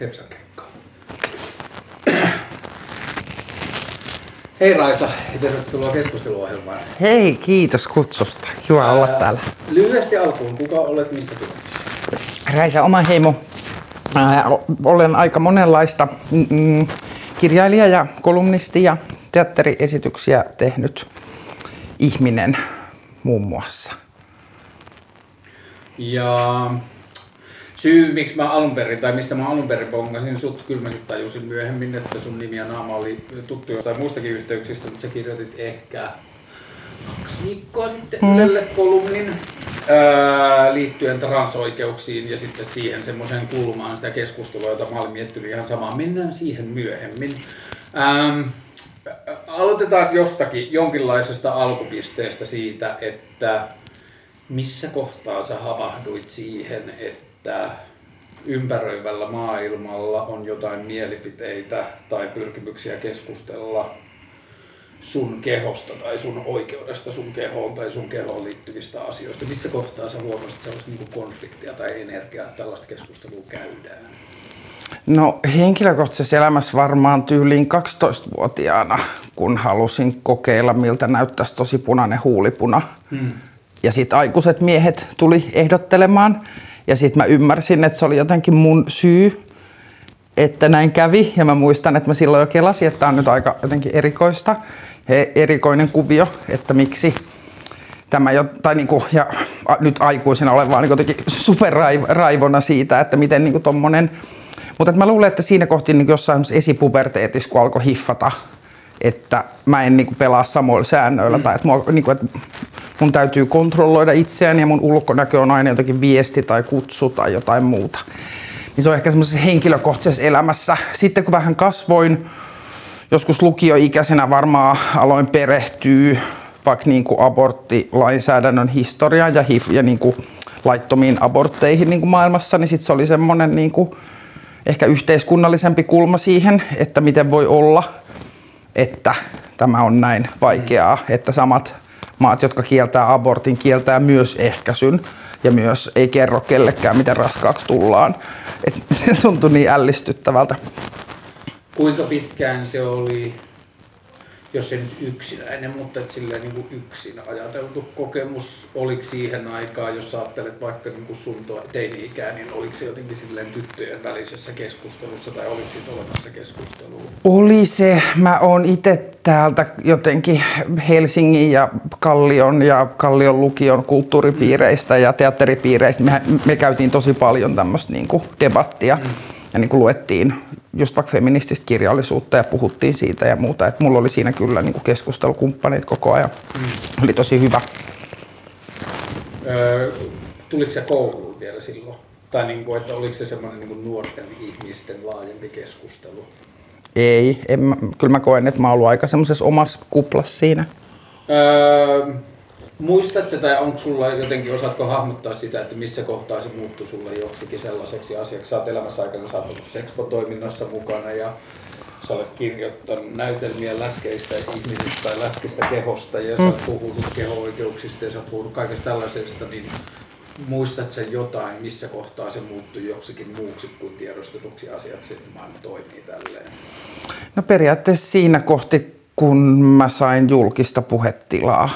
Hepsakekkaa. Hei Raisa ja tervetuloa keskusteluohjelmaan. Hei, kiitos kutsusta. Kiva olla Ää, täällä. Lyhyesti alkuun, kuka olet, mistä tulet? Raisa oma heimo. Ää, Olen aika monenlaista mm, mm, kirjailija ja kolumnisti ja teatteriesityksiä tehnyt ihminen muun muassa. Ja syy, miksi mä alun perin, tai mistä mä alun perin bongasin sut, kyllä mä sitten tajusin myöhemmin, että sun nimi ja naama oli tuttu jostain muistakin yhteyksistä, mutta sä kirjoitit ehkä kaksi viikkoa sitten mm. Ylelle kolumnin ää, liittyen transoikeuksiin ja sitten siihen semmoiseen kulmaan sitä keskustelua, jota mä olin miettinyt ihan samaa. Mennään siihen myöhemmin. Ähm, aloitetaan jostakin jonkinlaisesta alkupisteestä siitä, että missä kohtaa sä havahduit siihen, että ympäröivällä maailmalla on jotain mielipiteitä tai pyrkimyksiä keskustella sun kehosta tai sun oikeudesta sun kehoon tai sun kehoon liittyvistä asioista? Missä kohtaa sä huomasit sellaista niin konfliktia tai energiaa, että tällaista keskustelua käydään? No henkilökohtaisessa elämässä varmaan tyyliin 12-vuotiaana, kun halusin kokeilla, miltä näyttäisi tosi punainen huulipuna. Hmm. Ja sitten aikuiset miehet tuli ehdottelemaan. Ja sitten mä ymmärsin, että se oli jotenkin mun syy, että näin kävi. Ja mä muistan, että mä silloin jo kelasin, että tämä on nyt aika jotenkin erikoista, erikoinen kuvio, että miksi tämä jo, tai niinku, ja nyt aikuisena olen vaan niinku jotenkin superraivona siitä, että miten niinku tommonen, mutta mä luulen, että siinä kohti niin jossain esipuberteetissa, kun alkoi hiffata, että mä en niin pelaa samoilla säännöillä mm. tai että, mua, niin kuin, että mun täytyy kontrolloida itseäni ja mun ulkonäkö on aina jotakin viesti tai kutsu tai jotain muuta. Niin se on ehkä semmoisessa henkilökohtaisessa elämässä. Sitten kun vähän kasvoin, joskus lukioikäisenä varmaan aloin perehtyä vaikka niin kuin aborttilainsäädännön historiaan ja, HIV, ja niin kuin laittomiin abortteihin niin kuin maailmassa, niin sitten se oli semmoinen niin kuin ehkä yhteiskunnallisempi kulma siihen, että miten voi olla, että tämä on näin vaikeaa, mm. että samat maat, jotka kieltää abortin, kieltää myös ehkäisyn ja myös ei kerro kellekään, miten raskaaksi tullaan. Et, se tuntui niin ällistyttävältä. Kuinka pitkään se oli jos ei nyt yksinäinen, mutta että silleen niin kuin yksin ajateltu kokemus, oliko siihen aikaan, jos ajattelet vaikka niin kuin sun teini-ikää, niin oliko se jotenkin silleen tyttöjen välisessä keskustelussa tai oliko siitä olemassa keskustelua? Oli se. Mä oon itse täältä jotenkin Helsingin ja Kallion ja Kallion lukion kulttuuripiireistä ja teatteripiireistä. Me, me käytiin tosi paljon tämmöistä niin debattia. Mm ja niin kuin luettiin just vaikka feminististä kirjallisuutta ja puhuttiin siitä ja muuta. Et mulla oli siinä kyllä niin kuin keskustelukumppanit koko ajan. Mm. Oli tosi hyvä. Öö, tuliko se kouluun vielä silloin? Tai niin kuin, että oliko se semmoinen niin kuin nuorten ihmisten laajempi keskustelu? Ei, en mä, kyllä mä koen, että mä oon ollut aika semmoisessa omassa kuplassa siinä. Öö, Muistatko tai onko sulla jotenkin, osaatko hahmottaa sitä, että missä kohtaa se muuttui sulle joksikin sellaiseksi asiaksi? Sä oot elämässä aikana, sä oot ollut mukana ja sä olet kirjoittanut näytelmiä läskeistä ihmisistä tai läskistä kehosta ja sä oot mm. puhunut keho-oikeuksista ja sä oot puhunut kaikesta tällaisesta, niin muistat sen jotain, missä kohtaa se muuttui joksikin muuksi kuin tiedostetuksi asiaksi, että maailma toimii tälleen? No periaatteessa siinä kohti, kun mä sain julkista puhetilaa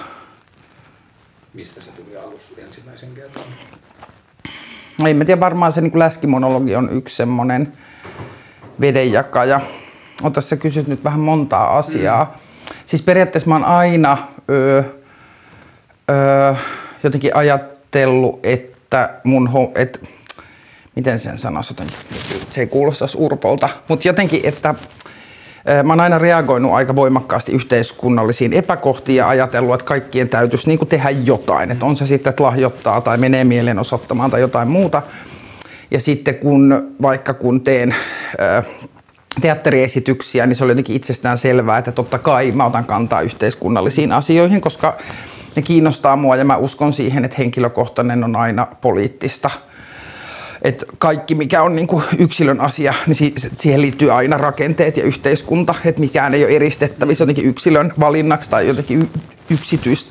mistä se tuli alussa ensimmäisen kerran? Ei mä tiedä, varmaan se niin läskimonologi on yksi semmoinen vedenjakaja. Ota sä kysyt nyt vähän montaa asiaa. Mm. Siis periaatteessa mä oon aina öö, öö, jotenkin ajatellut, että mun ho- et, miten sen sanoisi, se ei kuulostaisi urpolta, mutta jotenkin, että Mä oon aina reagoinut aika voimakkaasti yhteiskunnallisiin epäkohtiin ja ajatellut, että kaikkien täytyisi niin tehdä jotain. Että on se sitten, että lahjoittaa tai menee mielenosoittamaan tai jotain muuta. Ja sitten kun vaikka kun teen teatteriesityksiä, niin se oli jotenkin itsestään selvää, että totta kai mä otan kantaa yhteiskunnallisiin asioihin, koska ne kiinnostaa mua ja mä uskon siihen, että henkilökohtainen on aina poliittista että kaikki mikä on niin kuin yksilön asia, niin siihen liittyy aina rakenteet ja yhteiskunta, että mikään ei ole eristettävissä jotenkin yksilön valinnaksi tai jotenkin yksityis,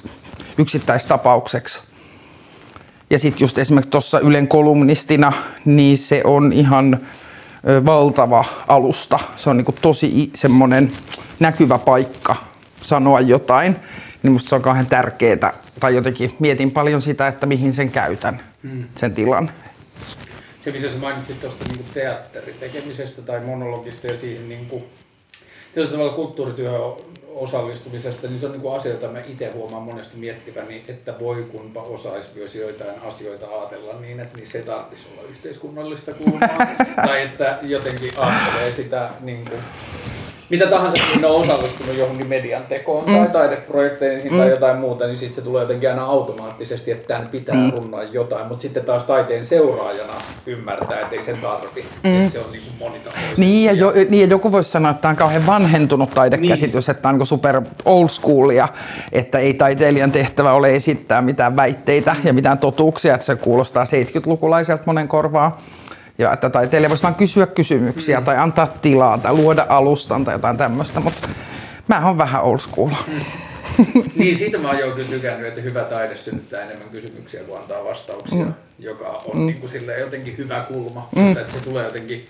yksittäistapaukseksi. Ja sitten just esimerkiksi tuossa Ylen kolumnistina, niin se on ihan valtava alusta. Se on niinku tosi semmoinen näkyvä paikka sanoa jotain. Niin musta se on kauhean tärkeää. Tai jotenkin mietin paljon sitä, että mihin sen käytän, Mm. sen tilan. Se, mitä sä mainitsit tuosta niin teatteritekemisestä tai monologista ja siihen niin kuin, tietyllä tavalla kulttuurityöhön osallistumisesta, niin se on niin kuin asia, jota mä itse huomaan monesti miettiväni, että voi kunpa osaisi myös joitain asioita ajatella niin, että niissä ei tarvitsisi olla yhteiskunnallista kulmaa. tai että jotenkin ajattelee sitä niin kuin, mitä tahansa, kun ne on osallistunut johonkin median tekoon mm. tai taideprojekteihin mm. tai jotain muuta, niin sitten se tulee jotenkin aina automaattisesti, että tämän pitää mm. runnaa jotain, mutta sitten taas taiteen seuraajana ymmärtää, että ei sen tarvi, mm. että se on niin kuin monitahoisesti. Niin ja, jo, niin ja joku voisi sanoa, että tämä on kauhean vanhentunut taidekäsitys, niin. että tämä on niin super old schoolia, että ei taiteilijan tehtävä ole esittää mitään väitteitä ja mitään totuuksia, että se kuulostaa 70-lukulaiselta monen korvaa. Ja että taiteilija voisi vain kysyä kysymyksiä mm. tai antaa tilaa tai luoda alustan tai jotain tämmöistä, mutta mä oon vähän old school. Mm. niin, siitä mä oon jo kyllä tykännyt, että hyvä taide synnyttää enemmän kysymyksiä kuin antaa vastauksia, mm. joka on mm. niin kuin silleen jotenkin hyvä kulma, mm. että se tulee jotenkin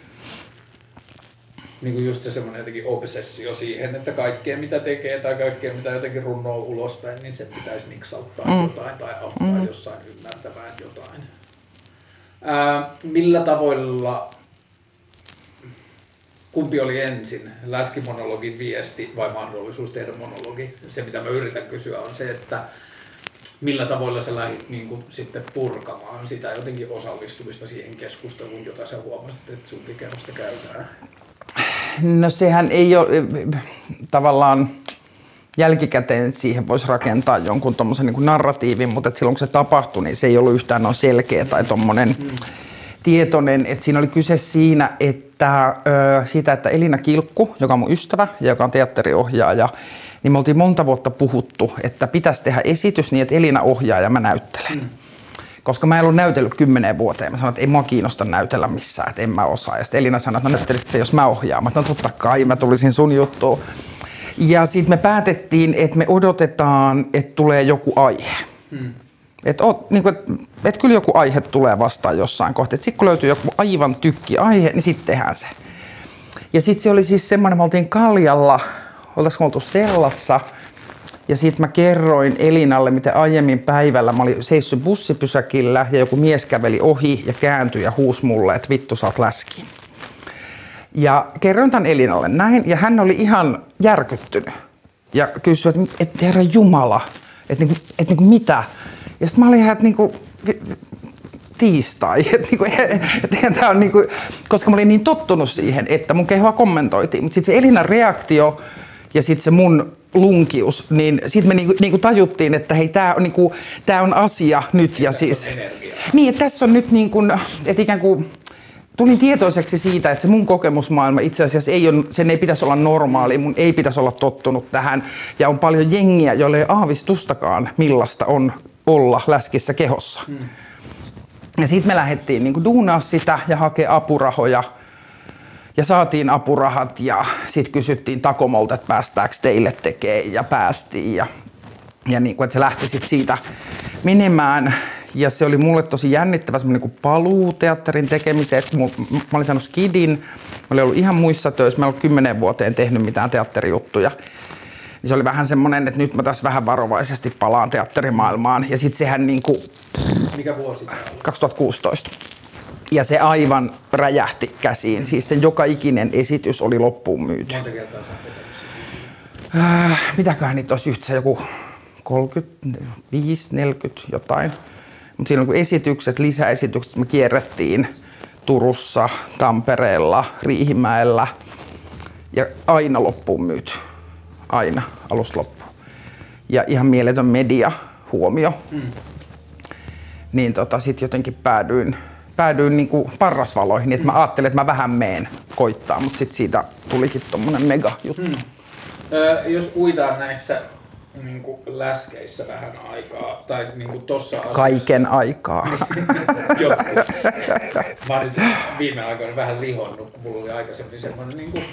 niin kuin just se semmoinen jotenkin obsessio siihen, että kaikkea mitä tekee tai kaikkea mitä jotenkin runnoo ulospäin, niin se pitäisi niksauttaa mm. jotain tai auttaa mm. jossain ymmärtämään jotain. Ää, millä tavoilla, kumpi oli ensin, läskimonologin viesti vai mahdollisuus tehdä monologi? Se mitä mä yritän kysyä on se, että millä tavoilla sä lähdit niin kuin, sitten purkamaan sitä jotenkin osallistumista siihen keskusteluun, jota sä huomasit, että sun kehosta käydään? No sehän ei ole tavallaan jälkikäteen siihen voisi rakentaa jonkun tuommoisen niin narratiivin, mutta et silloin kun se tapahtui, niin se ei ollut yhtään on selkeä tai tuommoinen mm. tietoinen. Että siinä oli kyse siinä, että ö, siitä, että Elina Kilkku, joka on mun ystävä ja joka on teatteriohjaaja, niin me oltiin monta vuotta puhuttu, että pitäisi tehdä esitys niin, että Elina ohjaa ja mä näyttelen. Mm koska mä en ollut näytellyt kymmeneen vuoteen. Mä sanoin, että ei mua kiinnosta näytellä missään, että en mä osaa. Ja sitten Elina sanoi, että no näyttelisit se, jos mä ohjaan. Mä sanoin, no totta kai, mä tulisin sun juttuun. Ja sitten me päätettiin, että me odotetaan, että tulee joku aihe. Hmm. Että niin et, et kyllä joku aihe tulee vastaan jossain kohtaa. Sitten kun löytyy joku aivan tykki aihe, niin sitten tehdään se. Ja sitten se oli siis semmoinen, me oltiin Kaljalla, oltaisiko oltu Sellassa, ja sitten mä kerroin Elinalle, miten aiemmin päivällä mä olin seissyt bussipysäkillä ja joku mies käveli ohi ja kääntyi ja huusi mulle, että vittu sä oot läski. Ja kerroin tämän Elinalle näin ja hän oli ihan järkyttynyt ja kysyi, että, että herra Jumala, että, niinku, että niinku mitä? Ja sitten mä olin ihan, että niinku, tiistai. Et niinku, et, tää on niinku, koska mä olin niin tottunut siihen, että mun kehoa kommentoitiin. Mutta sitten se Elinan reaktio ja sitten se mun lunkius, niin sitten me niinku, niinku tajuttiin, että hei, tämä on, niinku, tää on asia nyt. Ja siis, niin, että tässä on nyt niin kuin, että ikään kuin tulin tietoiseksi siitä, että se mun kokemusmaailma itse asiassa ei ole, sen ei pitäisi olla normaali, mun ei pitäisi olla tottunut tähän. Ja on paljon jengiä, joille ei aavistustakaan, millaista on olla läskissä kehossa. Hmm. Ja sitten me lähdettiin niin duunaa sitä ja hakea apurahoja. Ja saatiin apurahat ja sitten kysyttiin Takomolta, että päästääkö teille tekemään ja päästiin. Ja, ja niin kuin, että se lähti sitten siitä menemään. Ja se oli mulle tosi jännittävä semmoinen niin paluu teatterin tekemiseen. Mä olin saanut skidin, mä olin ollut ihan muissa töissä, mä en ollut kymmenen vuoteen tehnyt mitään teatterijuttuja. Niin se oli vähän semmoinen, että nyt mä tässä vähän varovaisesti palaan teatterimaailmaan. Ja sitten sehän niin kuin... Mikä vuosi 2016. Ja se aivan räjähti käsiin. Siis sen joka ikinen esitys oli loppuun myyty. Monta kertaa äh, Mitäköhän niitä olisi yhteensä joku 35, 40 jotain. Mutta siinä on esitykset, lisäesitykset, me kierrettiin Turussa, Tampereella, Riihimäellä ja aina loppuun myyty. Aina, alusta loppuun. Ja ihan mieletön media huomio. Mm. Niin tota, sitten jotenkin päädyin, päädyin niinku parrasvaloihin, niin että mä ajattelin, että mä vähän meen koittaa, mutta sitten siitä tulikin tommonen mega juttu. Mm. Öö, jos uidaan näissä niin kuin läskeissä vähän aikaa, tai niin kuin tossa asiassa. Kaiken aikaa. Mä oon viime aikoina vähän lihonnut, kun mulla oli aikaisemmin semmoinen niin kuin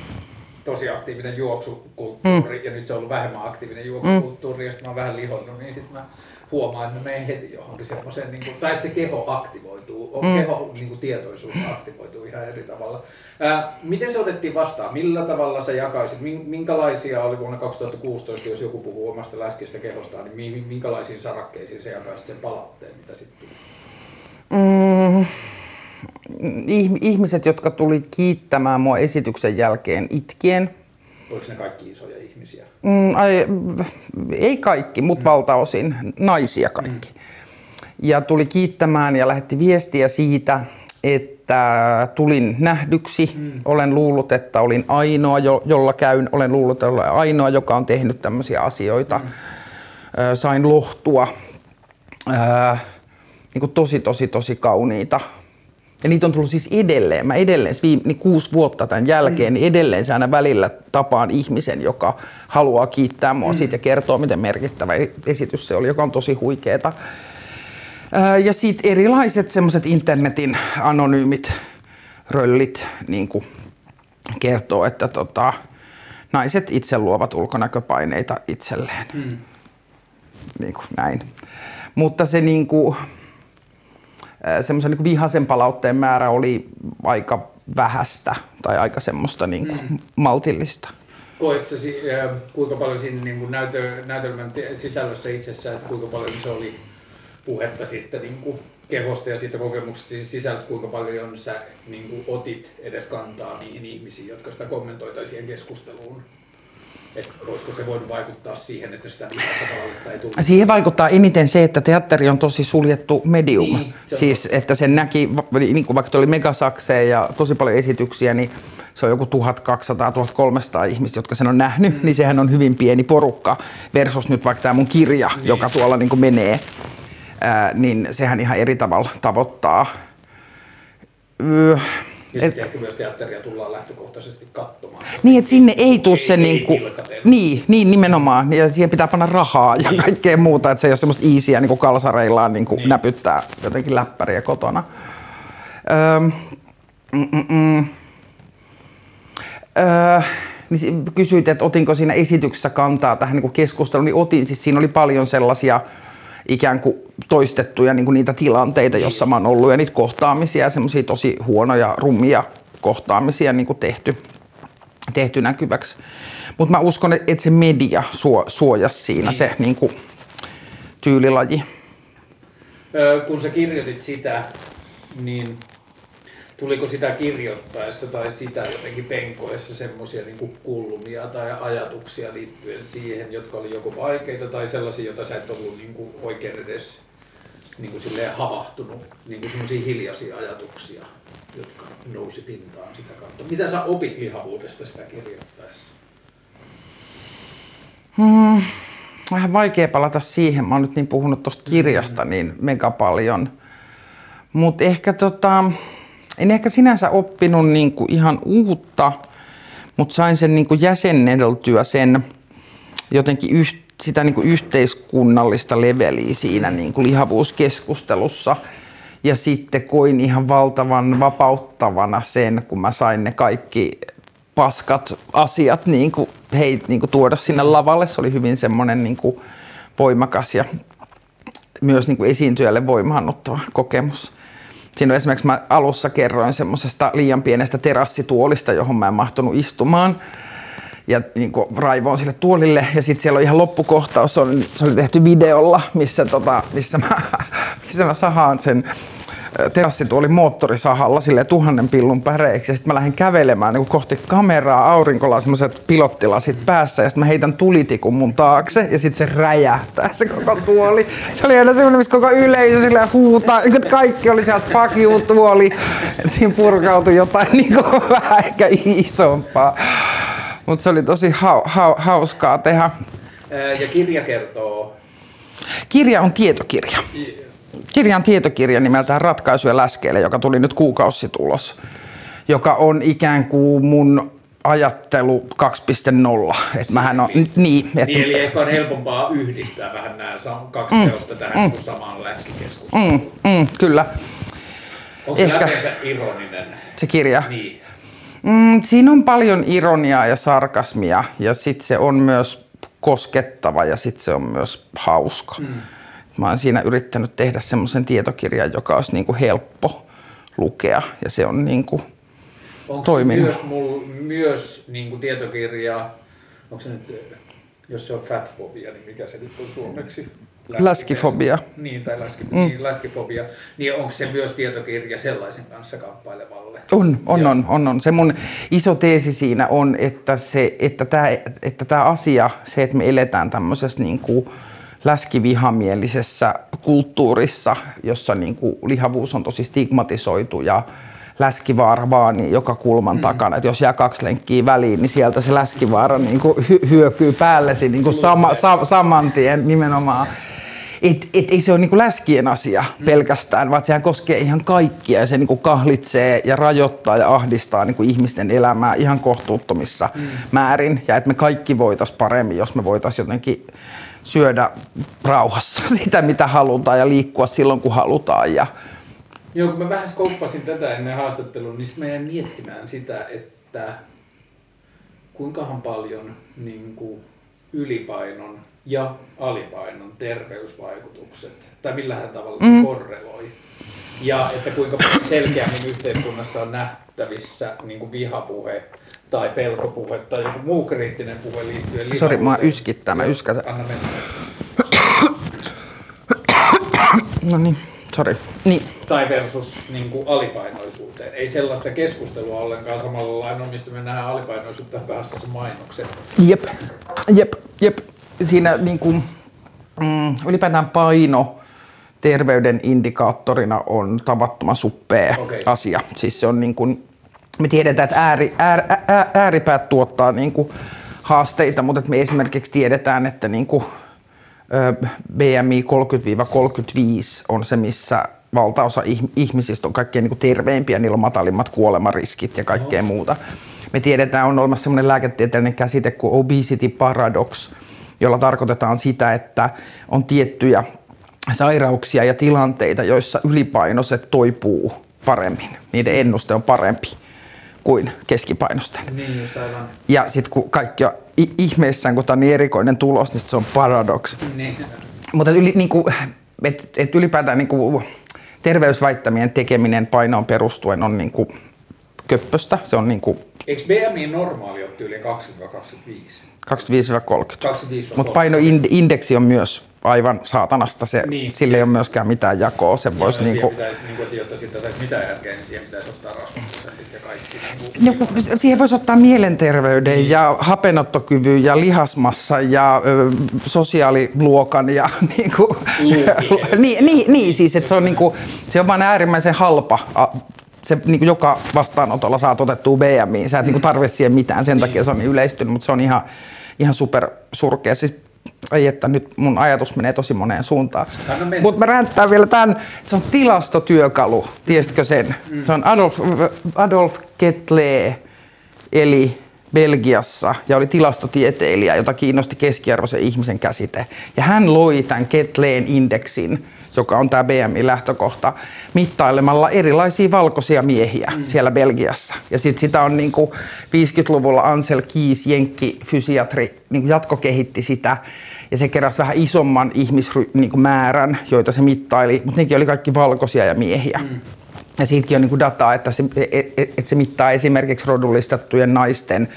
tosi aktiivinen juoksukulttuuri, mm. ja nyt se on ollut vähemmän aktiivinen juoksukulttuuri, mm. ja sitten mä oon vähän lihonnut, niin sitten mä huomaa, että menee heti johonkin semmoiseen, niin kuin, tai että se keho aktivoituu, mm. keho niin kuin tietoisuus aktivoituu ihan eri tavalla. Ää, miten se otettiin vastaan? Millä tavalla sä jakaisit? Minkälaisia oli vuonna 2016, jos joku puhuu omasta läskistä kehostaan, niin minkälaisiin sarakkeisiin se jakaisit sen palautteen, mitä sitten tuli? Mm, ihmiset, jotka tuli kiittämään mua esityksen jälkeen itkien. Oliko ne kaikki isoja ihmisiä? Mm, ai, ei kaikki, mutta mm. valtaosin naisia kaikki. Mm. Ja tuli kiittämään ja lähetti viestiä siitä, että tulin nähdyksi. Mm. Olen luullut, että olin ainoa, jolla käyn. Olen luullut, että olen ainoa, joka on tehnyt tämmöisiä asioita. Mm. Sain lohtua. Äh, niin kuin tosi, tosi, tosi kauniita. Ja niitä on tullut siis edelleen. Mä edelleen, viime, niin kuusi vuotta tämän jälkeen, mm. niin edelleen se aina välillä tapaan ihmisen, joka haluaa kiittää mua mm. siitä ja kertoo, miten merkittävä esitys se oli, joka on tosi huikeeta. Ja sitten erilaiset semmoiset internetin anonyymit röllit niin kuin kertoo, että tota, naiset itse luovat ulkonäköpaineita itselleen. Mm. Niin kuin näin. Mutta se niin kuin, semmoisen niin vihaisen palautteen määrä oli aika vähästä tai aika semmoista niin kuin mm. maltillista. Koetko kuinka paljon siinä niin kuin näytö, näytelmän sisällössä itsessään, että kuinka paljon se oli puhetta sitten niin kuin kehosta ja siitä kokemuksesta siis sisältö, kuinka paljon sä niin kuin otit edes kantaa niihin ihmisiin, jotka sitä kommentoitaisiin siihen keskusteluun? Että voisiko se voinut vaikuttaa siihen, että sitä palautetta ei tullut? Siihen vaikuttaa eniten se, että teatteri on tosi suljettu medium. Niin, se siis, että sen näki, niin kuin vaikka oli megasakseen ja tosi paljon esityksiä, niin se on joku 1200-1300 ihmistä, jotka sen on nähnyt, mm. niin sehän on hyvin pieni porukka versus nyt vaikka tämä mun kirja, niin. joka tuolla niin kuin menee, ää, niin sehän ihan eri tavalla tavoittaa. Öö, ja sitten ehkä myös teatteria tullaan lähtökohtaisesti katsomaan. Niin, että sinne ei tule se niin kuin, niin, niin, nimenomaan. Ja siihen pitää panna rahaa ja niin. kaikkea muuta, että se ei ole semmoista easyä niin kuin kalsareillaan niin kuin niin. näpyttää jotenkin läppäriä kotona. Öö, mm, mm, mm. Öö, niin kysyit, että otinko siinä esityksessä kantaa tähän niin keskusteluun, niin otin. Siis siinä oli paljon sellaisia ikään kuin toistettuja niin kuin niitä tilanteita, jossa mä oon ollut ja niitä kohtaamisia ja semmoisia tosi huonoja, rummia kohtaamisia niin kuin tehty, tehty näkyväksi. Mutta mä uskon, että se media suo, suojasi siinä niin. se niin kuin, tyylilaji. Öö, kun sä kirjoitit sitä, niin tuliko sitä kirjoittaessa tai sitä jotenkin penkoessa semmoisia niin kulmia tai ajatuksia liittyen siihen, jotka oli joko vaikeita tai sellaisia, joita sä et ollut niin kuin oikein edes niin kuin silleen havahtunut, niin kuin semmoisia hiljaisia ajatuksia, jotka nousi pintaan sitä kautta. Mitä sä opit lihavuudesta sitä kirjoittaessa? Hmm, vähän vaikea palata siihen. Mä oon nyt niin puhunut tuosta kirjasta niin mega paljon. Mutta ehkä tota, en ehkä sinänsä oppinut niin kuin ihan uutta, mutta sain sen niin kuin jäsenneltyä sen jotenkin yht, sitä niin kuin yhteiskunnallista leveliä siinä niin kuin lihavuuskeskustelussa. Ja sitten koin ihan valtavan vapauttavana sen, kun mä sain ne kaikki paskat asiat niin kuin, hei, niin kuin tuoda sinne lavalle. Se oli hyvin semmoinen niin kuin voimakas ja myös niin kuin esiintyjälle voimaannuttava kokemus. Siinä on esimerkiksi mä alussa kerroin semmoisesta liian pienestä terassituolista, johon mä en mahtunut istumaan. Ja niin raivoon sille tuolille. Ja sitten siellä on ihan loppukohtaus, se oli, se oli tehty videolla, missä, tota, missä, mä, missä mä sahaan sen terassituoli moottorisahalla sille tuhannen pillun päreiksi. Ja sitten mä lähdin kävelemään niin kohti kameraa, aurinkolla semmoiset pilottilasit päässä. Ja sitten mä heitän tulitikun mun taakse ja sitten se räjähtää se koko tuoli. Se oli aina semmoinen, missä koko yleisö sillä huutaa. Kaikki oli sieltä fuck you tuoli. Siinä purkautui jotain niin kuin vähän ehkä isompaa. Mutta se oli tosi hau, hau, hauskaa tehdä. Ja kirja kertoo? Kirja on tietokirja kirjan tietokirja nimeltään Ratkaisuja läskeille, joka tuli nyt kuukausi tulos, joka on ikään kuin mun ajattelu 2.0. Että mähän on, niin, että, niin, eli ehkä on helpompaa yhdistää vähän nämä kaksi mm, teosta tähän mm, kuin samaan läskikeskusteluun. Mm, mm, kyllä. Onko se ehkä, ironinen? Se kirja? Niin. Mm, siinä on paljon ironiaa ja sarkasmia ja sitten se on myös koskettava ja sitten se on myös hauska. Mm Mä oon siinä yrittänyt tehdä semmoisen tietokirjan, joka olisi niin kuin helppo lukea ja se on niin kuin Onko toiminut. myös, mul, myös niin kuin tietokirja, onko se nyt, jos se on fatfobia, niin mikä se nyt on suomeksi? Läskifobia. Niin, tai läski, mm. niin, läskifobia. Niin onko se myös tietokirja sellaisen kanssa kamppailevalle? On, on, Joo. on, on, on. Se mun iso teesi siinä on, että, se, että tämä että tää asia, se, että me eletään tämmöisessä niin kuin läskivihamielisessä kulttuurissa, jossa niin kuin lihavuus on tosi stigmatisoitu ja läskivaara vaan niin joka kulman mm. takana. Et jos jää kaksi lenkkiä väliin, niin sieltä se läskivaara niin kuin hy- hyökyy päällesi niin kuin sama, sa, saman tien nimenomaan. Et, et ei se ole niinku läskien asia pelkästään, vaan sehän koskee ihan kaikkia ja se niinku kahlitsee ja rajoittaa ja ahdistaa niinku ihmisten elämää ihan kohtuuttomissa mm. määrin. Ja että me kaikki voitaisiin paremmin, jos me voitaisiin jotenkin syödä rauhassa sitä, mitä halutaan ja liikkua silloin, kun halutaan. Ja Joo, kun mä vähän skouppasin tätä ennen haastattelua, niin mä jäin miettimään sitä, että kuinkahan paljon niin kuin ylipainon ja alipainon terveysvaikutukset, tai millähän tavalla mm. korreloi. Ja että kuinka selkeämmin yhteiskunnassa on nähtävissä niin kuin vihapuhe tai pelkopuhe tai joku muu kriittinen puhe liittyen Sori, lihavuuteen. yskittää, mä yskäsen. Anna mennä. no niin, sori. Niin, tai versus niin kuin alipainoisuuteen. Ei sellaista keskustelua ollenkaan samalla lailla, mistä me nähdään alipainoisuutta päässä se mainoksen. Jep, jep, jep. Siinä niin kuin, mm, ylipäätään paino terveyden indikaattorina on tavattoman suppea Okei. asia. Siis se on niin kuin, me tiedetään, että ääri, äär, ää, ääripäät tuottaa niin kuin haasteita, mutta että me esimerkiksi tiedetään, että niin kuin, BMI 30-35 on se, missä valtaosa ih- ihmisistä on kaikkein niin kuin terveimpiä, niillä on matalimmat kuolemariskit ja kaikkea muuta. Me tiedetään, on olemassa sellainen lääketieteellinen käsite kuin obesity paradox, jolla tarkoitetaan sitä, että on tiettyjä sairauksia ja tilanteita, joissa ylipainoiset toipuu paremmin. Niiden ennuste on parempi kuin keskipainosten. Niin just aivan. Ja sitten kun kaikki on ihmeissään, kun tämä on niin erikoinen tulos, niin se on paradox. Niin. Mutta yli, niin kuin, et, et ylipäätään niin kuin, terveysväittämien tekeminen painoon perustuen on niin kuin, köppöstä. Se on niin kuin, Eikö BMI normaali ole tyyli 20-25? 25-30. 25-30. Mutta painoindeksi on myös aivan saatanasta. Se, Niin. niin. Sille ei ole myöskään mitään jakoa. Se voisi Siihen niin kuin, pitäisi, niin kuin, että jotta siitä saisi mitään järkeä, niin siihen pitäisi ottaa rasvaprosentit ja kaikki. Niin No, kun siihen voisi ottaa mielenterveyden niin. ja hapenottokyvyn ja lihasmassa ja ö, sosiaaliluokan ja niin kuin, niin, niin, niin, siis että se on, niin kuin, se on vaan äärimmäisen halpa. a- Se niin kuin joka vastaanotolla saat otettua BMI. Sä et niin tarvitse siihen mitään, sen takia se on niin yleistynyt, mutta se on ihan, ihan super surkea. Siis, ei, että nyt mun ajatus menee tosi moneen suuntaan. Mutta mä ränttään vielä tämän, se on tilastotyökalu, tiesitkö sen? Mm. Se on Adolf, Adolf Ketlé, eli Belgiassa ja oli tilastotieteilijä, jota kiinnosti keskiarvoisen ihmisen käsite. Ja hän loi tämän Ketleen indeksin, joka on tämä BMI-lähtökohta, mittailemalla erilaisia valkoisia miehiä mm. siellä Belgiassa. Ja sit sitä on niinku 50-luvulla Ansel Keys, jenkkifysiatri, niinku jatkokehitti sitä. Ja se keräsi vähän isomman ihmismäärän, joita se mittaili, mutta nekin oli kaikki valkoisia ja miehiä. Mm. Ja siitäkin on niin dataa, että se, et, et, et se mittaa esimerkiksi rodullistettujen naisten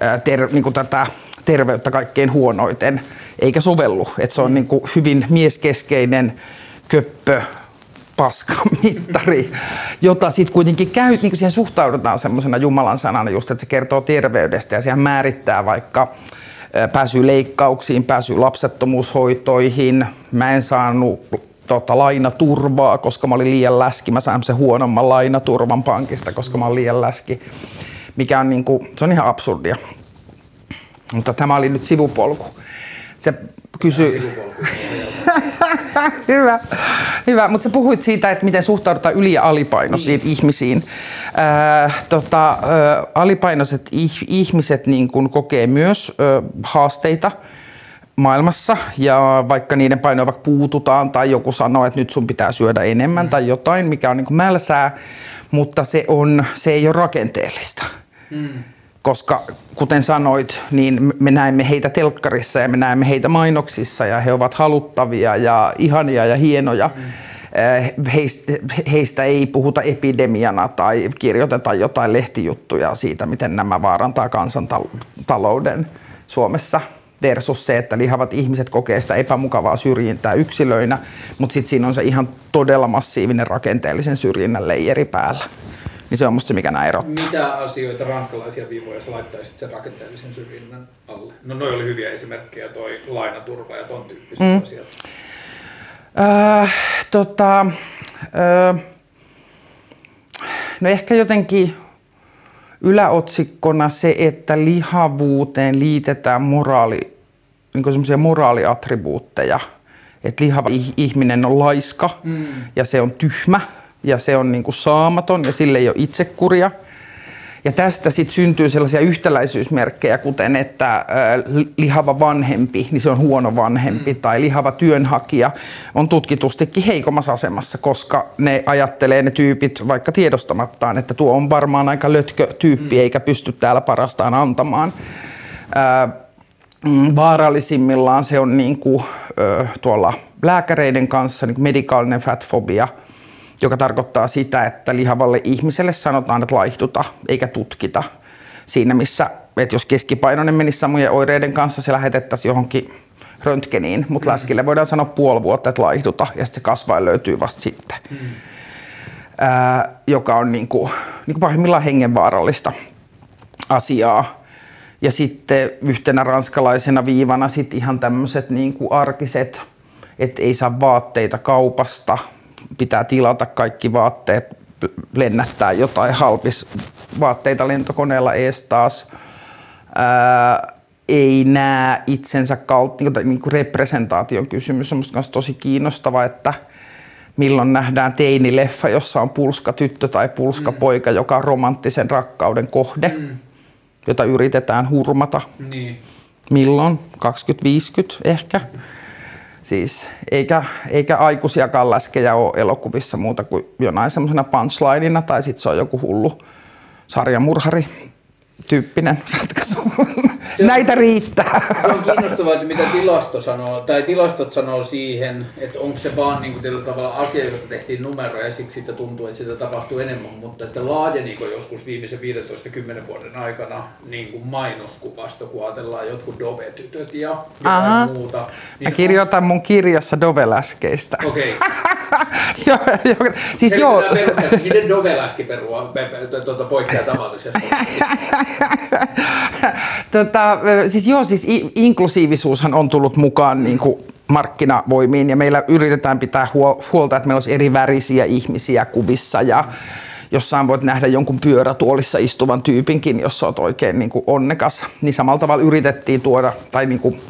ää, ter, niin kuin tätä terveyttä kaikkein huonoiten, eikä sovellu. Että se on niin kuin hyvin mieskeskeinen köppö paskamittari, jota sitten kuitenkin käy, niin kuin siihen suhtaudutaan semmoisena Jumalan sanana just, että se kertoo terveydestä ja sehän määrittää vaikka ää, pääsy leikkauksiin, pääsy lapsettomuushoitoihin. Mä en saanut tota, lainaturvaa, koska mä olin liian läski. Mä sain sen huonomman lainaturvan pankista, koska mä olin liian läski. Mikä on, niinku, se on ihan absurdia. Mutta tämä oli nyt sivupolku. Se kysyi... hyvä, hyvä. mutta sä puhuit siitä, että miten suhtaudutaan yli- ja alipainoisiin niin. ihmisiin. Äh, tota, äh, alipainoiset ih- ihmiset niin kun kokee myös äh, haasteita maailmassa ja vaikka niiden painoa vaikka puututaan tai joku sanoo, että nyt sun pitää syödä enemmän mm. tai jotain, mikä on niin kuin mälsää, mutta se, on, se ei ole rakenteellista. Mm. koska kuten sanoit, niin me näemme heitä telkkarissa ja me näemme heitä mainoksissa ja he ovat haluttavia ja ihania ja hienoja. Mm. Heistä, heistä ei puhuta epidemiana tai kirjoiteta jotain lehtijuttuja siitä, miten nämä vaarantaa kansantalouden Suomessa versus se, että lihavat ihmiset kokee sitä epämukavaa syrjintää yksilöinä, mutta sitten siinä on se ihan todella massiivinen rakenteellisen syrjinnän leijeri päällä. Niin se on musta se, mikä nämä erottaa. Mitä asioita ranskalaisia viivoja sä laittaisit sen rakenteellisen syrjinnän alle? No noi oli hyviä esimerkkejä, toi lainaturva ja ton tyyppiset mm. asiat. Äh, tota, äh, no ehkä jotenkin yläotsikkona se, että lihavuuteen liitetään moraali, niin semmoisia moraaliattribuutteja. Että lihava ihminen on laiska mm. ja se on tyhmä ja se on niin kuin saamaton ja sille ei ole itsekuria. Ja tästä sitten syntyy sellaisia yhtäläisyysmerkkejä, kuten että lihava vanhempi, niin se on huono vanhempi, mm. tai lihava työnhakija on tutkitustikin heikommassa asemassa, koska ne ajattelee ne tyypit vaikka tiedostamattaan, että tuo on varmaan aika lötkö tyyppi, mm. eikä pysty täällä parastaan antamaan. Mm, vaarallisimmillaan se on niin kuin, tuolla lääkäreiden kanssa niin kuin medikaalinen fatfobia – joka tarkoittaa sitä, että lihavalle ihmiselle sanotaan, että laihduta eikä tutkita. Siinä missä, että jos keskipainoinen menisi samojen oireiden kanssa, se lähetettäisiin johonkin röntgeniin, mutta mm. läskille voidaan sanoa puoli vuotta, että laihduta ja sitten se kasvain löytyy vasta sitten. Mm. Ää, joka on niin kuin, niin kuin pahimmillaan hengenvaarallista asiaa. Ja sitten yhtenä ranskalaisena viivana sitten ihan tämmöiset niin kuin arkiset, että ei saa vaatteita kaupasta, pitää tilata kaikki vaatteet, lennättää jotain halpis vaatteita lentokoneella ees taas. Ää, ei näe itsensä kautta, niin kuin representaation kysymys on musta tosi kiinnostava, että milloin nähdään teinileffa, jossa on pulska tyttö tai pulska mm. poika, joka on romanttisen rakkauden kohde, mm. Jota yritetään hurmata. Niin. Milloin? 2050 ehkä. Siis, eikä, eikä aikuisiakaan läskejä ole elokuvissa muuta kuin jonain semmoisena punchlineina tai sitten se on joku hullu sarjamurhari tyyppinen ratkaisu. Se Näitä riittää. Se on kiinnostavaa, että mitä tilasto sanoo, tai tilastot sanoo siihen, että onko se vaan niin kuin tavalla asia, josta tehtiin numeroja ja siksi siitä tuntuu, että sitä tapahtuu enemmän, mutta että laajeniko joskus viimeisen 15-10 vuoden aikana niin kuin mainoskuvasta, kun ajatellaan jotkut Dove-tytöt ja Aha. muuta. Niin Mä kirjoitan on... mun kirjassa Dove-läskeistä. Okei. Okay. siis joo. Miten Dove-läski perua, tuota, poikkeaa tavallisesta? tota, siis joo, siis inklusiivisuushan on tullut mukaan niin kuin markkinavoimiin ja meillä yritetään pitää huolta, että meillä olisi eri värisiä ihmisiä kuvissa ja jossain voit nähdä jonkun pyörätuolissa istuvan tyypinkin, jos olet oikein niin kuin onnekas. Niin samalla tavalla yritettiin tuoda, tai niin kuin,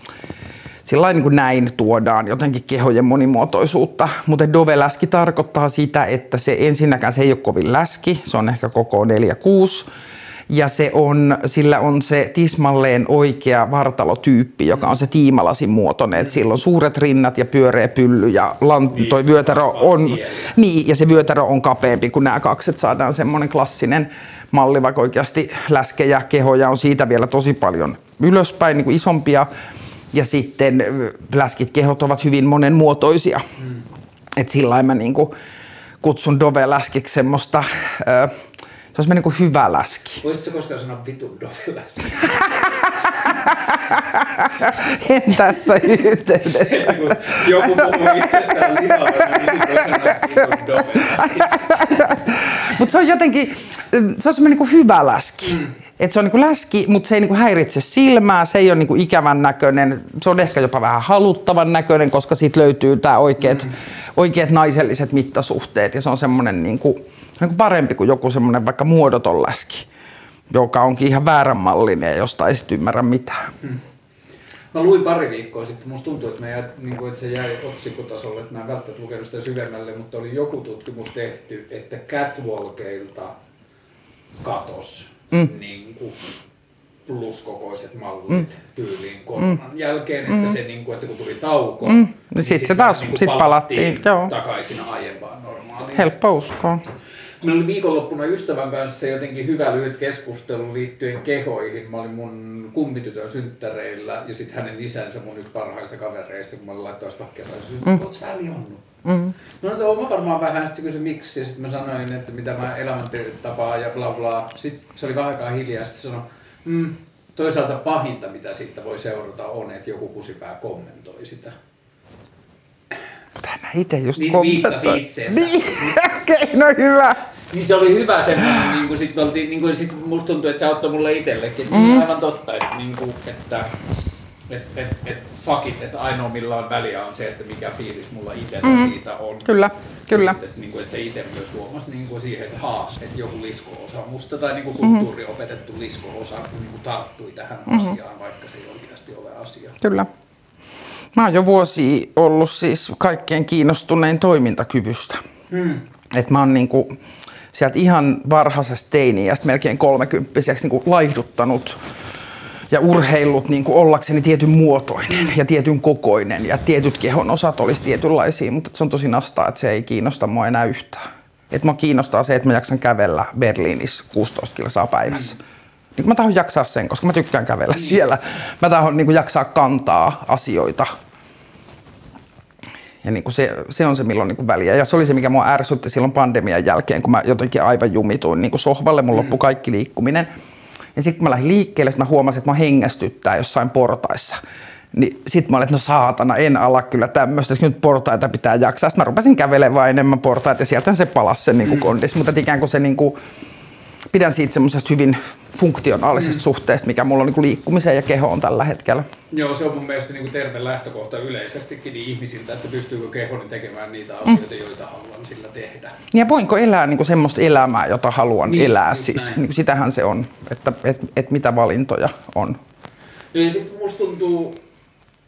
sillä niin kuin näin tuodaan jotenkin kehojen monimuotoisuutta. Mutta Dove-läski tarkoittaa sitä, että se ensinnäkään se ei ole kovin läski, se on ehkä koko 4-6 ja se on, sillä on se tismalleen oikea vartalotyyppi, joka on se tiimalasin muotoinen. Että sillä on suuret rinnat ja pyöreä pylly ja lant, niin, toi vyötärö on, niin, ja se vyötärö on kapeampi kuin nämä kaksi, että saadaan semmoinen klassinen malli, vaikka oikeasti läskejä, kehoja on siitä vielä tosi paljon ylöspäin, niin kuin isompia. Ja sitten läskit kehot ovat hyvin monenmuotoisia. Mm. Että sillä mä niin kuin kutsun Dove-läskiksi semmoista... Ö, se olisi niin kuin hyvä läski. Voisitko koskaan sanoa vitun doveläski? en tässä yhteydessä. Joku puhuu itsestään lihavana, niin Mutta se on jotenkin, se on semmoinen niin hyvä läski. Mm. Et se on niin läski, mutta se ei niin häiritse silmää, se ei ole niin ikävän näköinen, se on ehkä jopa vähän haluttavan näköinen, koska siitä löytyy tämä oikeat, mm. oikeat naiselliset mittasuhteet ja se on semmoinen niin kuin, niin kuin parempi kuin joku semmoinen vaikka muodoton läski, joka onkin ihan vääränmallinen ja josta ei sitten ymmärrä mitään. Hmm. Mä luin pari viikkoa sitten, musta tuntuu, että, jäi, niin kuin, että se jäi otsikkotasolle, että mä en välttämättä lukenut sitä syvemmälle, mutta oli joku tutkimus tehty, että catwalkeilta katos mm. niin kuin, pluskokoiset mallit mm. tyyliin koronan mm. jälkeen, että mm. se niin kuin, että kun tuli tauko, mm. niin sitten sit se taas niin sit palattiin, joo. takaisin aiempaan normaaliin. Helppo uskoa. Meillä oli viikonloppuna ystävän kanssa jotenkin hyvä lyhyt keskustelu liittyen kehoihin. Mä olin mun kummitytön synttäreillä ja sitten hänen isänsä mun yksi parhaista kavereista, kun mä olin laittaa sitä kerran. Mm. Ootko välionnut? Mm. No, no mä varmaan vähän, sitten kysyi miksi, ja sitten mä sanoin, että mitä mä elämäntapaa ja bla bla. Sitten se oli vähän aikaa hiljaa, sitten sanoi, mm, toisaalta pahinta, mitä siitä voi seurata, on, että joku kusipää kommentoi sitä. Mutta hän itse just Niin kommentoi. viittasi itseensä. Niin, okei, no hyvä. Niin se oli hyvä semmoinen, niin kuin sit oltiin, niin kuin sit musta tuntui, että se auttoi mulle itsellekin. Mm. Niin aivan totta, että, niin kuin, että et, et, et, fuck it, että ainoa millä on väliä on se, että mikä fiilis mulla itsellä mm. siitä on. Kyllä, kyllä. Ja sit, että, niin kuin, että se itse myös huomasi niin kuin siihen, että haa, että joku lisko-osa musta tai niin kuin kulttuuri opetettu lisko-osa niin kuin tarttui tähän mm-hmm. asiaan, vaikka se ei oikeasti ole asia. Kyllä. Mä oon jo vuosi ollut siis kaikkein kiinnostunein toimintakyvystä. Hmm. Et mä oon niinku sieltä ihan varhaisesta teiniästä melkein kolmekymppiseksi niinku laihduttanut ja urheillut niin kuin ollakseni tietyn muotoinen ja tietyn kokoinen ja tietyt kehon osat olisi tietynlaisia, mutta se on tosi nastaa, että se ei kiinnosta mua enää yhtään. Et mä kiinnostaa se, että mä jaksan kävellä Berliinissä 16 kilsaa päivässä. Mm. Niin mä tahdon jaksaa sen, koska mä tykkään kävellä mm. siellä. Mä tahdon niin kuin jaksaa kantaa asioita. Ja niin kuin se, se on se, milloin niin kuin väliä. Ja se oli se, mikä mua ärsytti silloin pandemian jälkeen, kun mä jotenkin aivan jumituin niin kuin sohvalle. Mun mm. loppui kaikki liikkuminen. Ja sitten kun mä lähdin liikkeelle, mä huomasin, että mä hengästyttää jossain portaissa. Niin sit mä olin, että no saatana, en ala kyllä tämmöistä, että nyt portaita pitää jaksaa. Sitten mä rupesin kävelemään enemmän portaita ja sieltä se palasi se niin kondis. Mutta ikään kuin se niin kuin, pidän siitä semmoisesta hyvin funktionaalisesta mm. suhteesta, mikä mulla on niin kuin liikkumiseen ja kehoon tällä hetkellä. Joo, se on mun mielestä niin kuin terve lähtökohta yleisestikin niin ihmisiltä, että pystyykö kehoni tekemään niitä asioita, mm. joita haluan sillä tehdä. Ja voinko elää niin kuin semmoista elämää, jota haluan niin, elää, siis niin kuin sitähän se on, että et, et mitä valintoja on. Ja sitten musta tuntuu,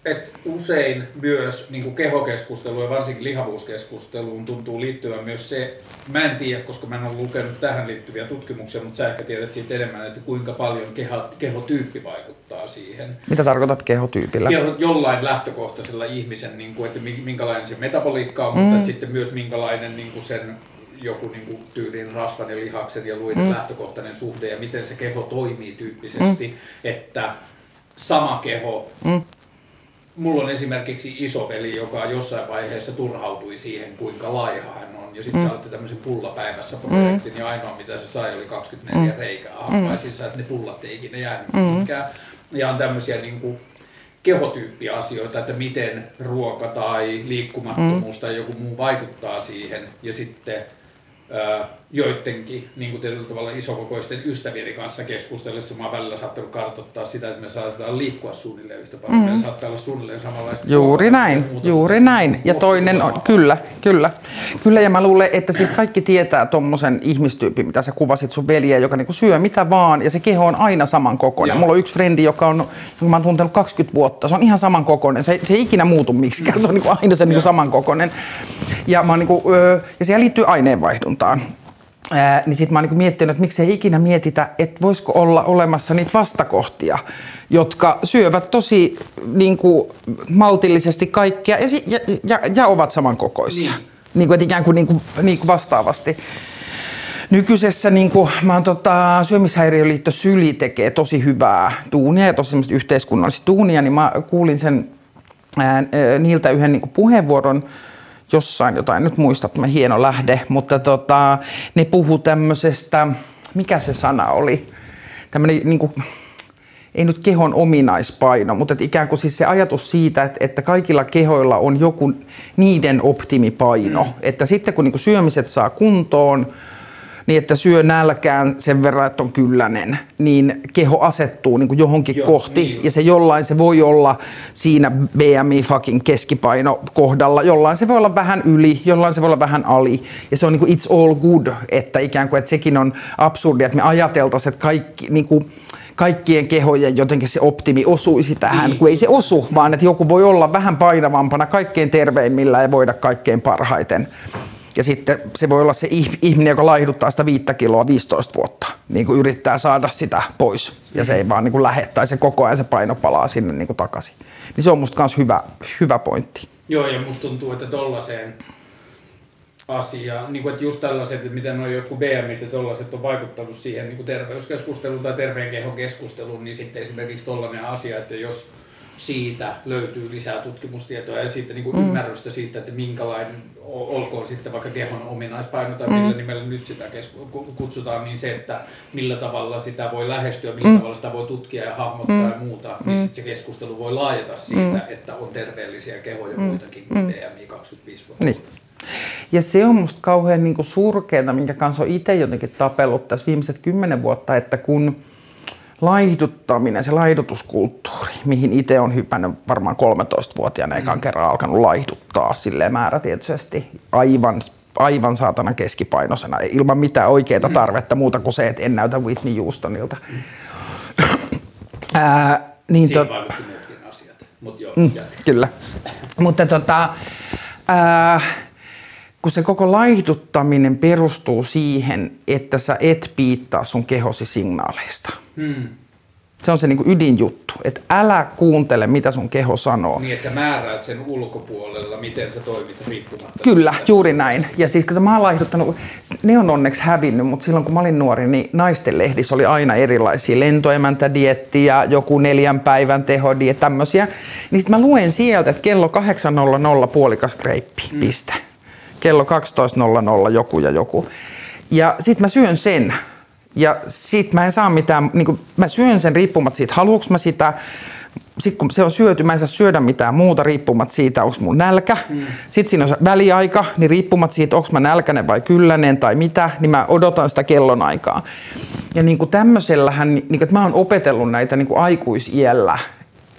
että usein myös niin kuin kehokeskusteluun ja varsinkin lihavuuskeskusteluun tuntuu liittyvän myös se, mä en tiedä, koska mä en ole lukenut tähän liittyviä tutkimuksia, mutta sä ehkä tiedät siitä enemmän, että kuinka paljon keho, kehotyyppi vaikuttaa siihen. Mitä tarkoitat kehotyypillä? Keho, jollain lähtökohtaisella ihmisen, niin kuin, että minkälainen se metaboliikka on, mm. mutta sitten myös minkälainen niin kuin sen joku niin kuin tyylin rasvan ja lihaksen ja luiden mm. lähtökohtainen suhde ja miten se keho toimii tyyppisesti, mm. että sama keho mm mulla on esimerkiksi isoveli, joka jossain vaiheessa turhautui siihen, kuinka laiha hän on. Ja sitten mm. saatte tämmöisen pullapäivässä projektin, mm. ja ainoa mitä se sai oli 24 mm. reikää hampaisiinsa, että ne pullat ei ikinä jäänyt mm. mihinkään. Ja on tämmöisiä niin kuin, kehotyyppiasioita, että miten ruoka tai liikkumattomuus mm. tai joku muu vaikuttaa siihen. Ja sitten joidenkin niin kuin tietyllä tavalla isokokoisten ystävieni kanssa keskustellessa mä oon välillä saattanut kartoittaa sitä, että me saatetaan liikkua suunnilleen yhtä paljon. Mm. Meillä saattaa olla suunnilleen samanlaista. Juuri näin, juuri näin. Ja toinen on, kyllä, kyllä. Kyllä ja mä luulen, että siis kaikki tietää tommosen ihmistyypin, mitä sä kuvasit sun veljeä, joka niinku syö mitä vaan ja se keho on aina samankokoinen. Mulla on yksi frendi, joka on, jonka mä oon tuntenut 20 vuotta, se on ihan samankokoinen. Se, se ei ikinä muutu miksikään, se on niinku aina se niinku samankokoinen. Ja, mä oon niinku, ja siihen liittyy aineenvaihduntaan. Ää, niin sitten mä oon niin miettinyt, että miksei ikinä mietitä, että voisiko olla olemassa niitä vastakohtia, jotka syövät tosi niin kuin, maltillisesti kaikkea ja, ja, ja, ja ovat samankokoisia. Niin. Niin kuin, että ikään kuin, niin kuin, niin kuin vastaavasti. Nykyisessä niin kuin, mä oon, tota, syömishäiriöliitto Syli tekee tosi hyvää tuunia ja tosi yhteiskunnallista tuunia, niin mä kuulin sen ää, niiltä yhden niin kuin puheenvuoron, jossain jotain, nyt muistat, mä hieno lähde, mutta tota, ne puhu tämmöisestä, mikä se sana oli, tämmöinen niin kuin, ei nyt kehon ominaispaino, mutta että ikään kuin siis se ajatus siitä, että, että kaikilla kehoilla on joku niiden optimipaino, mm. että sitten kun niin kuin syömiset saa kuntoon, niin että syö nälkään sen verran, että on kyllänen, niin keho asettuu niin kuin johonkin Joo, kohti. Niin. Ja se jollain se voi olla siinä BMI fucking keskipaino kohdalla, jollain se voi olla vähän yli, jollain se voi olla vähän ali. Ja se on niin kuin it's all good, että ikään kuin että sekin on absurdia, että me ajateltaisiin, että kaikki niin kuin, kaikkien kehojen jotenkin se optimi osuisi tähän, niin. kun ei se osu, vaan että joku voi olla vähän painavampana kaikkein terveimmillä ja voida kaikkein parhaiten. Ja sitten se voi olla se ihminen, joka laihduttaa sitä viittä kiloa 15 vuotta, niin kuin yrittää saada sitä pois. Ja se ei vaan niin kuin lähde, tai se koko ajan se paino palaa sinne niin kuin takaisin. Niin se on musta myös hyvä, hyvä pointti. Joo, ja musta tuntuu, että tollaiseen asia, niin kuin, että just tällaiset, että miten nuo jotkut BMit ja tollaiset on vaikuttanut siihen niin kuin terveyskeskusteluun tai terveen kehon keskusteluun, niin sitten esimerkiksi tollainen asia, että jos siitä löytyy lisää tutkimustietoa ja siitä niin kuin mm. ymmärrystä siitä, että minkälainen, olkoon sitten vaikka kehon ominaispaino tai mm. millä nimellä nyt sitä kutsutaan, niin se, että millä tavalla sitä voi lähestyä, millä mm. tavalla sitä voi tutkia ja hahmottaa mm. ja muuta, niin mm. sitten se keskustelu voi laajata siitä, mm. että on terveellisiä kehoja mm. muitakin kuin mm. BMI 25 vuotta. Niin. Ja se on musta kauhean niin surkeaa, minkä kanssa on itse jotenkin tapellut tässä viimeiset kymmenen vuotta, että kun laihduttaminen, se laihdutuskulttuuri, mihin itse on hypännyt varmaan 13-vuotiaana ekan mm. kerran alkanut laihduttaa sille määrätietoisesti aivan aivan saatana keskipainoisena, ilman mitään oikeaa mm. tarvetta muuta kuin se, että en näytä Whitney Houstonilta. Mm. Ää, niin vaikutti muutkin asiat, mutta joo, mm, Kyllä. Mutta tota, ää, kun se koko laihduttaminen perustuu siihen, että sä et piittaa sun kehosi signaaleista. Hmm. Se on se niinku ydinjuttu, että älä kuuntele, mitä sun keho sanoo. Niin, että sä määräät sen ulkopuolella, miten sä toimit riippumatta. Kyllä, juuri näin. Ja siis kun mä oon laihduttanut, ne on onneksi hävinnyt, mutta silloin kun mä olin nuori, niin naisten lehdissä oli aina erilaisia lentoemäntädiettiä, joku neljän päivän tehodiet, tämmöisiä. Niin sit mä luen sieltä, että kello 8.00 puolikas greippi, hmm. piste kello 12.00 joku ja joku. Ja sit mä syön sen. Ja sit mä en saa mitään, niin kuin, mä syön sen riippumatta siitä, haluuks mä sitä, sitten kun se on syöty, mä en saa syödä mitään muuta riippumatta siitä, onko mun nälkä. Mm. Sitten siinä on se väliaika, niin riippumatta siitä, onko mä nälkäinen vai kylläinen tai mitä, niin mä odotan sitä kellonaikaa. Ja niin kuin tämmöisellähän, niin kuin, että mä oon opetellut näitä niin kuin aikuisiellä,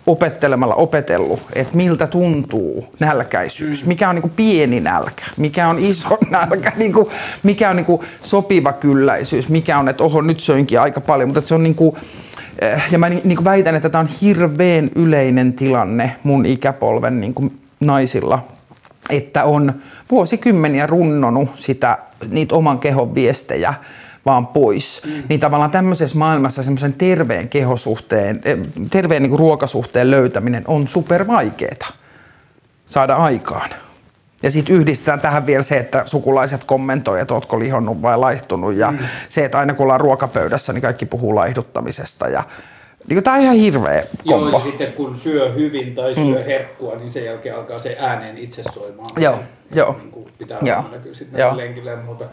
opettelemalla opetellut, että miltä tuntuu nälkäisyys, mm. mikä on niin kuin pieni nälkä, mikä on iso nälkä, niin kuin, mikä on niin kuin sopiva kylläisyys, mikä on, että oho nyt söinkin aika paljon, mutta se on niin kuin, eh, ja mä niin kuin väitän, että tämä on hirveän yleinen tilanne mun ikäpolven niin kuin naisilla, että on vuosikymmeniä runnonut sitä, niitä oman kehon viestejä vaan pois. Mm. Niin tavallaan tämmöisessä maailmassa semmoisen terveen kehosuhteen, eh, terveen niin ruokasuhteen löytäminen on super vaikeeta saada aikaan. Ja sitten yhdistetään tähän vielä se, että sukulaiset kommentoivat, että ootko lihonnut vai laihtunut. Ja mm. se, että aina kun ollaan ruokapöydässä, niin kaikki puhuu laihduttamisesta. Ja niin tämä on ihan hirveä kombo. Joo, ja sitten kun syö hyvin tai syö mm. herkkua, niin sen jälkeen alkaa se ääneen itse soimaan. Joo, joo. Niin pitää joo. kyllä sitten lenkille ja muuta.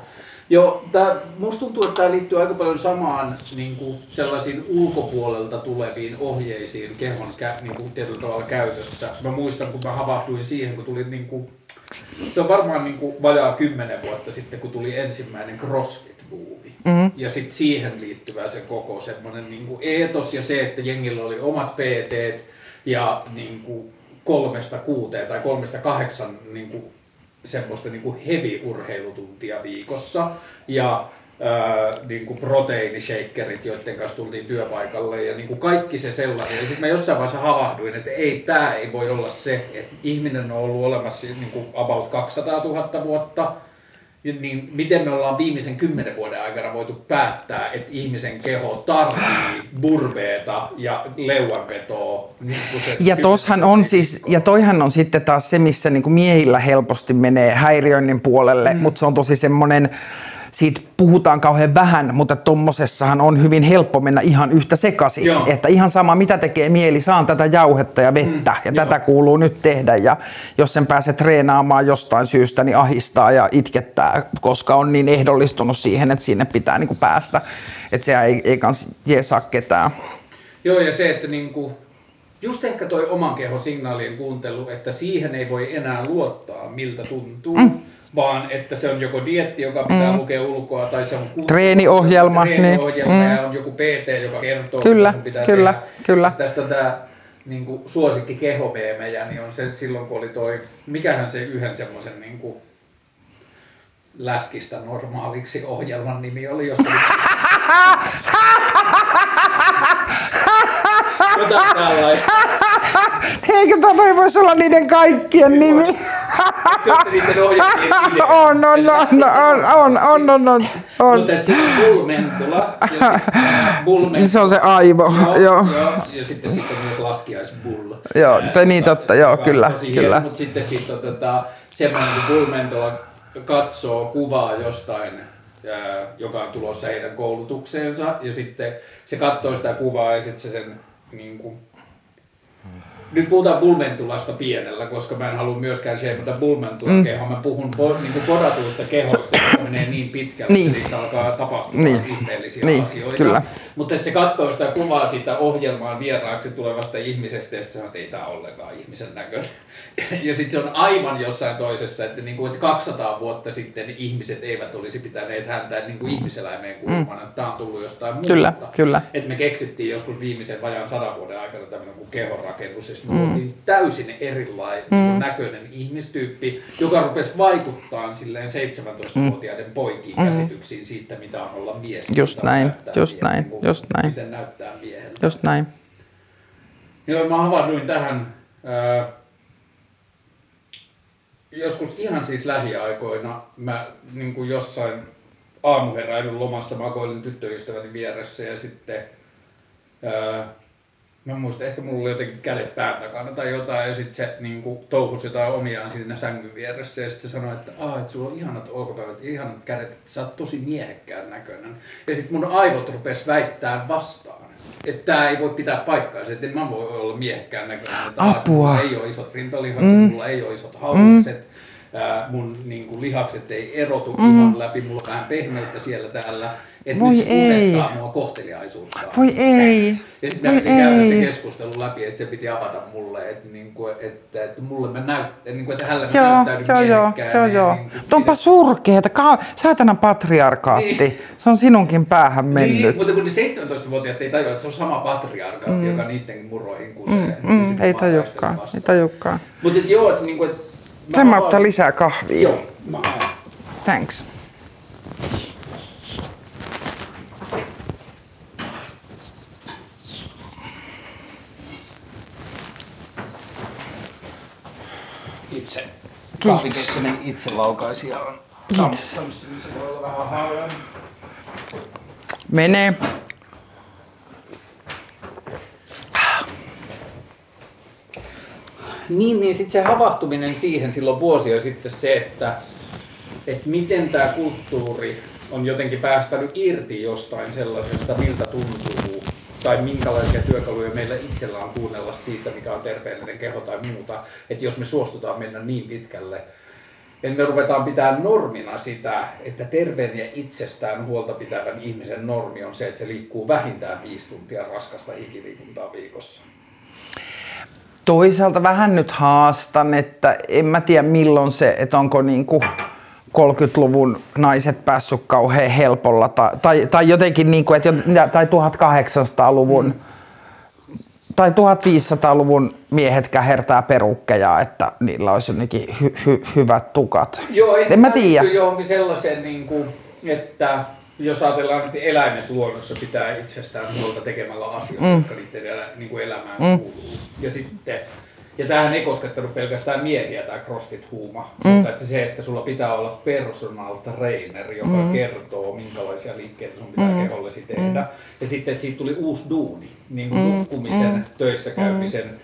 Joo, tää, musta tuntuu, että tämä liittyy aika paljon samaan niin kuin sellaisiin ulkopuolelta tuleviin ohjeisiin kehon kä, niin kuin tietyllä tavalla käytössä. Mä muistan, kun mä havahduin siihen, kun tuli niin kuin, se on varmaan niin kuin vajaa kymmenen vuotta sitten, kun tuli ensimmäinen CrossFit-buumi. Mm-hmm. Ja sitten siihen liittyvä se koko semmoinen niin kuin eetos ja se, että jengillä oli omat PT ja niin kuin kolmesta kuuteen tai kolmesta kahdeksan niin kuin semmoista niin kuin heavy-urheilutuntia viikossa ja ää, niin kuin proteiinishakerit, joiden kanssa tultiin työpaikalle ja niin kuin kaikki se sellainen. Ja sitten mä jossain vaiheessa havahduin, että ei, tämä ei voi olla se, että ihminen on ollut olemassa niin kuin about 200 000 vuotta, niin miten me ollaan viimeisen kymmenen vuoden aikana voitu päättää, että ihmisen keho tarvitsee burbeeta ja leuanvetoa. Niin ja, toshan on siis, ja toihan on sitten taas se, missä niin kuin miehillä helposti menee häiriöinnin puolelle, mm. mutta se on tosi semmoinen siitä puhutaan kauhean vähän, mutta tuommoisessahan on hyvin helppo mennä ihan yhtä sekaisin. Joo. Että ihan sama mitä tekee mieli, saan tätä jauhetta ja vettä mm, ja joo. tätä kuuluu nyt tehdä. Ja jos sen pääsee treenaamaan jostain syystä, niin ahistaa ja itkettää, koska on niin ehdollistunut siihen, että sinne pitää niin kuin päästä. Että se ei, ei kans jeesaa ketään. Joo ja se, että niin kuin just ehkä toi oman kehon signaalien kuuntelu, että siihen ei voi enää luottaa, miltä tuntuu. Mm vaan että se on joko dietti, joka pitää mm. lukea ulkoa, tai se on treeniohjelma, treeniohjelma niin. ja on joku PT, joka kertoo, kyllä, mitä pitää kyllä, tehdä. Kyllä. Tästä tämä niin kuin suosikki kehomeemejä, niin on se silloin, kun oli toi, mikähän se yhden semmoisen niin kuin läskistä normaaliksi ohjelman nimi oli, jos oli... Eikö toi voisi olla niiden kaikkien nimi? on, on, on, on, on, on, on, on. Mutta sitten bulmentula bulmentula. Se on se aivo, joo. joo. ja sitten, sitten myös laskiaisbulla. Joo, tai niin totta, joo, kyllä. kyllä. Mutta sitten, sitten tota, semmoinen, kun bulmentula katsoo kuvaa jostain joka on tulossa heidän koulutukseensa ja sitten se katsoo sitä kuvaa ja sitten se sen niin kuin, nyt puhutaan bulmentulasta pienellä, koska mä en halua myöskään sheimata bulmentulan mm. kehoa. Mä puhun po, niin kuin podatuista kehosta, kun menee niin pitkälle, niin. että niissä alkaa tapahtua niin. ihmeellisiä niin. asioita. Kyllä. Mutta että se katsoo sitä kuvaa sitä ohjelmaan vieraaksi tulevasta ihmisestä ja sitten sanoo, että ei tämä ollenkaan ihmisen näköinen. Ja sitten se on aivan jossain toisessa, että, niin kuin, että 200 vuotta sitten ihmiset eivät olisi pitäneet häntä niin kuin ihmiseläimeen kuulumana. Mm. Tämä on tullut jostain muuta. Kyllä, kyllä. Että me keksittiin joskus viimeisen vajaan sadan vuoden aikana tämmöinen kuin kehorakennus 90-luvulla, mm. niin täysin erilainen mm. näköinen ihmistyyppi, joka rupesi vaikuttaa silleen 17-vuotiaiden mm. poikien mm. käsityksiin siitä, mitä on olla mies. Just näin, just miehen, näin, niin just miten näin. Miten näyttää miehen. Just näin. Joo, mä havainnoin tähän äh, joskus ihan siis lähiaikoina. Mä niin kuin jossain aamuheräilyn lomassa makoilin tyttöystäväni vieressä ja sitten... Äh, Mä muistan, ehkä mulla oli jotenkin kädet pään takana tai jotain, ja sitten se niin kuin, touhusi jotain omiaan siinä sängyn vieressä, ja sitten se sanoi, että, Aa, että sulla on ihanat olkapäivät, ihanat kädet, että sä oot tosi miehekkään näköinen. Ja sitten mun aivot rupes väittää vastaan. Että tämä ei voi pitää paikkaansa, että mä voi olla miehekkään näköinen. Että Apua. Mulla ei ole isot rintalihakset, mm. mulla ei ole isot haulukset. Mm mun niin kuin, lihakset ei erotu mm. ihan läpi, mulla on vähän pehmeyttä siellä täällä. Että Voi nyt se ei. mua kohteliaisuutta. Voi ei. Ja sitten me käydä se keskustelu läpi, että se piti avata mulle, että, niin kuin, että, että mulle mä näyt, niin kuin, että hänellä mä joo, näyttäydyn joo, joo, joo. Niin kuin, Onpa surkeeta, ka- saatana patriarkaatti. Niin. Se on sinunkin päähän niin, mennyt. Niin, mutta kun ne 17-vuotiaat ei tajua, että se on sama patriarkaatti, mm. joka niiden murroihin kusee. Mm, mm, ei tajukaan, ei tajukaan. Mutta joo, että, niin kuin, että Sen mä ottaa lisää kahvia. Joo, mä Thanks. Itse. Kahvikeskeinen itse laukaisija on Kiitos. se voi olla vähän halvempi. Menee. Niin, niin sitten se havahtuminen siihen silloin vuosia sitten se, että, että miten tämä kulttuuri on jotenkin päästänyt irti jostain sellaisesta, miltä tuntuu, tai minkälaisia työkaluja meillä itsellä on kuunnella siitä, mikä on terveellinen keho tai muuta, että jos me suostutaan mennä niin pitkälle, että me ruvetaan pitää normina sitä, että terveen ja itsestään huolta pitävän ihmisen normi on se, että se liikkuu vähintään viisi tuntia raskasta hikiliikuntaa viikossa. Toisaalta vähän nyt haastan, että en mä tiedä milloin se, että onko niin kuin 30-luvun naiset päässyt kauhean helpolla tai, tai, tai jotenkin niin kuin, että, tai 1800-luvun mm. tai 1500-luvun miehet kähertää perukkeja, että niillä olisi jotenkin hy, hy, hyvät tukat. Joo, en mä tiedä. johonkin sellaisen, niin kuin, että jos ajatellaan, että eläimet luonnossa pitää itsestään huolta tekemällä asioita, mm. jotka niiden elä, niin kuin elämään mm. kuuluu. Ja sitten ja tämähän ei koskettanut pelkästään miehiä tämä CrossFit-huuma, mm. mutta että se, että sulla pitää olla personal trainer, joka mm. kertoo, minkälaisia liikkeitä sun pitää mm. kehollesi tehdä. Mm. Ja sitten, että siitä tuli uusi duuni, niin kuin mm. nukkumisen, mm. töissä käymisen, mm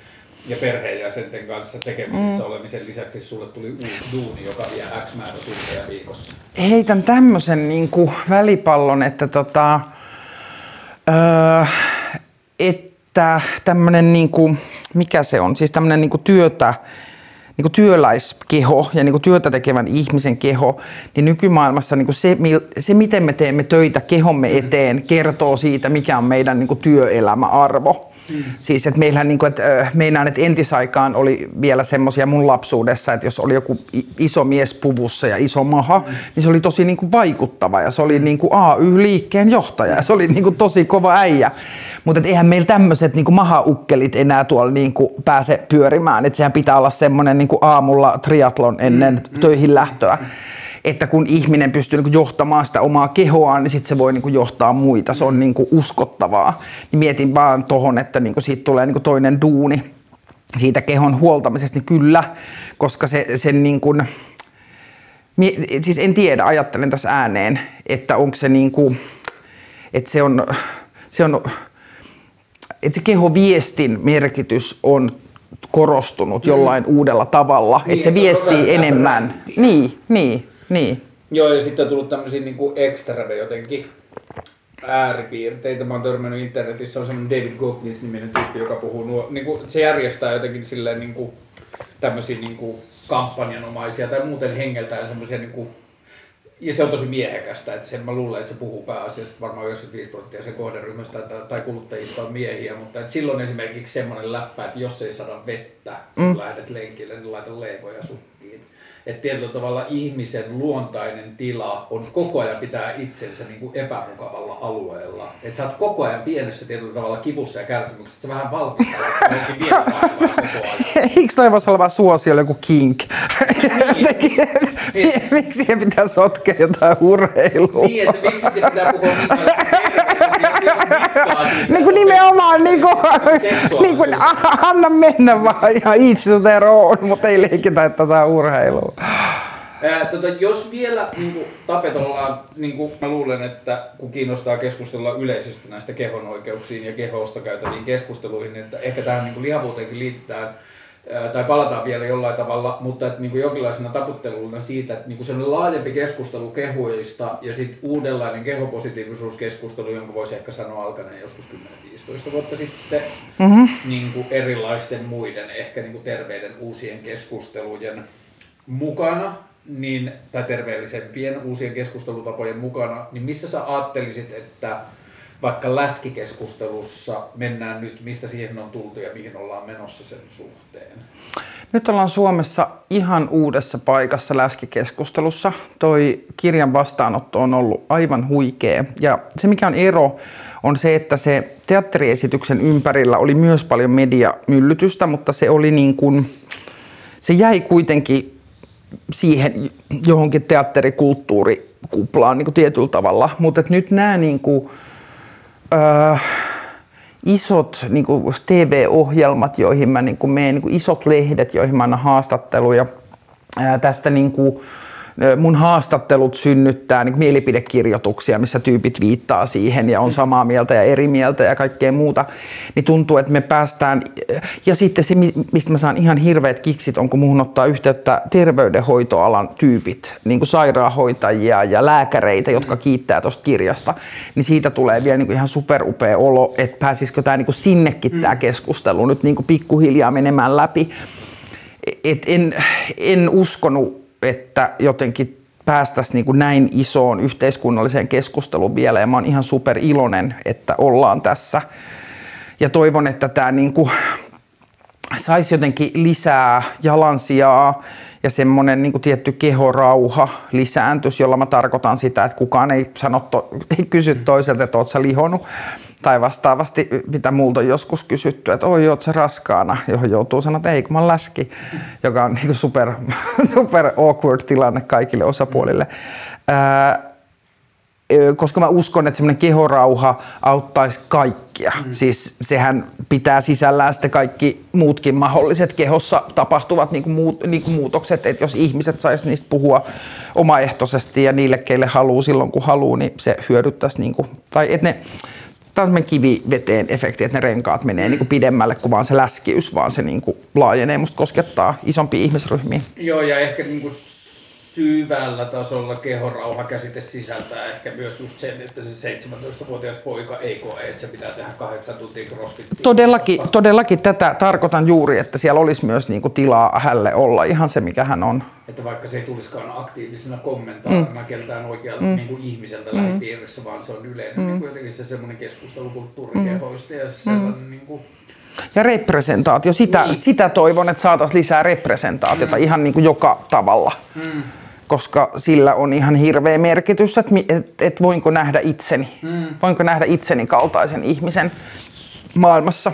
ja perheenjäsenten kanssa tekemisissä mm. olemisen lisäksi sulle tuli uusi duuni, joka vie X määrä tunteja viikossa? Heitän tämmöisen niin kuin välipallon, että, tota, öö, että tämmöinen, niin kuin, mikä se on, siis tämmöinen niin kuin työtä, niin kuin työläiskeho ja niin kuin työtä tekevän ihmisen keho, niin nykymaailmassa niin kuin se, se, miten me teemme töitä kehomme eteen, kertoo siitä, mikä on meidän niin kuin työelämäarvo. Mm. Siis, että meillähän, niin kuin, että, meinaan, että entisaikaan oli vielä semmoisia mun lapsuudessa, että jos oli joku iso mies puvussa ja iso maha, mm. niin se oli tosi niin kuin vaikuttava ja se oli niin kuin AY-liikkeen johtaja ja se oli niin kuin tosi kova äijä. Mutta eihän meillä tämmöiset niin mahaukkelit enää tuolla niin kuin pääse pyörimään, että sehän pitää olla semmoinen niin kuin aamulla triatlon ennen mm. töihin lähtöä. Mm että kun ihminen pystyy niin johtamaan sitä omaa kehoaan, niin sitten se voi niin johtaa muita. Se on niin uskottavaa. Niin mietin vaan tuohon, että niin siitä tulee niin toinen duuni siitä kehon huoltamisesta, niin kyllä, koska se, sen niin kuin, siis en tiedä, ajattelen tässä ääneen, että onko se niin kuin, että se on, se on, että se kehoviestin merkitys on korostunut jollain mm. uudella tavalla, niin, että se viestii enemmän. Niin, niin. Niin. Joo, ja sitten on tullut tämmöisiä niin ekstrade jotenkin ääripiirteitä. Mä oon törmännyt internetissä, on semmoinen David Goggins niminen tyyppi, joka puhuu nuo, niin kuin, se järjestää jotenkin silleen niin kuin, tämmöisiä niin kuin, kampanjanomaisia tai muuten hengeltään semmoisia niin kuin, ja se on tosi miehekästä, että sen mä luulen, että se puhuu pääasiassa varmaan 95 prosenttia sen kohderyhmästä tai, tai kuluttajista on miehiä, mutta että silloin esimerkiksi semmoinen läppä, että jos ei saada vettä, kun mm. lähdet lenkille, niin laita leikoja sukkiin että tietyllä tavalla ihmisen luontainen tila on koko ajan pitää itsensä niin kuin epämukavalla alueella. Että sä oot koko ajan pienessä tietyllä tavalla kivussa ja kärsimyksessä, että sä vähän valmistelet. Eikö toi voisi olla suosio joku kink? Niin. niin. miksi se pitää sotkea jotain urheilua? Niin, että miksi se pitää puhua niin niin kuin nimenomaan, niin kuin, niin kuin, anna mennä vaan ja each their own, mutta ei leikitä tätä urheilua. Ää, tota, jos vielä niin kuin, tapetolla, niin kuin mä luulen, että kun kiinnostaa keskustella yleisesti näistä kehon oikeuksiin ja kehosta käytäviin keskusteluihin, niin että ehkä tähän niin lihavuuteenkin liitetään tai palataan vielä jollain tavalla, mutta että niin kuin jonkinlaisena taputteluna siitä, että niin kuin sellainen laajempi keskustelu kehuista ja sitten uudenlainen kehopositiivisuuskeskustelu, jonka voisi ehkä sanoa alkaneen joskus 10-15 vuotta sitten, mm-hmm. niin kuin erilaisten muiden ehkä niin kuin terveiden uusien keskustelujen mukana, niin, tai terveellisempien uusien keskustelutapojen mukana, niin missä sä ajattelisit, että vaikka läskikeskustelussa mennään nyt, mistä siihen on tultu ja mihin ollaan menossa sen suhteen? Nyt ollaan Suomessa ihan uudessa paikassa läskikeskustelussa. Toi kirjan vastaanotto on ollut aivan huikea. Ja se mikä on ero on se, että se teatteriesityksen ympärillä oli myös paljon mediamyllytystä, mutta se oli niin kuin, se jäi kuitenkin siihen johonkin teatterikulttuurikuplaan niin kuin tietyllä tavalla. Mutta nyt nämä niin kuin, öö, isot niin kuin TV-ohjelmat, joihin mä niin kuin menen, niin kuin isot lehdet, joihin mä annan haastatteluja. Ää, tästä niin kuin, mun haastattelut synnyttää niin mielipidekirjoituksia, missä tyypit viittaa siihen ja on samaa mieltä ja eri mieltä ja kaikkea muuta, niin tuntuu, että me päästään, ja sitten se, mistä mä saan ihan hirveät kiksit, on kun muuhun ottaa yhteyttä terveydenhoitoalan tyypit, niin kuin sairaanhoitajia ja lääkäreitä, jotka kiittää tuosta kirjasta, niin siitä tulee vielä niin kuin ihan superupea olo, että pääsisikö tämä niin kuin sinnekin mm. tämä keskustelu nyt niin kuin pikkuhiljaa menemään läpi. Et en, en uskonut että jotenkin päästäisiin niin kuin näin isoon yhteiskunnalliseen keskusteluun vielä ja mä oon ihan super iloinen, että ollaan tässä. Ja toivon, että tämä niin kuin saisi jotenkin lisää jalansijaa ja semmoinen niin tietty kehorauha lisääntyisi, jolla mä tarkoitan sitä, että kukaan ei, sano to, ei kysy toiselta, että oot sä lihonut, tai vastaavasti, mitä multa on joskus kysytty, että oi, oot sä raskaana, johon joutuu sanoa, että ei, kun mä läski, joka on niin super, super awkward tilanne kaikille osapuolille. Ää, koska mä uskon, että semmoinen kehorauha auttaisi kaikkia. Mm. Siis sehän pitää sisällään sitten kaikki muutkin mahdolliset kehossa tapahtuvat niin kuin muut, niin kuin muutokset. Että jos ihmiset sais niistä puhua omaehtoisesti ja niille, keille haluaa silloin kun haluaa, niin se hyödyttäisi. Niin kuin, tai että ne, tämä on kiviveteen efekti, että ne renkaat menee niin kuin pidemmälle kuin vaan se läskiys, vaan se niin kuin laajenee. Musta koskettaa isompia ihmisryhmiä. Joo, ja ehkä niin kuin syvällä tasolla kehorauha käsite sisältää ehkä myös just sen, että se 17-vuotias poika ei koe, että se pitää tehdä kahdeksan tuntia crossfittiä. Todellakin, todellakin tätä tarkoitan juuri, että siellä olisi myös niinku tilaa hälle olla ihan se, mikä hän on. Että vaikka se ei tulisikaan aktiivisena kommentaarina mm. keltään oikealta mm. niin kuin ihmiseltä mm. lähipiirissä, vaan se on yleinen mm. niin kuin jotenkin se semmoinen keskustelukulttuuri mm. kehoista ja se sellainen mm. niin kuin ja representaatio, sitä, niin. sitä toivon, että saataisiin lisää representaatiota mm. ihan niin kuin joka tavalla. Mm koska sillä on ihan hirveä merkitys, että et, et voinko nähdä itseni, mm. voinko nähdä itseni kaltaisen ihmisen maailmassa.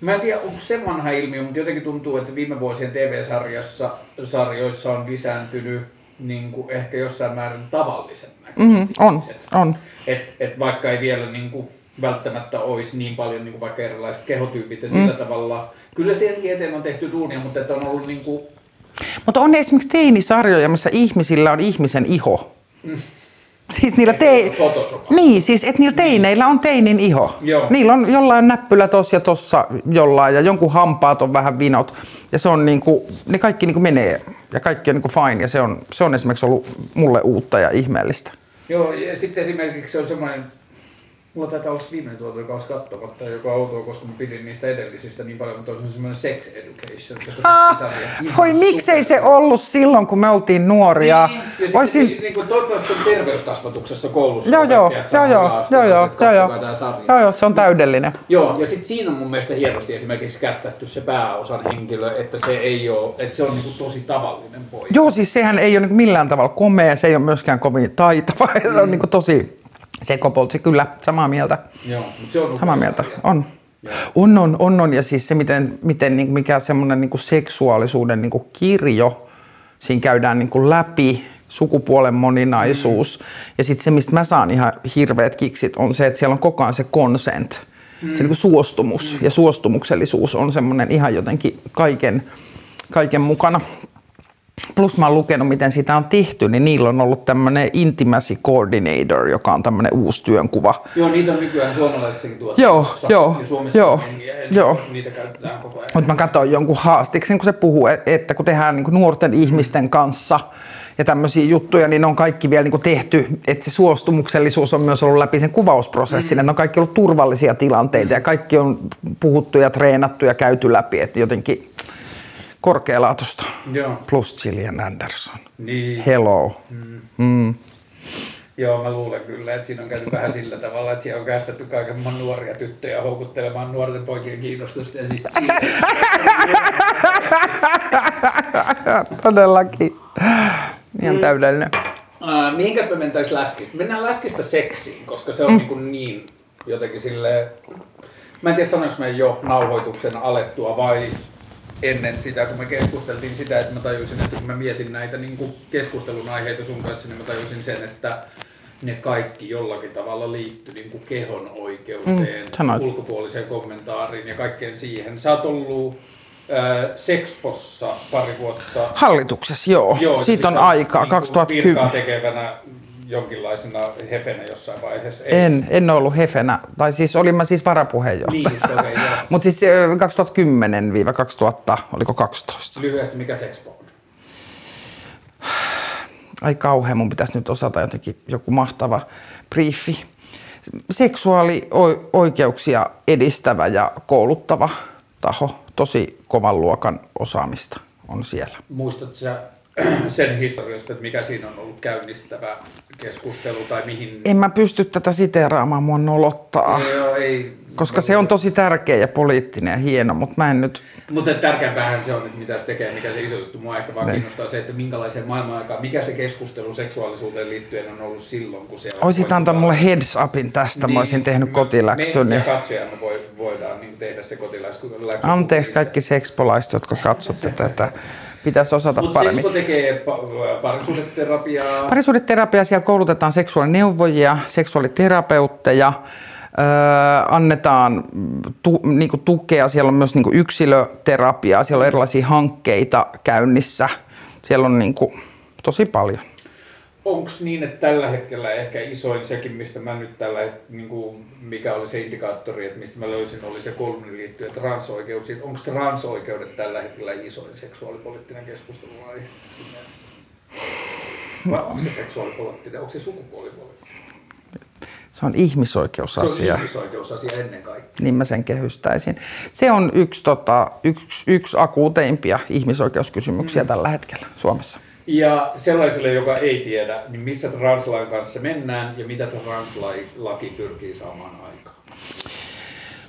Mä en tiedä, onko se vanha ilmiö, mutta jotenkin tuntuu, että viime vuosien TV-sarjassa sarjoissa on lisääntynyt niin kuin ehkä jossain määrin tavallisen mm, on, on. Et, et vaikka ei vielä niin kuin välttämättä olisi niin paljon niin kuin vaikka erilaiset kehotyypit ja mm. sillä tavalla. Kyllä sielläkin eteen on tehty duunia, mutta että on ollut niin kuin mutta on esimerkiksi teinisarjoja, missä ihmisillä on ihmisen iho. Mm. Siis niillä tei... Photoshop. Niin, siis että niillä teineillä on teinin iho. Joo. Niillä on jollain näppylä tossa ja tossa jollain ja jonkun hampaat on vähän vinot. Ja se on niinku, ne kaikki niinku menee ja kaikki on niinku fine ja se on, se on esimerkiksi ollut mulle uutta ja ihmeellistä. Joo, ja sitten esimerkiksi se on semmoinen, mulla taitaa olla viimeinen tuote, joka olisi katsomatta joka autoa, koska mä pidin niistä edellisistä niin paljon, mutta se on semmoinen sex education. Se Ah, voi miksei se ollut silloin, kun me oltiin nuoria. Niin, ja sitten Oisin... niin, niin kuin toivottavasti on terveyskasvatuksessa koulussa. Joo, joo, joo, joo, joo, joo, joo, joo, joo, joo, se on täydellinen. Joo, ja sitten siinä on mun mielestä hienosti esimerkiksi kästetty se pääosan henkilö, että se ei ole, että se on niinku tosi tavallinen poika. Joo, siis sehän ei ole niinku millään tavalla komea, se ei ole myöskään kovin taitava. Se on niinku tosi sekopoltsi, kyllä, samaa mieltä. Joo, mutta se on Samaa mieltä, on. On, on, on, on. Ja siis se, miten, miten niin mikä semmoinen niin seksuaalisuuden niin kirjo, siinä käydään niin kuin läpi sukupuolen moninaisuus. Mm. Ja sitten se, mistä mä saan ihan hirveät kiksit, on se, että siellä on koko ajan se consent, mm. se niin kuin suostumus. Mm. Ja suostumuksellisuus on semmoinen ihan jotenkin kaiken, kaiken mukana. Plus mä oon lukenut, miten sitä on tehty, niin niillä on ollut tämmöinen intimacy coordinator, joka on tämmöinen uusi työnkuva. Joo, niitä on nykyään suomalaisissakin Joo, tuotteissa. joo, ja Suomessa joo, on jengiä, ja joo. niitä- käytetään koko ajan. Mutta mä katsoin jonkun haastiksen, kun se puhuu, et- että kun tehdään niin nuorten ihmisten kanssa ja tämmöisiä juttuja, niin ne on kaikki vielä niin tehty, että se suostumuksellisuus on myös ollut läpi sen kuvausprosessin, mm. että ne on kaikki ollut turvallisia tilanteita ja kaikki on puhuttu ja treenattu ja käyty läpi, että jotenkin korkealaatusta. Joo, Plus Gillian Anderson. niin. Hello. Mm. Joo, mä luulen kyllä, että siinä on käyty vähän sillä tavalla, että siellä on kästetty kaiken nuoria tyttöjä houkuttelemaan nuorten poikien kiinnostusta ja sitten Todellakin. Ihan täydellinen. Uh, mihinkäs me mentäis läskistä? Mennään läskistä seksiin, koska se on mm. niin, kuin niin jotenkin sille Mä en tiedä sanoinko mä jo nauhoituksen alettua vai ennen sitä, kun me keskusteltiin sitä, että mä tajusin, että kun mä mietin näitä niin kuin keskustelun aiheita sun kanssa, niin mä tajusin sen, että ne kaikki jollakin tavalla liittyy niin kuin kehon oikeuteen, Mm, sanoit. ulkopuoliseen kommentaariin ja kaikkeen siihen. Sä oot ollut äh, Sexpossa pari vuotta Hallituksessa, joo. joo Siitä on aikaa, niinku 2010. Virkaa tekevänä jonkinlaisena hefenä jossain vaiheessa. Ei. En, en ollut hefenä, tai siis olin mä siis varapuheenjohtaja. Niin, just, joo. Mutta siis ö, 2010-2000, oliko 12? Lyhyesti, mikä Sexpo on? Ai kauhean, mun pitäisi nyt osata jotenkin joku mahtava briefi. Seksuaalioikeuksia edistävä ja kouluttava taho, tosi kovan luokan osaamista on siellä. Muistatko sä sen historiasta, että mikä siinä on ollut käynnistävä keskustelu tai mihin? En mä pysty tätä siteeraamaan, mua nolottaa, Joo, ei. koska se on tosi tärkeä ja poliittinen ja hieno, mutta mä en nyt... Mutta tärkeämpäähän se on, että mitä se tekee, mikä se iso juttu. Mua ehkä vaan Niin. kiinnostaa se, että minkälaiseen maailmanaikaan, mikä se keskustelu seksuaalisuuteen liittyen on ollut silloin, kun se. Oisit antanut mulle heads upin tästä, niin, mä olisin tehnyt me- kotiläksyn. Me ja katsojamme voi, voidaan niin tehdä se kotiläksy. Anteeksi kaikki sekspolaiset, jotka katsotte tätä. Pitäisi osata Mutta paremmin. Sexpo tekee pa- parisuudeterapiaa. Parisuudeterapiaa siellä koulutetaan seksuaalineuvojia, seksuaaliterapeutteja, öö, annetaan tu, niinku tukea, siellä on myös niinku yksilöterapiaa, siellä on erilaisia hankkeita käynnissä, siellä on niinku tosi paljon. Onko niin, että tällä hetkellä ehkä isoin sekin, mistä mä nyt tällä het- niin kuin, mikä oli se indikaattori, että mistä mä löysin, oli se kolumni liittyen transoikeuksiin. Onko transoikeudet tällä hetkellä isoin seksuaalipoliittinen sun mielestä? Vai onko se seksuaalipoliittinen, onko se sukupuolipoliittinen? Se on Se on ihmisoikeusasia, ihmisoikeusasia ennen kaikkea. niin mä sen kehystäisin. Se on yksi, tota, yksi, yksi akuuteimpia ihmisoikeuskysymyksiä mm. tällä hetkellä Suomessa. Ja sellaiselle, joka ei tiedä, niin missä translain kanssa mennään ja mitä translaki pyrkii saamaan aikaan?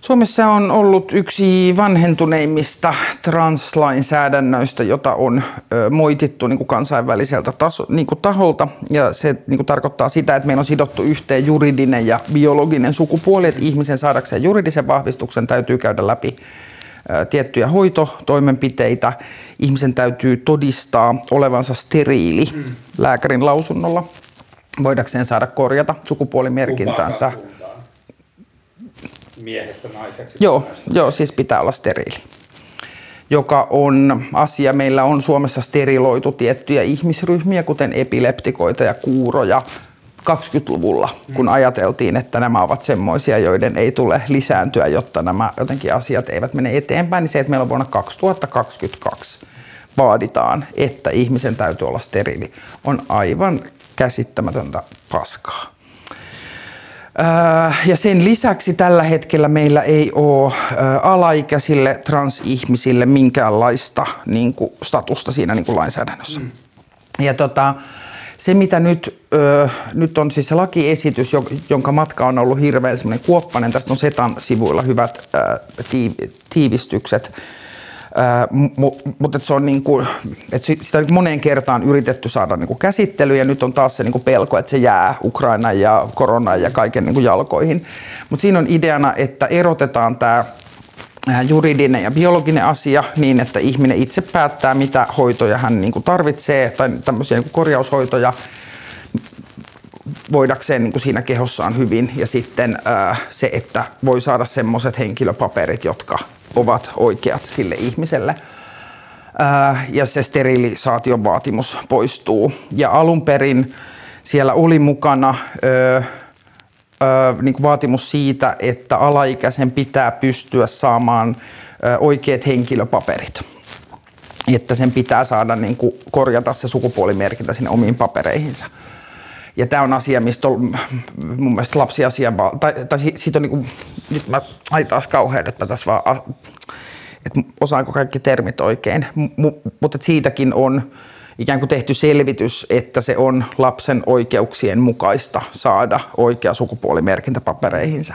Suomessa on ollut yksi vanhentuneimmista translainsäädännöistä, jota on moitittu niin kuin kansainväliseltä taso, niin kuin taholta. Ja se niin kuin tarkoittaa sitä, että meillä on sidottu yhteen juridinen ja biologinen sukupuoli, että ihmisen saadakseen juridisen vahvistuksen täytyy käydä läpi tiettyjä hoitotoimenpiteitä. Ihmisen täytyy todistaa olevansa steriili lääkärin lausunnolla, voidakseen saada korjata sukupuolimerkintänsä. Miehestä naiseksi. Joo, joo, siis pitää olla steriili. Joka on asia, meillä on Suomessa steriloitu tiettyjä ihmisryhmiä, kuten epileptikoita ja kuuroja, 20-luvulla, kun ajateltiin, että nämä ovat semmoisia, joiden ei tule lisääntyä, jotta nämä jotenkin asiat eivät mene eteenpäin, niin se, että meillä on vuonna 2022 vaaditaan, että ihmisen täytyy olla steriili, on aivan käsittämätöntä paskaa. Ja sen lisäksi tällä hetkellä meillä ei ole alaikäisille transihmisille minkäänlaista niin kuin, statusta siinä niin kuin lainsäädännössä. Mm. Ja tota, se, mitä nyt, ö, nyt on siis se lakiesitys, jonka matka on ollut hirveän semmoinen kuoppainen, tästä on Setan sivuilla hyvät ö, tiivistykset, mutta se on niin kuin, että sitä on moneen kertaan yritetty saada niin kuin käsittely ja nyt on taas se niin pelko, että se jää Ukraina ja korona ja kaiken niin jalkoihin. Mutta siinä on ideana, että erotetaan tämä juridinen ja biologinen asia niin, että ihminen itse päättää, mitä hoitoja hän niin kuin tarvitsee tai tämmöisiä niin kuin korjaushoitoja voidakseen niin kuin siinä kehossaan hyvin ja sitten ää, se, että voi saada semmoiset henkilöpaperit, jotka ovat oikeat sille ihmiselle. Ää, ja se sterilisaation vaatimus poistuu. Ja alun perin siellä oli mukana ää, niin kuin vaatimus siitä, että alaikäisen pitää pystyä saamaan oikeat henkilöpaperit. Että sen pitää saada niin kuin korjata se sukupuolimerkintä sinne omiin papereihinsa. Ja tämä on asia, mistä on mun mielestä lapsiasia, tai, tai siitä on niin kuin, nyt mä ai taas kauhean, että mä tässä vaan, että osaanko kaikki termit oikein, mutta siitäkin on ikään kuin tehty selvitys, että se on lapsen oikeuksien mukaista saada oikea sukupuolimerkintä papereihinsa.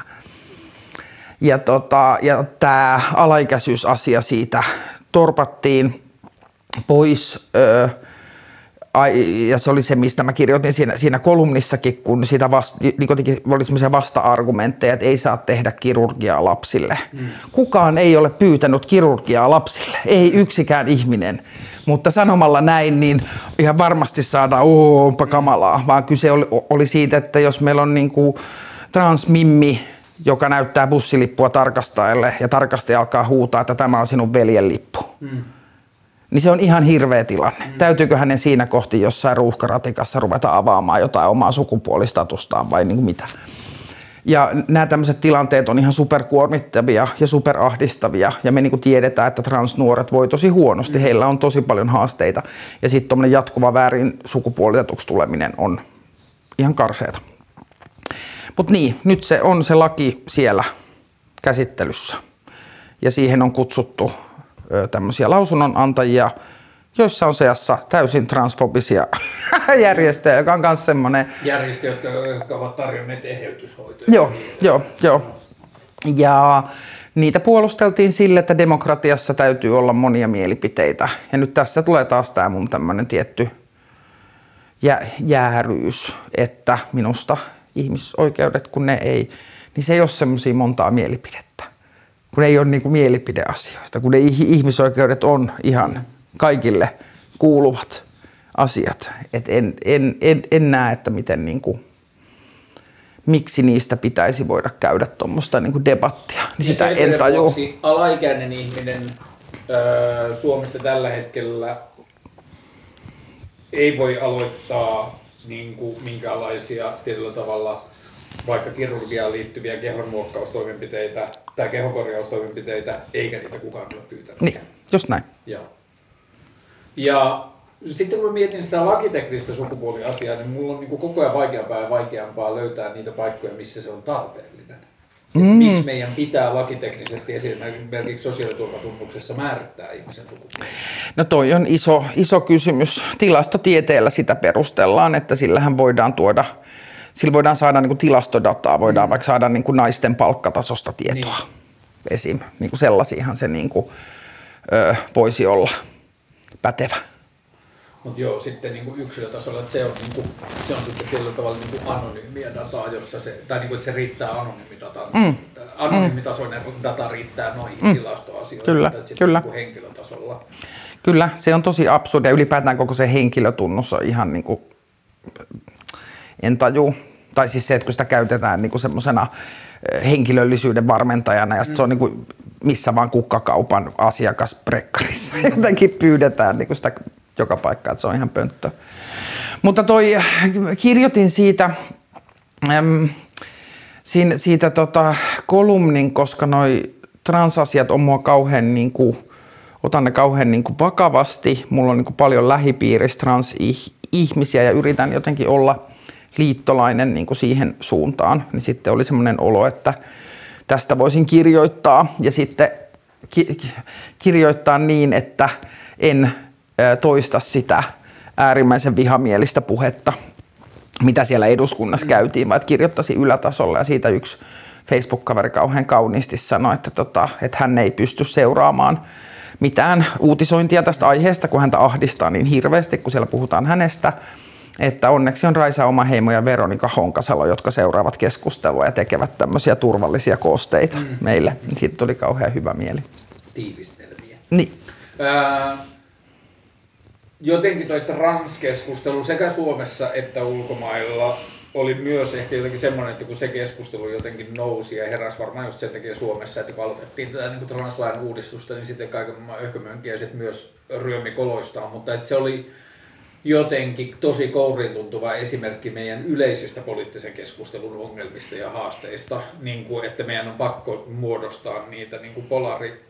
Ja, tota, ja tämä alaikäisyysasia siitä torpattiin pois. Öö, ja se oli se, mistä mä kirjoitin siinä, siinä kolumnissakin, kun sitä vasta, niin oli sellaisia vasta-argumentteja, että ei saa tehdä kirurgiaa lapsille. Mm. Kukaan ei ole pyytänyt kirurgiaa lapsille, ei yksikään ihminen. Mutta sanomalla näin, niin ihan varmasti saadaan, onpa kamalaa, vaan kyse oli, oli siitä, että jos meillä on niin kuin transmimmi, joka näyttää bussilippua tarkastajalle ja tarkastaja alkaa huutaa, että tämä on sinun veljen lippu. Mm. Niin se on ihan hirveä tilanne. Mm. Täytyykö hänen siinä kohti jossain ruuhkaratikassa ruveta avaamaan jotain omaa sukupuolistatustaan vai niin kuin mitä? Ja nämä tämmöiset tilanteet on ihan superkuormittavia ja superahdistavia. Ja me niin tiedetään, että transnuoret voi tosi huonosti. Mm. Heillä on tosi paljon haasteita. Ja sitten tuommoinen jatkuva väärin sukupuolitetuksi tuleminen on ihan karseeta. Mutta niin, nyt se on se laki siellä käsittelyssä. Ja siihen on kutsuttu tämmöisiä lausunnonantajia – joissa on seassa täysin transfobisia järjestöjä, joka on myös semmoinen... Järjestöjä, jotka, jotka ovat tarjonneet eheytyshoitoja. Joo, joo, joo. Ja niitä puolusteltiin sille, että demokratiassa täytyy olla monia mielipiteitä. Ja nyt tässä tulee taas tämä mun tämmöinen tietty jä, jääryys, että minusta ihmisoikeudet, kun ne ei, niin se ei ole semmoisia montaa mielipidettä. Kun ei ole niinku mielipideasioita, kun ne ihmisoikeudet on ihan kaikille kuuluvat asiat. Et en, en, en, en näe, että miten niin kuin, miksi niistä pitäisi voida käydä tuommoista niin debattia. Niin, niin sitä en tajua. Alaikäinen ihminen öö, Suomessa tällä hetkellä ei voi aloittaa niin kuin, minkälaisia tietyllä tavalla vaikka kirurgiaan liittyviä kehonmuokkaustoimenpiteitä tai kehonkorjaustoimenpiteitä, eikä niitä kukaan ole pyytänyt. Niin, just näin. Joo. Ja sitten kun mä mietin sitä lakiteknistä sukupuoliasiaa, niin mulla on niin koko ajan vaikeampaa ja vaikeampaa löytää niitä paikkoja, missä se on tarpeellinen. Mm. Miksi meidän pitää lakiteknisesti esimerkiksi sosiaaliturvatunnuksessa määrittää ihmisen sukupuoli? No toi on iso, iso kysymys. Tilastotieteellä sitä perustellaan, että sillähän voidaan tuoda, sillä voidaan saada niin kuin tilastodataa, voidaan mm. vaikka saada niin kuin naisten palkkatasosta tietoa. Niin. Esim. Niin kuin sellaisiahan se niin kuin, ö, voisi olla pätevä. Mutta joo, sitten niin kuin yksilötasolla, että se on, niin kuin, se on sitten tietyllä tavalla niin kuin anonyymiä dataa, jossa se, tai niin kuin, että se riittää anonyymidataan. Mm. Anonyymitasoinen mm. data riittää noihin mm. tilastoasioihin, kyllä, että kyllä. Niin henkilötasolla. Kyllä, se on tosi absurdia. Ylipäätään koko se henkilötunnus on ihan niin kuin, en taju. Tai siis se, että kun sitä käytetään niin semmoisena henkilöllisyyden varmentajana ja mm. se on niin kuin missä vaan kukkakaupan asiakasprekkarissa jotenkin pyydetään niin kuin sitä joka paikkaan, että se on ihan pönttö. Mutta toi, kirjoitin siitä, äm, siitä, siitä tota, kolumnin, koska noi transasiat on mua kauhean niin kuin, otan ne kauhean niin kuin vakavasti. Mulla on niin kuin paljon lähipiirissä transihmisiä ja yritän jotenkin olla liittolainen niin kuin siihen suuntaan. Niin sitten oli semmoinen olo, että tästä voisin kirjoittaa ja sitten ki- kirjoittaa niin, että en toista sitä äärimmäisen vihamielistä puhetta, mitä siellä eduskunnassa käytiin, vaan kirjoittaisi ylätasolla ja siitä yksi Facebook-kaveri kauhean kauniisti sanoi, että, tota, että hän ei pysty seuraamaan mitään uutisointia tästä aiheesta, kun häntä ahdistaa niin hirveästi, kun siellä puhutaan hänestä. Että onneksi on Raisa oma heimo ja Veronika Honkasalo, jotka seuraavat keskustelua ja tekevät tämmöisiä turvallisia koosteita mm. meille. Siitä tuli kauhean hyvä mieli. Tiivistelmiä. Niin. Ää, jotenkin toi transkeskustelu sekä Suomessa että ulkomailla oli myös ehkä jotenkin semmoinen, että kun se keskustelu jotenkin nousi ja heräsi varmaan just sen takia Suomessa, että kun aloitettiin tätä niin translain uudistusta, niin sitten kaiken öhkömönkiäiset myös ryömi koloistaan, mutta että se oli jotenkin tosi kourin tuntuva esimerkki meidän yleisistä poliittisen keskustelun ongelmista ja haasteista, niin kuin, että meidän on pakko muodostaa niitä niin kuin polari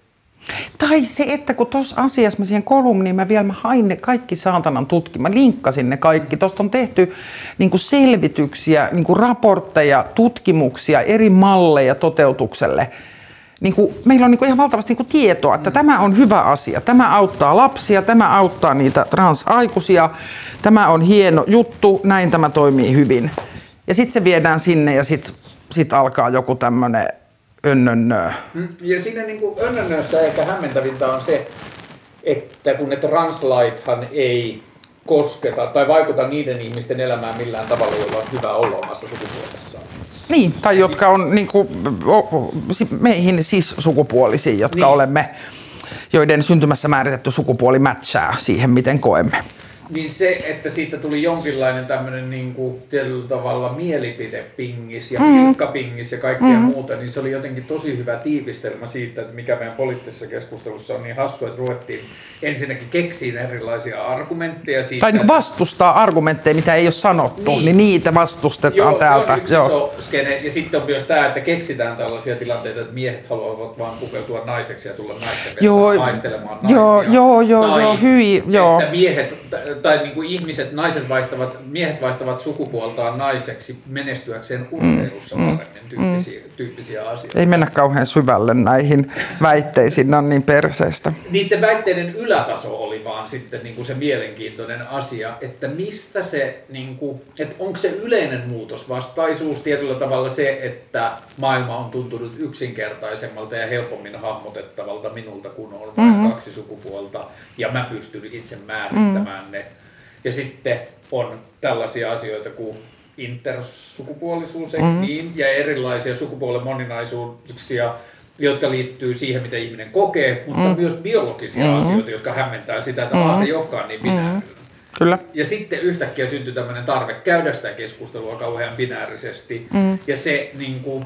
tai se, että kun tuossa asiassa mä siihen kolumniin, mä vielä mä hain ne kaikki saatanan tutki, mä linkkasin ne kaikki. Tuosta on tehty niin kuin selvityksiä, niin kuin raportteja, tutkimuksia, eri malleja toteutukselle. Niin kuin, meillä on niin kuin ihan valtavasti niin kuin tietoa, että tämä on hyvä asia. Tämä auttaa lapsia, tämä auttaa niitä transaikuisia, tämä on hieno juttu, näin tämä toimii hyvin. Ja sitten se viedään sinne ja sitten sit alkaa joku tämmöinen önnönnö. Mm, ja siinä niin kuin önnönnössä ehkä hämmentävintä on se, että kun ne translaithan ei kosketa tai vaikuta niiden ihmisten elämään millään tavalla, jolla on hyvä olla omassa sukupuolessaan. Niin, tai jotka on niin kuin, meihin siis sukupuolisia, jotka niin. olemme, joiden syntymässä määritetty sukupuoli mätsää siihen, miten koemme. Niin se, että siitä tuli jonkinlainen tämmöinen niin kuin, tietyllä tavalla mielipidepingis ja mm. pilkkapingis ja kaikkea mm. muuta, niin se oli jotenkin tosi hyvä tiivistelmä siitä, että mikä meidän poliittisessa keskustelussa on niin hassu, että ruvettiin ensinnäkin keksiin erilaisia argumentteja siitä. Tai niin vastustaa argumentteja, mitä ei ole sanottu, niin, niin niitä vastustetaan Joo, täältä. Se on yksi Joo. skene. Ja sitten on myös tämä, että keksitään tällaisia tilanteita, että miehet haluavat vaan pukeutua naiseksi ja tulla naisten joo, maistelemaan naisia. Joo, joo, joo, joo, hyvin, joo. Että miehet tai niin kuin ihmiset, naiset vaihtavat, miehet vaihtavat sukupuoltaan naiseksi menestyäkseen urheilussa mm, paremmin tyyppisiä, mm. tyyppisiä asioita. Ei mennä kauhean syvälle näihin väitteisiin, ne on niin perseistä. Niiden väitteiden ylätaso oli vaan sitten niin kuin se mielenkiintoinen asia, että mistä se, niin kuin, että onko se yleinen muutosvastaisuus tietyllä tavalla se, että maailma on tuntunut yksinkertaisemmalta ja helpommin hahmotettavalta minulta, kun on vain mm-hmm. kaksi sukupuolta ja mä pystyn itse määrittämään mm. ne ja sitten on tällaisia asioita kuin intersukupuolisuus, eikö mm-hmm. niin? Ja erilaisia sukupuolen moninaisuuksia, jotka liittyy siihen, mitä ihminen kokee, mutta mm-hmm. myös biologisia mm-hmm. asioita, jotka hämmentää sitä, että mm-hmm. se ei olekaan niin binäärinen. Mm-hmm. Kyllä. Ja sitten yhtäkkiä syntyi tämmöinen tarve käydä sitä keskustelua kauhean binäärisesti. Mm. Ja se niin kuin,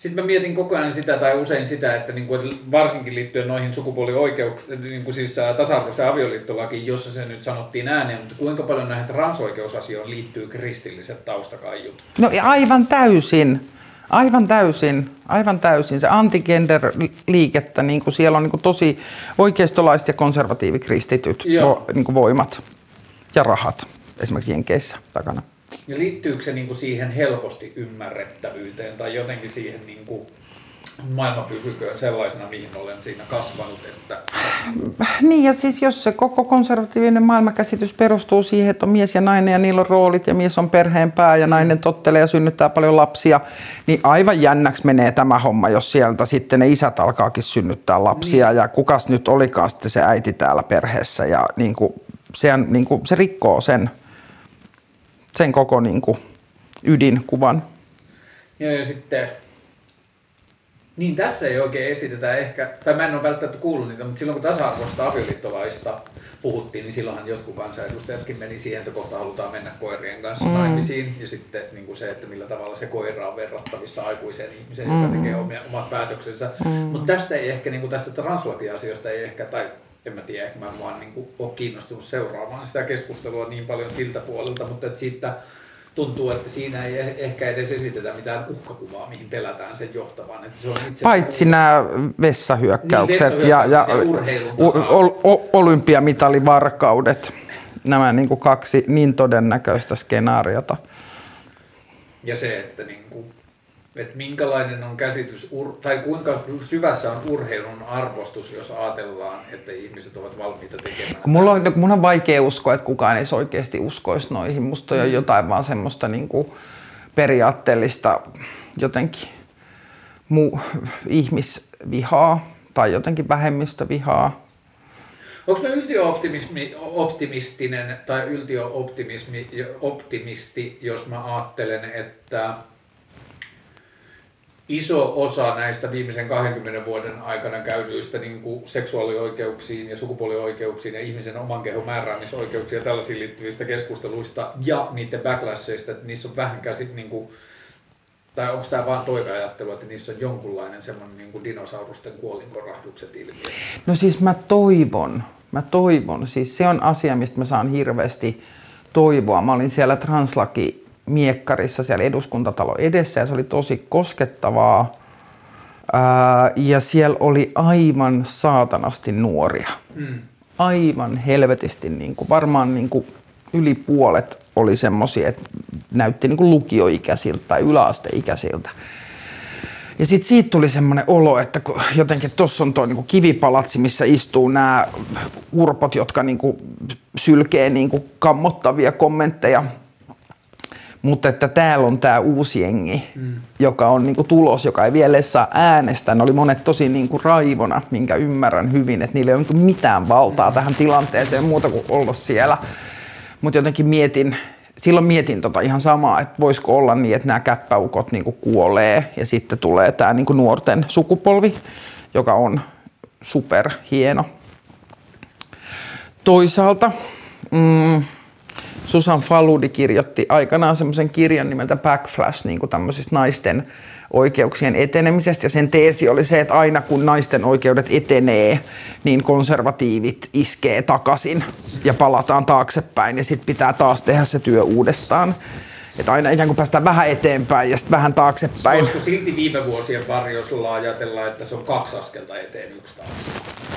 sitten mä mietin koko ajan sitä tai usein sitä, että, niin kuin, varsinkin liittyen noihin sukupuolioikeuksiin, niin kuin siis tasa-arvoisen avioliittolakiin, jossa se nyt sanottiin ääneen, mutta kuinka paljon näihin transoikeusasioihin liittyy kristilliset taustakaiut? No aivan täysin. Aivan täysin, aivan täysin. Se antigender-liikettä, niin kuin siellä on niin kuin tosi oikeistolaiset ja konservatiivikristityt vo, niin kuin voimat ja rahat esimerkiksi Jenkeissä takana. Ja liittyykö se niin kuin siihen helposti ymmärrettävyyteen tai jotenkin siihen niin kuin maailma pysyköön sellaisena, mihin olen siinä kasvanut. Että... Niin ja siis jos se koko konservatiivinen maailmakäsitys perustuu siihen, että on mies ja nainen ja niillä on roolit ja mies on perheen pää ja nainen tottelee ja synnyttää paljon lapsia, niin aivan jännäksi menee tämä homma, jos sieltä sitten ne isät alkaakin synnyttää lapsia niin. ja kukas nyt olikaan sitten se äiti täällä perheessä ja niin kuin, se, niin kuin, se rikkoo sen sen koko niin kuin, ydinkuvan. Ja, ja sitten, niin tässä ei oikein esitetä ehkä, tai mä en ole välttämättä kuullut niitä, mutta silloin kun tasa-arvoista avioliittolaista puhuttiin, niin silloinhan jotkut kansanedustajatkin meni siihen, että kohta halutaan mennä koirien kanssa mm. naimisiin. Ja sitten niin kuin se, että millä tavalla se koira on verrattavissa aikuiseen ihmiseen, mm. joka tekee omia, omat päätöksensä. Mm. Mutta tästä ei ehkä, niin kuin tästä translakiasioista ei ehkä, tai en mä tiedä, ehkä mä en vaan niin kuin, ole kiinnostunut seuraamaan sitä keskustelua niin paljon siltä puolelta, mutta että siitä tuntuu, että siinä ei eh- ehkä edes esitetä mitään uhkakuvaa, mihin pelätään sen johtavan. Että se on itse Paitsi nämä vessahyökkäykset Niin, ja, ja ja o- o- olympiamitalivarkaudet. Nämä niin kuin kaksi niin todennäköistä skenaariota. Ja se, että, niin kuin, että minkälainen on käsitys, ur, tai kuinka syvässä on urheilun arvostus, jos ajatellaan, että ihmiset ovat valmiita tekemään. Mulla on, kun mun on vaikea uskoa, että kukaan ei oikeasti uskoisi noihin. Musta on jotain vaan semmoista niin kuin periaatteellista jotenkin mu, ihmisvihaa tai jotenkin vähemmistövihaa. Onko mä yltiöoptimismi, optimistinen tai yltiöoptimismi, optimisti, jos mä ajattelen, että iso osa näistä viimeisen 20 vuoden aikana käydyistä niin kuin seksuaalioikeuksiin ja sukupuolioikeuksiin ja ihmisen oman kehon määräämisoikeuksiin ja tällaisiin liittyvistä keskusteluista ja niiden backlasheista, että niissä on vähän käsit, niin kuin, tai onko tämä vaan toiveajattelu, että niissä on jonkunlainen semmoinen niin kuin dinosaurusten kuolinkorahdukset ilmiö? No siis mä toivon, mä toivon. Siis se on asia, mistä mä saan hirveästi toivoa. Mä olin siellä translaki miekkarissa siellä eduskuntatalo edessä ja se oli tosi koskettavaa. Ää, ja siellä oli aivan saatanasti nuoria. Mm. Aivan helvetisti, niin kuin, varmaan niin kuin yli puolet oli semmoisia, että näytti niin kuin lukioikäisiltä tai yläasteikäisiltä. Ja sitten siitä tuli semmoinen olo, että kun jotenkin tuossa on tuo niinku kivipalatsi, missä istuu nämä urpot, jotka niinku sylkee niinku kammottavia kommentteja. Mutta että täällä on tämä uusi jengi, mm. joka on niinku tulos, joka ei vielä saa äänestää. Ne oli monet tosi niinku raivona, minkä ymmärrän hyvin, että niillä ei ole niinku mitään valtaa mm. tähän tilanteeseen muuta kuin olla siellä. Mutta jotenkin mietin, silloin mietin tota ihan samaa, että voisiko olla niin, että nämä käppäukot niinku kuolee ja sitten tulee tämä niinku nuorten sukupolvi, joka on super hieno. Toisaalta mm, Susan Faludi kirjoitti aikanaan semmoisen kirjan nimeltä Backflash niin kuin tämmöisistä naisten oikeuksien etenemisestä. Ja sen teesi oli se, että aina kun naisten oikeudet etenee, niin konservatiivit iskee takaisin ja palataan taaksepäin ja sitten pitää taas tehdä se työ uudestaan. Että aina ikään kuin päästään vähän eteenpäin ja sitten vähän taaksepäin. Voisiko silti viime vuosien varjolla ajatella, että se on kaksi askelta eteen yksi taakse?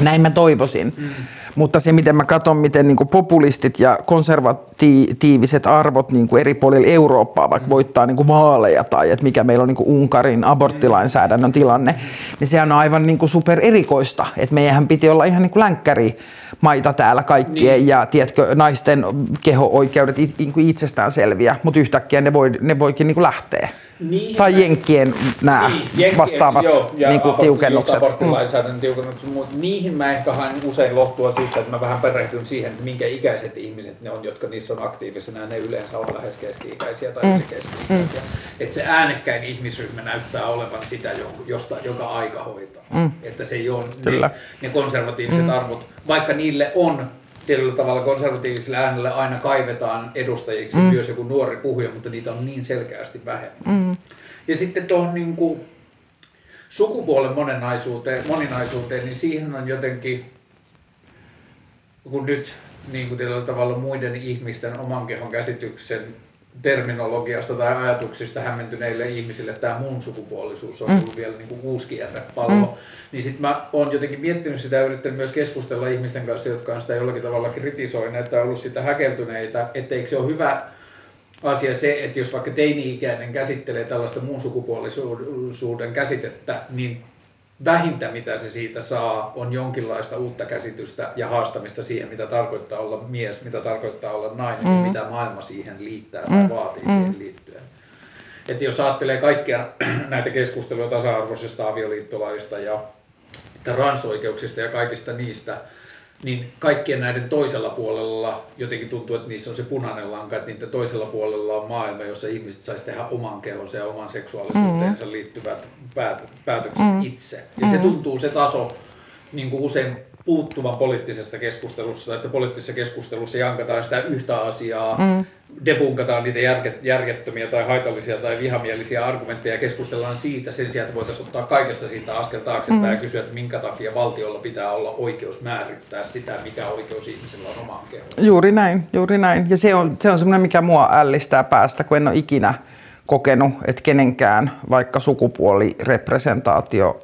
Näin mä toivoisin. Mm. Mutta se, miten mä katson, miten niin populistit ja konservatiiviset arvot niin kuin eri puolilla Eurooppaa vaikka mm. voittaa niin kuin vaaleja tai että mikä meillä on niin kuin Unkarin aborttilainsäädännön tilanne, niin se on aivan niin kuin super erikoista. Että meidän piti olla ihan niin kuin länkkärimaita täällä kaikkien niin. ja tiedätkö, naisten keho-oikeudet niin kuin itsestään selviä, mutta yhtäkkiä ne, voi, ne voikin niin kuin lähteä. Niin, tai Jenkkien nämä niin, jenkkien, vastaavat joo, ja niin kuin tiukennukset. aborttilainsäädännön tiukennukset, mutta niihin mä ehkä haen usein lohtua siitä, että mä vähän perehdyn siihen, että minkä ikäiset ihmiset ne on, jotka niissä on aktiivisena, ja ne yleensä on lähes keski-ikäisiä tai mm. keski-ikäisiä. Mm. Että se äänekkäin ihmisryhmä näyttää olevan sitä, josta, joka aika hoitaa. Mm. Että se ei ole ne, ne konservatiiviset mm. arvot, vaikka niille on tietyllä tavalla konservatiivisille äänelle aina kaivetaan edustajiksi mm. myös joku nuori puhuja, mutta niitä on niin selkeästi vähemmän. Mm. Ja sitten tuohon niin kuin sukupuolen moninaisuuteen, moninaisuuteen, niin siihen on jotenkin, kun nyt niin kuin tietyllä tavalla muiden ihmisten oman kehon käsityksen terminologiasta tai ajatuksista hämmentyneille ihmisille tämä muun sukupuolisuus on tullut mm. vielä niin kuin uusi kierrepallo. Mm. Niin sitten mä oon jotenkin miettinyt sitä ja yrittänyt myös keskustella ihmisten kanssa, jotka on sitä jollakin tavalla kritisoineet tai ollut sitä häkeltyneitä, etteikö se ole hyvä asia se, että jos vaikka teini-ikäinen käsittelee tällaista muun sukupuolisuuden käsitettä, niin vähintä mitä se siitä saa on jonkinlaista uutta käsitystä ja haastamista siihen, mitä tarkoittaa olla mies, mitä tarkoittaa olla nainen mm. ja mitä maailma siihen liittää tai mm. vaatii mm. siihen liittyen. Että jos ajattelee kaikkia näitä keskusteluja tasa-arvoisesta avioliittolaista ja transoikeuksista ja kaikista niistä, niin kaikkien näiden toisella puolella jotenkin tuntuu, että niissä on se punainen lanka, että niiden toisella puolella on maailma, jossa ihmiset saisi tehdä oman kehonsa ja oman seksuaalisuuteensa mm. liittyvät päät- päätökset mm. itse. Ja mm. se tuntuu se taso niin kuin usein puuttuvan poliittisesta keskustelusta, että poliittisessa keskustelussa jankataan sitä yhtä asiaa, mm. debunkataan niitä järjettömiä tai haitallisia tai vihamielisiä argumentteja ja keskustellaan siitä sen sijaan, että voitaisiin ottaa kaikesta siitä askel taaksepäin mm. ja kysyä, että minkä takia valtiolla pitää olla oikeus määrittää sitä, mikä oikeus ihmisellä on omaan kehoon. Juuri näin, juuri näin. Ja se on, se on semmoinen, mikä mua ällistää päästä, kun en ole ikinä kokenut, että kenenkään vaikka sukupuolirepresentaatio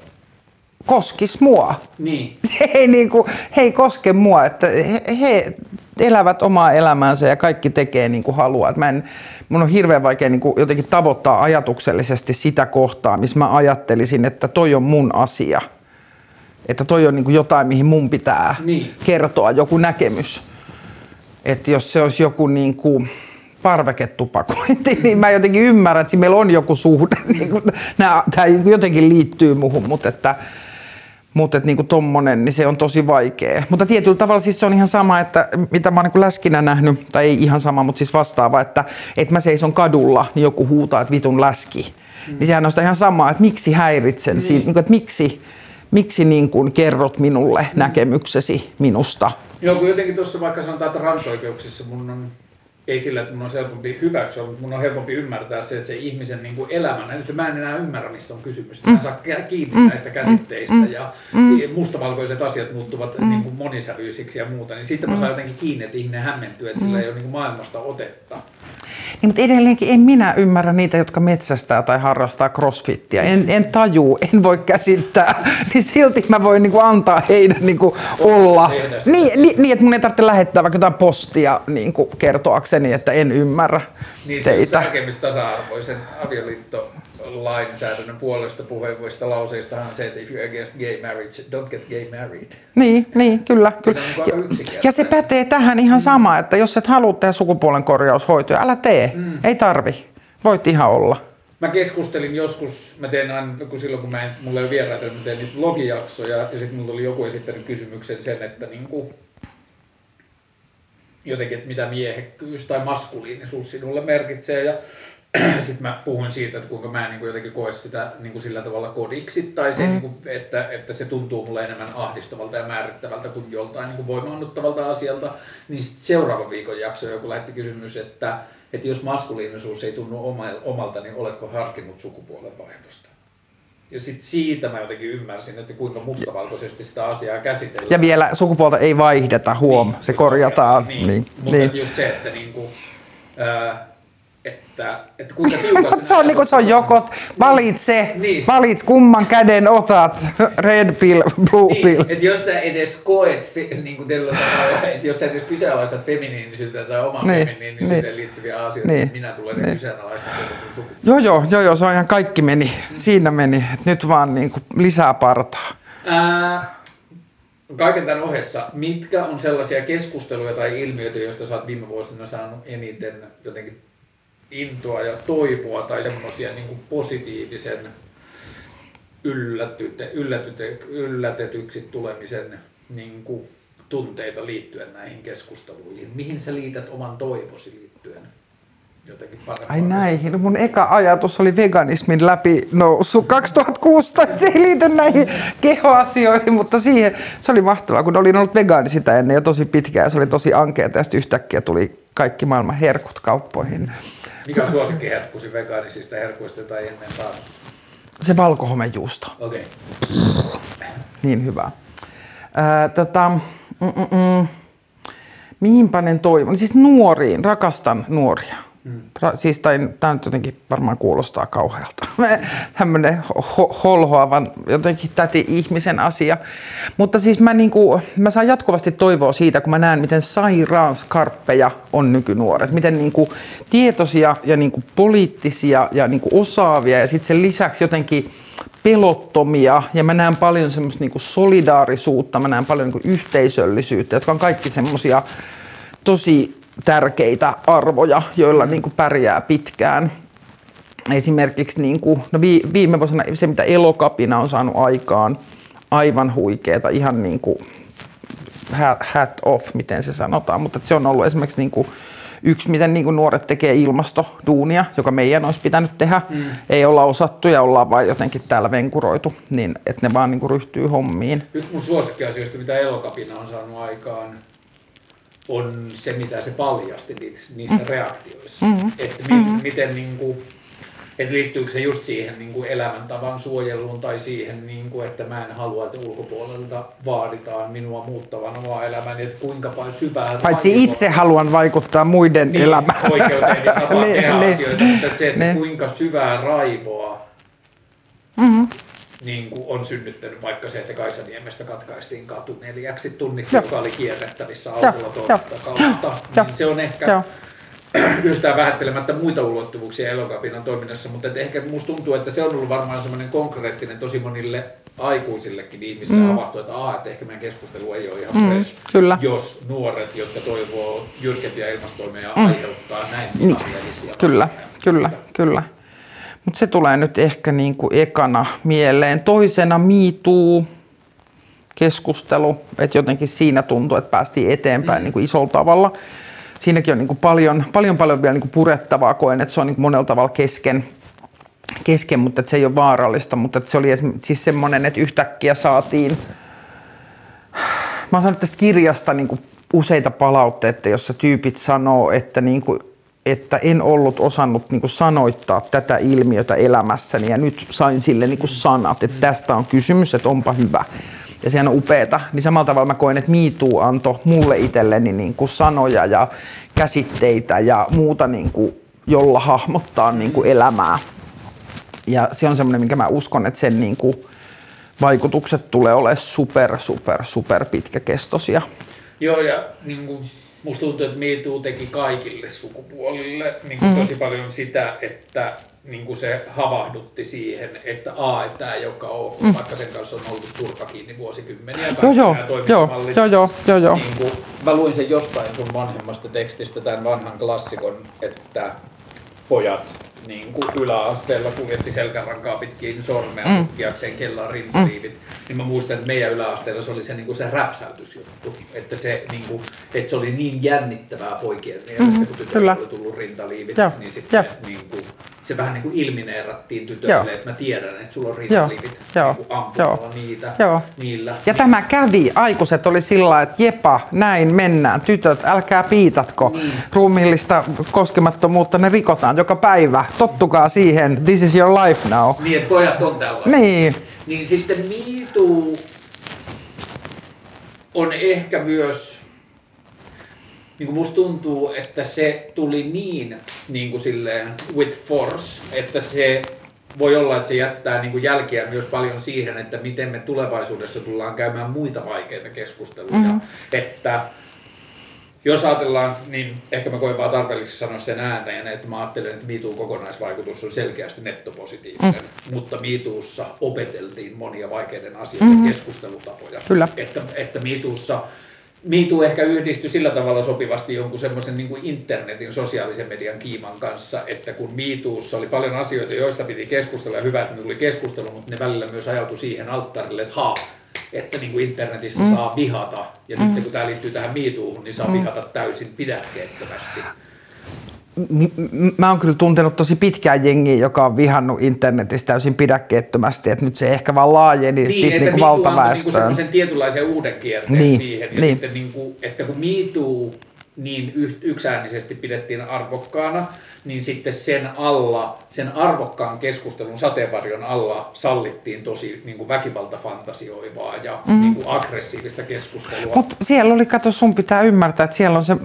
koskis mua. Niin. Se ei, niin kuin, he ei koske mua, että he, he elävät omaa elämäänsä ja kaikki tekee niin kuin haluaa. Mä en, mun on hirveän vaikea niin kuin jotenkin tavoittaa ajatuksellisesti sitä kohtaa, missä mä ajattelisin, että toi on mun asia. Että toi on niin kuin jotain, mihin mun pitää niin. kertoa, joku näkemys. Että jos se olisi joku niin kuin, parveketupakointi, niin mä jotenkin ymmärrän, että meillä on joku suhde. Niin kuin, tämä jotenkin liittyy muhun, mutta että, mutta niin tommonen, niin se on tosi vaikea. Mutta tietyllä tavalla siis se on ihan sama, että mitä mä oon niin läskinä nähnyt, tai ei ihan sama, mutta siis vastaava, että, että mä seison kadulla, niin joku huutaa, että vitun läski. Mm. Niin sehän on sitä ihan samaa, että miksi häiritsen, niin. Siinä, niin kuin, että miksi, miksi niin kuin kerrot minulle mm. näkemyksesi minusta. Joo, kun jotenkin tuossa vaikka sanotaan, että ransoikeuksissa mun on ei sillä, että mun on helpompi hyväksyä, mutta mun on helpompi ymmärtää se, että se ihmisen niin kuin elämä, että mä en enää ymmärrä, mistä on kysymys. Mä en saa kiinni mm. näistä käsitteistä mm. ja mm. mustavalkoiset asiat muuttuvat mm. niin kuin monisävyisiksi ja muuta, niin sitten mä saan jotenkin kiinni, että ihminen hämmentyy, että sillä ei ole niin kuin maailmasta otetta. Niin, mutta edelleenkin en minä ymmärrä niitä, jotka metsästää tai harrastaa crossfittiä. En, en taju, en voi käsittää. Niin silti mä voin niin kuin antaa heidän niin kuin olla. Niin, niin, niin, että mun ei tarvitse lähettää vaikka jotain postia niin kuin kertoakseni, että en ymmärrä niin, teitä. Niin se tasa-arvoisen avioliitto lainsäädännön puolesta puheenvuoroista lauseistahan se, että if you're against gay marriage, don't get gay married. Niin, niin kyllä. kyllä. Se ja, ja se pätee tähän ihan mm. sama, että jos et halua tehdä sukupuolen korjaushoitoja, älä tee. Mm. Ei tarvi. Voit ihan olla. Mä keskustelin joskus, mä teen aina, kun silloin kun mä en, mulla ei ole vieraita, mä teen niitä blogijaksoja, ja sitten mulla oli joku esittänyt kysymyksen sen, että niin kuin, jotenkin, että mitä miehekkyys tai maskuliinisuus sinulle merkitsee, ja sitten mä puhuin siitä, että kuinka mä en niin kuin jotenkin koe sitä niin kuin sillä tavalla kodiksi, tai se, mm. niin kuin, että, että se tuntuu mulle enemmän ahdistavalta ja määrittävältä kuin joltain niin kuin voimaannuttavalta asialta. Niin sitten seuraavan viikon jakso joku lähetti kysymys, että, että jos maskuliinisuus ei tunnu omalta, niin oletko harkinnut sukupuolen vaihdosta? Ja sitten siitä mä jotenkin ymmärsin, että kuinka mustavalkoisesti sitä asiaa käsitellään. Ja vielä sukupuolta ei vaihdeta, huom, niin, se korjataan. Niin, niin, mutta niin. just se, että niinku, ää, että, että kuinka tiukasti... se on, niin kuin, se on joko valitse, niin. valit kumman käden otat, red pill, blue niin, pill. Että jos sä edes koet, niin kuin teillä, että jos sä edes kyseenalaistat feminiinisyyttä tai oman niin. feminiinisyyteen niin. liittyviä asioita, niin. minä tulen niin. kyseenalaistaa sun Joo, joo, joo, joo, se on ihan kaikki meni, siinä meni, nyt vaan niin kuin lisää partaa. Ää, kaiken tämän ohessa, mitkä on sellaisia keskusteluja tai ilmiöitä, joista sä oot viime vuosina saanut eniten jotenkin intoa ja toivoa tai semmoisia niin positiivisen yllätyte, yllätyte, yllätetyksi tulemisen niin kuin tunteita liittyen näihin keskusteluihin. Mihin sä liität oman toivosi liittyen? Jotenkin Ai näihin. No mun eka ajatus oli veganismin läpi noussut 2016. Se ei liity näihin kehoasioihin, mutta siihen se oli mahtavaa, kun olin ollut vegaani sitä ennen jo tosi pitkään ja se oli tosi ankeaa ja sitten yhtäkkiä tuli kaikki maailman herkut kauppoihin. Mikä on suosikkiherkkusi vegaanisista herkuista tai ennen taas? Se valkohomejuusto. Okei. Okay. Niin hyvä. Ää, tota, mm, mm, mm. mihin panen toivon? Siis nuoriin, rakastan nuoria. Mm. Ra- siis tämä nyt jotenkin varmaan kuulostaa kauhealta. Tämmöinen ho- holhoavan jotenkin täti ihmisen asia. Mutta siis mä, niinku, mä saan jatkuvasti toivoa siitä, kun mä näen, miten sairaan skarppeja on nykynuoret. Miten niinku tietoisia ja niinku poliittisia ja niinku osaavia ja sitten sen lisäksi jotenkin pelottomia ja mä näen paljon semmoista niinku solidaarisuutta, mä näen paljon niinku yhteisöllisyyttä, jotka on kaikki semmoisia tosi tärkeitä arvoja, joilla niin kuin pärjää pitkään. Esimerkiksi niin kuin, no viime vuosina se, mitä elokapina on saanut aikaan, aivan huikeeta, ihan niin kuin hat off, miten se sanotaan, mutta se on ollut esimerkiksi niin kuin yksi, miten niin kuin nuoret tekee ilmastoduunia, joka meidän olisi pitänyt tehdä. Mm. Ei olla osattu ja ollaan vain jotenkin täällä venkuroitu, niin että ne vaan niin kuin ryhtyy hommiin. Yksi mun suosikkiasioista, mitä Elokapina on saanut aikaan, on se, mitä se paljasti niissä mm. reaktioissa. Mm-hmm. Että mi- mm-hmm. miten niin kuin, että liittyykö se just siihen niin kuin elämäntavan suojeluun tai siihen, niin kuin, että mä en halua, että ulkopuolelta vaaditaan minua muuttavan omaa elämäni, että kuinka paljon syvää... Paitsi raivoa, itse haluan vaikuttaa muiden niin, elämään. Oikeuteen ja niin, tehdä niin, asioita, mutta se, että niin. kuinka syvää raivoa mm-hmm. Niin kuin on synnyttänyt vaikka se, että Kaisaniemestä katkaistiin katu neljäksi tunniksi, ja. joka oli kierrettävissä autolla toista kautta, niin se on ehkä... Ja yhtään vähättelemättä muita ulottuvuuksia elokapinan toiminnassa, mutta että ehkä musta tuntuu, että se on ollut varmaan semmoinen konkreettinen tosi monille aikuisillekin ihmisille mm. havahtua, että, että ehkä meidän keskustelu ei ole ihan mm, fresh, kyllä. jos nuoret, jotka toivoo jyrkempiä ilmastoimia mm. aiheuttaa näin niin. Kyllä, kyllä, kyllä. Mutta se tulee nyt ehkä niin kuin ekana mieleen. Toisena miituu keskustelu, että jotenkin siinä tuntuu, että päästiin eteenpäin mm. niin kuin isolla tavalla siinäkin on niin kuin paljon, paljon, paljon vielä niin kuin purettavaa. Koen, että se on niin kuin monella tavalla kesken, kesken mutta että se ei ole vaarallista. Mutta että se oli siis semmoinen, että yhtäkkiä saatiin, mä oon saanut tästä kirjasta niin kuin useita palautteita, jossa tyypit sanoo, että, niin kuin, että en ollut osannut niin kuin sanoittaa tätä ilmiötä elämässäni ja nyt sain sille niin kuin sanat, että tästä on kysymys, että onpa hyvä ja sehän on upeeta, niin samalla tavalla mä koen, että MeToo antoi mulle itselleni niin kuin sanoja ja käsitteitä ja muuta, niin kuin, jolla hahmottaa niin kuin elämää. Ja se on semmoinen, minkä mä uskon, että sen niin kuin, vaikutukset tulee olemaan super, super, super pitkäkestoisia. Joo, ja niin kuin, musta tuntuu, että MeToo teki kaikille sukupuolille niin kuin mm. tosi paljon sitä, että niin kuin se havahdutti siihen, että a, että tämä ei olekaan ok, mm. vaikka sen kanssa on ollut turka kiinni vuosikymmeniä. Joo, joo, joo, joo, joo, joo, joo. Niin kuin, mä luin sen jostain sun vanhemmasta tekstistä, tämän vanhan klassikon, että pojat niin kuin yläasteella kuljetti selkärankaa pitkin sormea mm. tutkiakseen kellaan rintaliivit. Mm. Niin mä muistan, että meidän yläasteella se oli se, niin kuin se räpsäytysjuttu. Että se, niin kuin, että se oli niin jännittävää poikien mielestä, mm. kun tytöillä oli tullut rintaliivit. Joo. Niin sitten niin kuin, se vähän niin kuin ilmineerattiin tytöille, Joo. että mä tiedän, että sulla on rintalivit Joo. Niin Joo. niitä Joo. niillä. Ja niin. tämä kävi, aikuiset oli sillä että jepa, näin mennään, tytöt, älkää piitatko, niin. ruumiillista koskemattomuutta, ne rikotaan joka päivä, tottukaa siihen, this is your life now. Niin, että pojat on tällaisia. Niin. Niin sitten miituu on ehkä myös niin kuin musta tuntuu, että se tuli niin, niin kuin silleen with force, että se voi olla, että se jättää niin kuin jälkiä myös paljon siihen, että miten me tulevaisuudessa tullaan käymään muita vaikeita keskusteluja. Mm-hmm. Että jos ajatellaan, niin ehkä mä koen vaan tarpeelliseksi sanoa sen ääneen, että mä ajattelen, että MeToo kokonaisvaikutus on selkeästi nettopositiivinen, mm. mutta MeToossa opeteltiin monia vaikeiden asioiden mm-hmm. keskustelutapoja. Kyllä. Että, että MeToossa MeToo ehkä yhdistyi sillä tavalla sopivasti jonkun semmoisen niin kuin internetin sosiaalisen median kiiman kanssa, että kun MeToossa oli paljon asioita, joista piti keskustella ja hyvä, että ne tuli keskustelu, mutta ne välillä myös ajautui siihen alttarille, että haa, että niin kuin internetissä mm. saa vihata, ja mm. nyt kun tämä liittyy tähän MeToohun, niin saa mm. vihata täysin pidäkkeettömästi mä oon kyllä tuntenut tosi pitkään jengiä, joka on vihannut internetissä täysin pidäkkeettömästi, että nyt se ehkä vaan laajeni niin, sitten niin, niin valtaväestöön. Niin, että tietynlaisen uuden kierteen niin, siihen. Ja niin. sitten niin kuin, että kun MeToo niin yksäännisesti pidettiin arvokkaana, niin sitten sen alla, sen arvokkaan keskustelun sateenvarjon alla sallittiin tosi niin kuin väkivaltafantasioivaa ja mm. niin kuin aggressiivista keskustelua. Mutta siellä oli, kato sun pitää ymmärtää, että siellä on se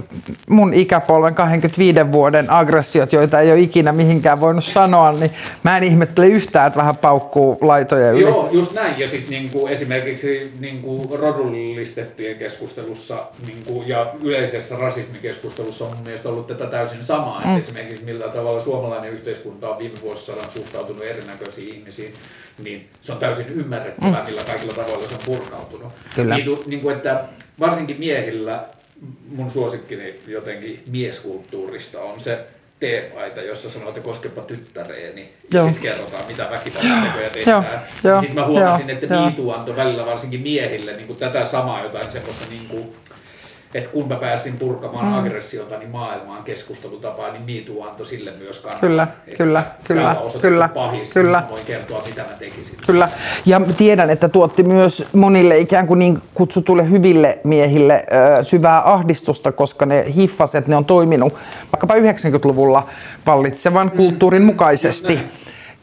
mun ikäpolven 25 vuoden aggressiot, joita ei ole ikinä mihinkään voinut sanoa, niin mä en ihmettele yhtään, että vähän paukkuu laitoja yli. Joo, just näin. Ja siis niin kuin esimerkiksi niin kuin rodullistettujen keskustelussa niin kuin, ja yleisessä rasismikeskustelussa on mun mielestä ollut tätä täysin samaa. Mm. Että esimerkiksi millä tavalla suomalainen yhteiskunta on viime vuosisadan suhtautunut erinäköisiin ihmisiin, niin se on täysin ymmärrettävää, mm. millä kaikilla tavoilla se on purkautunut. Kyllä. Niin, niin kuin, että varsinkin miehillä, mun suosikkini jotenkin mieskulttuurista on se teepaita, jossa sanoo, että koskepa tyttäreeni, ja sitten kerrotaan, mitä väkivaltatekoja tehdään. Sitten mä huomasin, että Miitu antoi välillä varsinkin miehille niin kuin tätä samaa jotain semmoista niin kuin, että kun mä pääsin purkamaan mm. aggressiotani maailmaan keskustelutapaa, niin MeToo antoi sille myös kannan. Kyllä, Että kyllä, kyllä, kyllä, pahis, kyllä. Niin voin kertoa, mitä mä tekisin. Kyllä. Ja tiedän, että tuotti myös monille ikään kuin niin kutsutuille hyville miehille ö, syvää ahdistusta, koska ne hiffas, että ne on toiminut vaikkapa 90-luvulla vallitsevan kulttuurin mukaisesti. näin.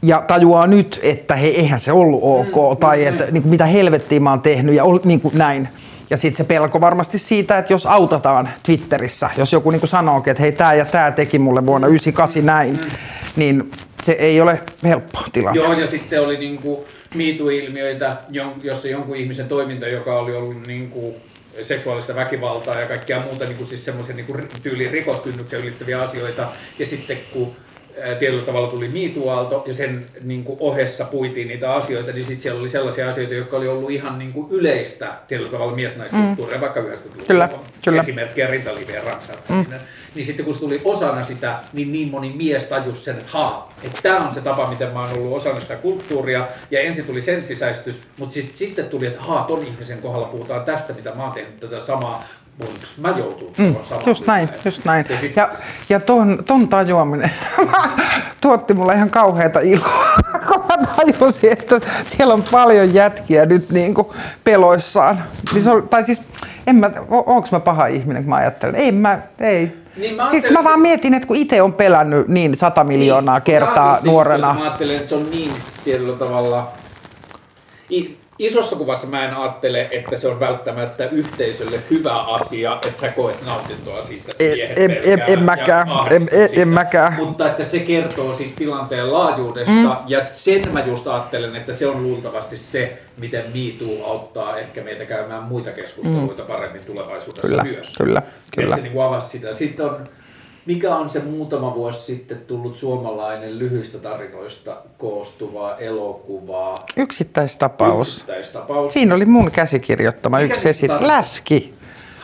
Ja tajuaa nyt, että he, eihän se ollut ok, tai että niin kuin, mitä helvettiä mä oon tehnyt ja ol- niin kuin näin. Ja sitten se pelko varmasti siitä, että jos autataan Twitterissä, jos joku niin kuin sanookin, että hei, tämä ja tämä teki mulle vuonna 98 näin, niin se ei ole helppo tilanne. Joo, ja sitten oli niinku MeToo-ilmiöitä, jon- jossa jonkun ihmisen toiminta, joka oli ollut niinku seksuaalista väkivaltaa ja kaikkea muuta niinku siis semmoisen niinku ri- tyyliin rikoskynnyksen ylittäviä asioita. Ja sitten kun tietyllä tavalla tuli MeToo-aalto ja sen niinku ohessa puitiin niitä asioita, niin sitten siellä oli sellaisia asioita, jotka oli ollut ihan niinku yleistä tietyllä tavalla miesnaiskulttuuria, mm. vaikka 90-luvulla. Kyllä, kyllä. Esimerkkiä rintalivien raksattaminen. Mm. Niin sitten kun se tuli osana sitä, niin niin moni mies tajusi sen, että haa, että tämä on se tapa, miten mä oon ollut osana sitä kulttuuria. Ja ensin tuli sen sisäistys, mutta sit, sitten tuli, että haa, ton ihmisen kohdalla puhutaan tästä, mitä mä oon tehnyt tätä samaa. Mä joutua mm, Just näin, liikkeelle? just näin. Ja sit, Ja, ja ton, ton tajuaminen tuotti mulle ihan kauheata iloa, kun mä tajusin, että siellä on paljon jätkiä nyt niin kuin peloissaan. Niin se oli, tai siis, en mä, o- onks mä paha ihminen, kun mä ajattelen? Ei mä, ei. Niin mä siis mä vaan että- mietin, että kun itse on pelännyt niin sata miljoonaa Niin, kertaa on nuorena. Mä ajattelen, että se on niin tietyllä tavalla... I, isossa kuvassa mä en ajattele, että se on välttämättä yhteisölle hyvä asia, että sä koet nautintoa siitä, että En- en- en- mäkään. En- en- en mäkään. Mutta että se kertoo siitä tilanteen laajuudesta, mm. ja sen mä just ajattelen, että se on luultavasti se, miten MeToo auttaa ehkä meitä käymään muita keskusteluita mm. paremmin tulevaisuudessa Kyllä, myös. kyllä, kyllä. Että se niin avasi sitä. Sitten on, mikä on se muutama vuosi sitten tullut suomalainen lyhyistä tarinoista koostuva elokuva? Yksittäistapaus. Yksittäistapaus. Siinä oli mun käsikirjoittama Mikä yksi se esit. tarkoittaa? Läski.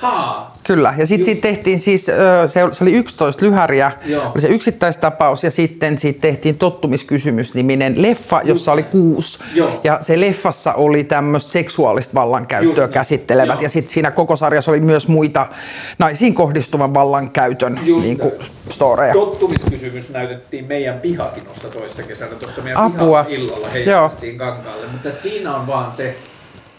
Haa. Kyllä, ja sitten siitä tehtiin siis, se, oli 11 lyhäriä, Joo. oli se yksittäistapaus, ja sitten siitä tehtiin Tottumiskysymys-niminen leffa, jossa oli kuusi. Joo. Ja se leffassa oli tämmöistä seksuaalista vallankäyttöä Just käsittelevät, Joo. ja sitten siinä koko sarjassa oli myös muita naisiin kohdistuvan vallankäytön Just niin kuin, storeja. Tottumiskysymys näytettiin meidän pihakinossa toista kesänä. Tuossa meidän Apua. piha-illalla heijastettiin kankaalle. Mutta siinä on vaan se,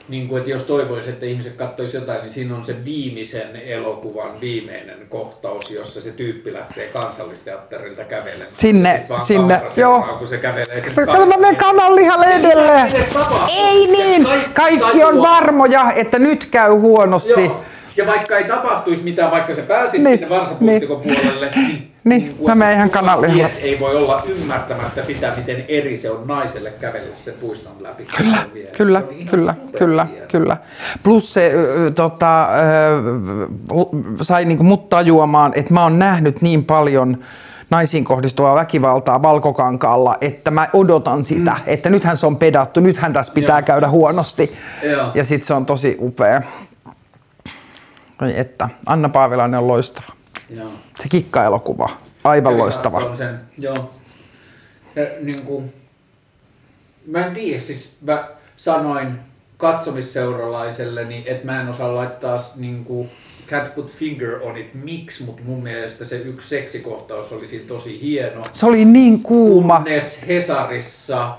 niin kuin, että jos toivoisi, että ihmiset katsoisi jotain, niin siinä on se viimeisen elokuvan viimeinen kohtaus, jossa se tyyppi lähtee kansallisteatterilta kävelemään. Sinne, vaan sinne, joo. Kun se kävelee sen Kato, mä menen kananlihalle edelleen. Ei niin, kaikki kaikki on varmoja, että nyt käy huonosti. Joo. Ja vaikka ei tapahtuisi mitään, vaikka se pääsisi Niin, sinne varsapuistikon puolelle, niin, Niin, mä menen ihan kananlihalle. mies ei voi olla ymmärtämättä sitä, miten eri se on naiselle kävellä sen puiston läpi. Kyllä, kyllä, kyllä, kyllä, kyllä. Plus se tota, ö, sai niinku mut tajuamaan, että mä oon nähnyt niin paljon naisiin kohdistuvaa väkivaltaa valkokankaalla, että mä odotan sitä, mm. että nythän se on pedattu, nythän tässä pitää Joo. käydä huonosti. Joo. Ja sitten se on tosi upea. Että, Anna Paavilainen on loistava. Joo. Se kikka-elokuva, aivan Kävin loistava. Sen, joo. Ja, niin kuin, mä en tiedä, siis mä sanoin katsomisseuralaiselleni, että mä en osaa laittaa niin kuin, can't put finger on it, miksi, mutta mun mielestä se yksi seksikohtaus oli siinä tosi hieno. Se oli niin kuuma. Kunnes Hesarissa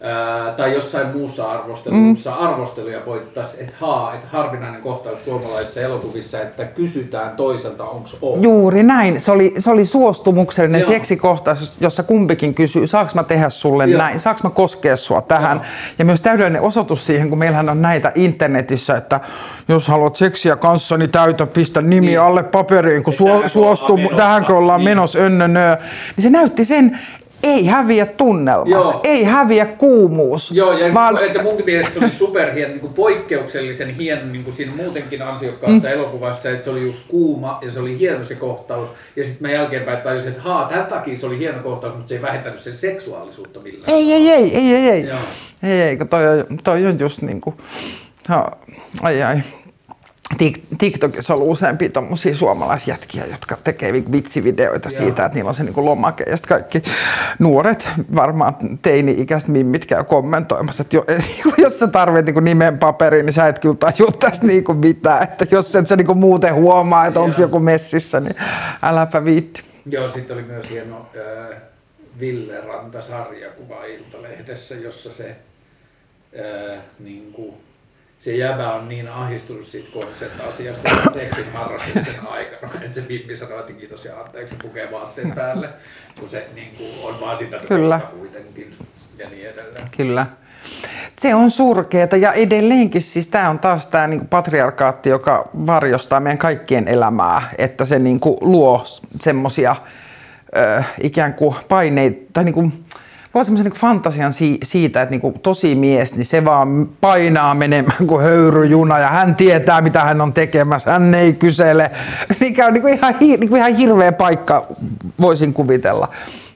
ää, tai jossain muussa arvostelussa mm. arvosteluja voittaisi, että haa, että harvinainen kohtaus suomalaisissa elokuvissa, että kysytään toiselta, onko ok. Juuri näin. Se oli, se oli suostumuksellinen Joo. seksikohtaus, jossa kumpikin kysyy, saaks mä tehdä sulle Joo. näin, saaks mä koskea sua tähän. Joo. Ja myös täydellinen osoitus siihen, kun meillähän on näitä internetissä, että jos haluat seksiä kanssani täytä, pistä nimi Niin. alle paperiin, kun Että tähänkö suo, suostuu, ollaan menossa. tähänkö ollaan Niin. menossa, önnönö. Niin se näytti sen, ei häviä tunnelma, Joo. ei häviä kuumuus. Joo, ja vaan, että munkin mielestä se oli superhieno, niin kuin poikkeuksellisen hieno niin kuin siinä muutenkin ansiokkaassa mm. elokuvassa, että se oli just kuuma ja se oli hieno se kohtaus. Ja sitten mä jälkeenpäin tajusin, että haa, tämän takia se oli hieno kohtaus, mutta se ei vähentänyt sen seksuaalisuutta millään. ei, ei, ei, ei, ei, ei. Joo. Ei, ei, kun toi, on- toi on just niin kuin, ai ai. TikTokissa on useampi tommosia suomalaisjätkiä, jotka tekee vitsivideoita Joo. siitä, että niillä on se niinku lomake. Ja sitten kaikki nuoret, varmaan teini-ikäiset mimmit käy kommentoimassa, että jo, niinku jos sä tarvitset niinku nimen paperiin, niin sä et kyllä tajua tästä niinku mitään. Että jos et sä niinku muuten huomaa, että onko joku messissä, niin äläpä viitti. Joo, sitten oli myös hieno äh, Ville Ranta-sarjakuva Iltalehdessä, jossa se äh, niin kuin, se jäbä on niin ahdistunut siitä konsent-asiasta seksin harrastuksen aikana, että se Pippi sanoo, että kiitos ja anteeksi pukee vaatteen päälle, kun se niin kuin, on vaan sitä Kyllä. kuitenkin ja niin edelleen. Kyllä. Se on surkeeta ja edelleenkin siis tämä on taas tämä niinku patriarkaatti, joka varjostaa meidän kaikkien elämää, että se niinku luo semmoisia ikään kuin paineita tai niinku, luo semmoisen niin fantasian si- siitä, että niin tosi mies, niin se vaan painaa menemään kuin höyryjuna ja hän tietää, mitä hän on tekemässä, hän ei kysele, mikä on niin kuin ihan, niin kuin ihan hirveä paikka, voisin kuvitella,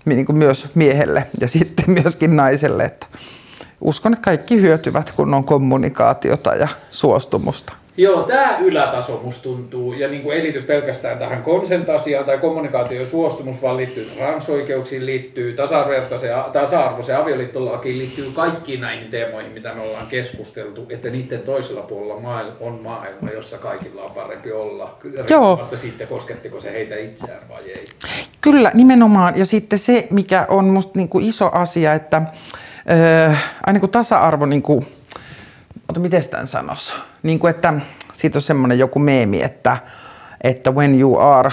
niin kuin myös miehelle ja sitten myöskin naiselle, että uskon, että kaikki hyötyvät, kun on kommunikaatiota ja suostumusta. Joo, tämä ylätaso musta tuntuu, ja niin kuin ei liity pelkästään tähän konsentasiaan tai kommunikaation suostumus, vaan liittyy transoikeuksiin, liittyy tasa-arvoiseen avioliittolakiin, liittyy kaikkiin näihin teemoihin, mitä me ollaan keskusteltu, että niiden toisella puolella on maailma, jossa kaikilla on parempi olla, riippumatta sitten koskettiko se heitä itseään vai ei. Kyllä, nimenomaan. Ja sitten se, mikä on musta niin kuin iso asia, että äh, aina kun tasa-arvo niin kuin, mutta miten tämän sanoisi? Niin kuin, että siitä on semmoinen joku meemi, että, että when you are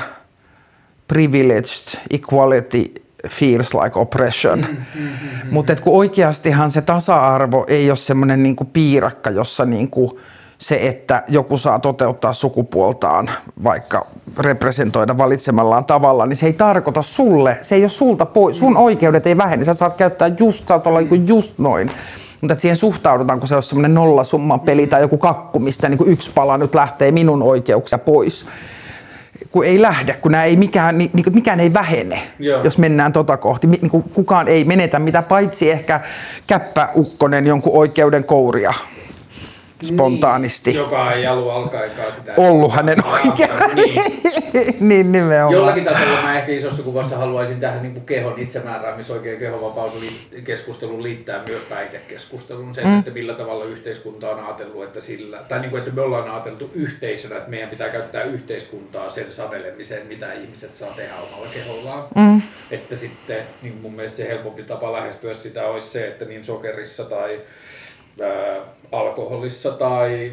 privileged, equality feels like oppression. Mm-hmm. Mutta kun oikeastihan se tasa-arvo ei ole semmoinen niin piirakka, jossa niin kuin se, että joku saa toteuttaa sukupuoltaan, vaikka representoida valitsemallaan tavalla, niin se ei tarkoita sulle, se ei ole sulta pois, sun oikeudet ei vähene, sä saat käyttää just, saat olla niin just noin. Mutta siihen suhtaudutaan, kun se on semmoinen nollasumman peli tai joku kakku, mistä niin kuin yksi pala nyt lähtee minun oikeuksia pois kun ei lähde, kun nämä ei mikään, niin, niin mikään ei vähene, Joo. jos mennään tota kohti. Niin kukaan ei menetä mitä, paitsi ehkä käppäukkonen jonkun oikeuden kouria spontaanisti. Niin, joka ei alun alkaenkaan sitä. Ollut hänen oikein. Niin. niin nimenomaan. Jollakin tasolla mä ehkä isossa kuvassa haluaisin tähän niin kuin kehon itsemääräämisoikein kehovapaus-keskustelun liittää myös päihdekeskustelun. Sen, mm. että millä tavalla yhteiskunta on ajatellut, että sillä, tai niin kuin, että me ollaan ajateltu yhteisönä, että meidän pitää käyttää yhteiskuntaa sen sanelemiseen, mitä ihmiset saa tehdä omalla kehollaan. Mm. Että sitten niin mun mielestä se helpompi tapa lähestyä sitä olisi se, että niin sokerissa tai ää, alkoholissa tai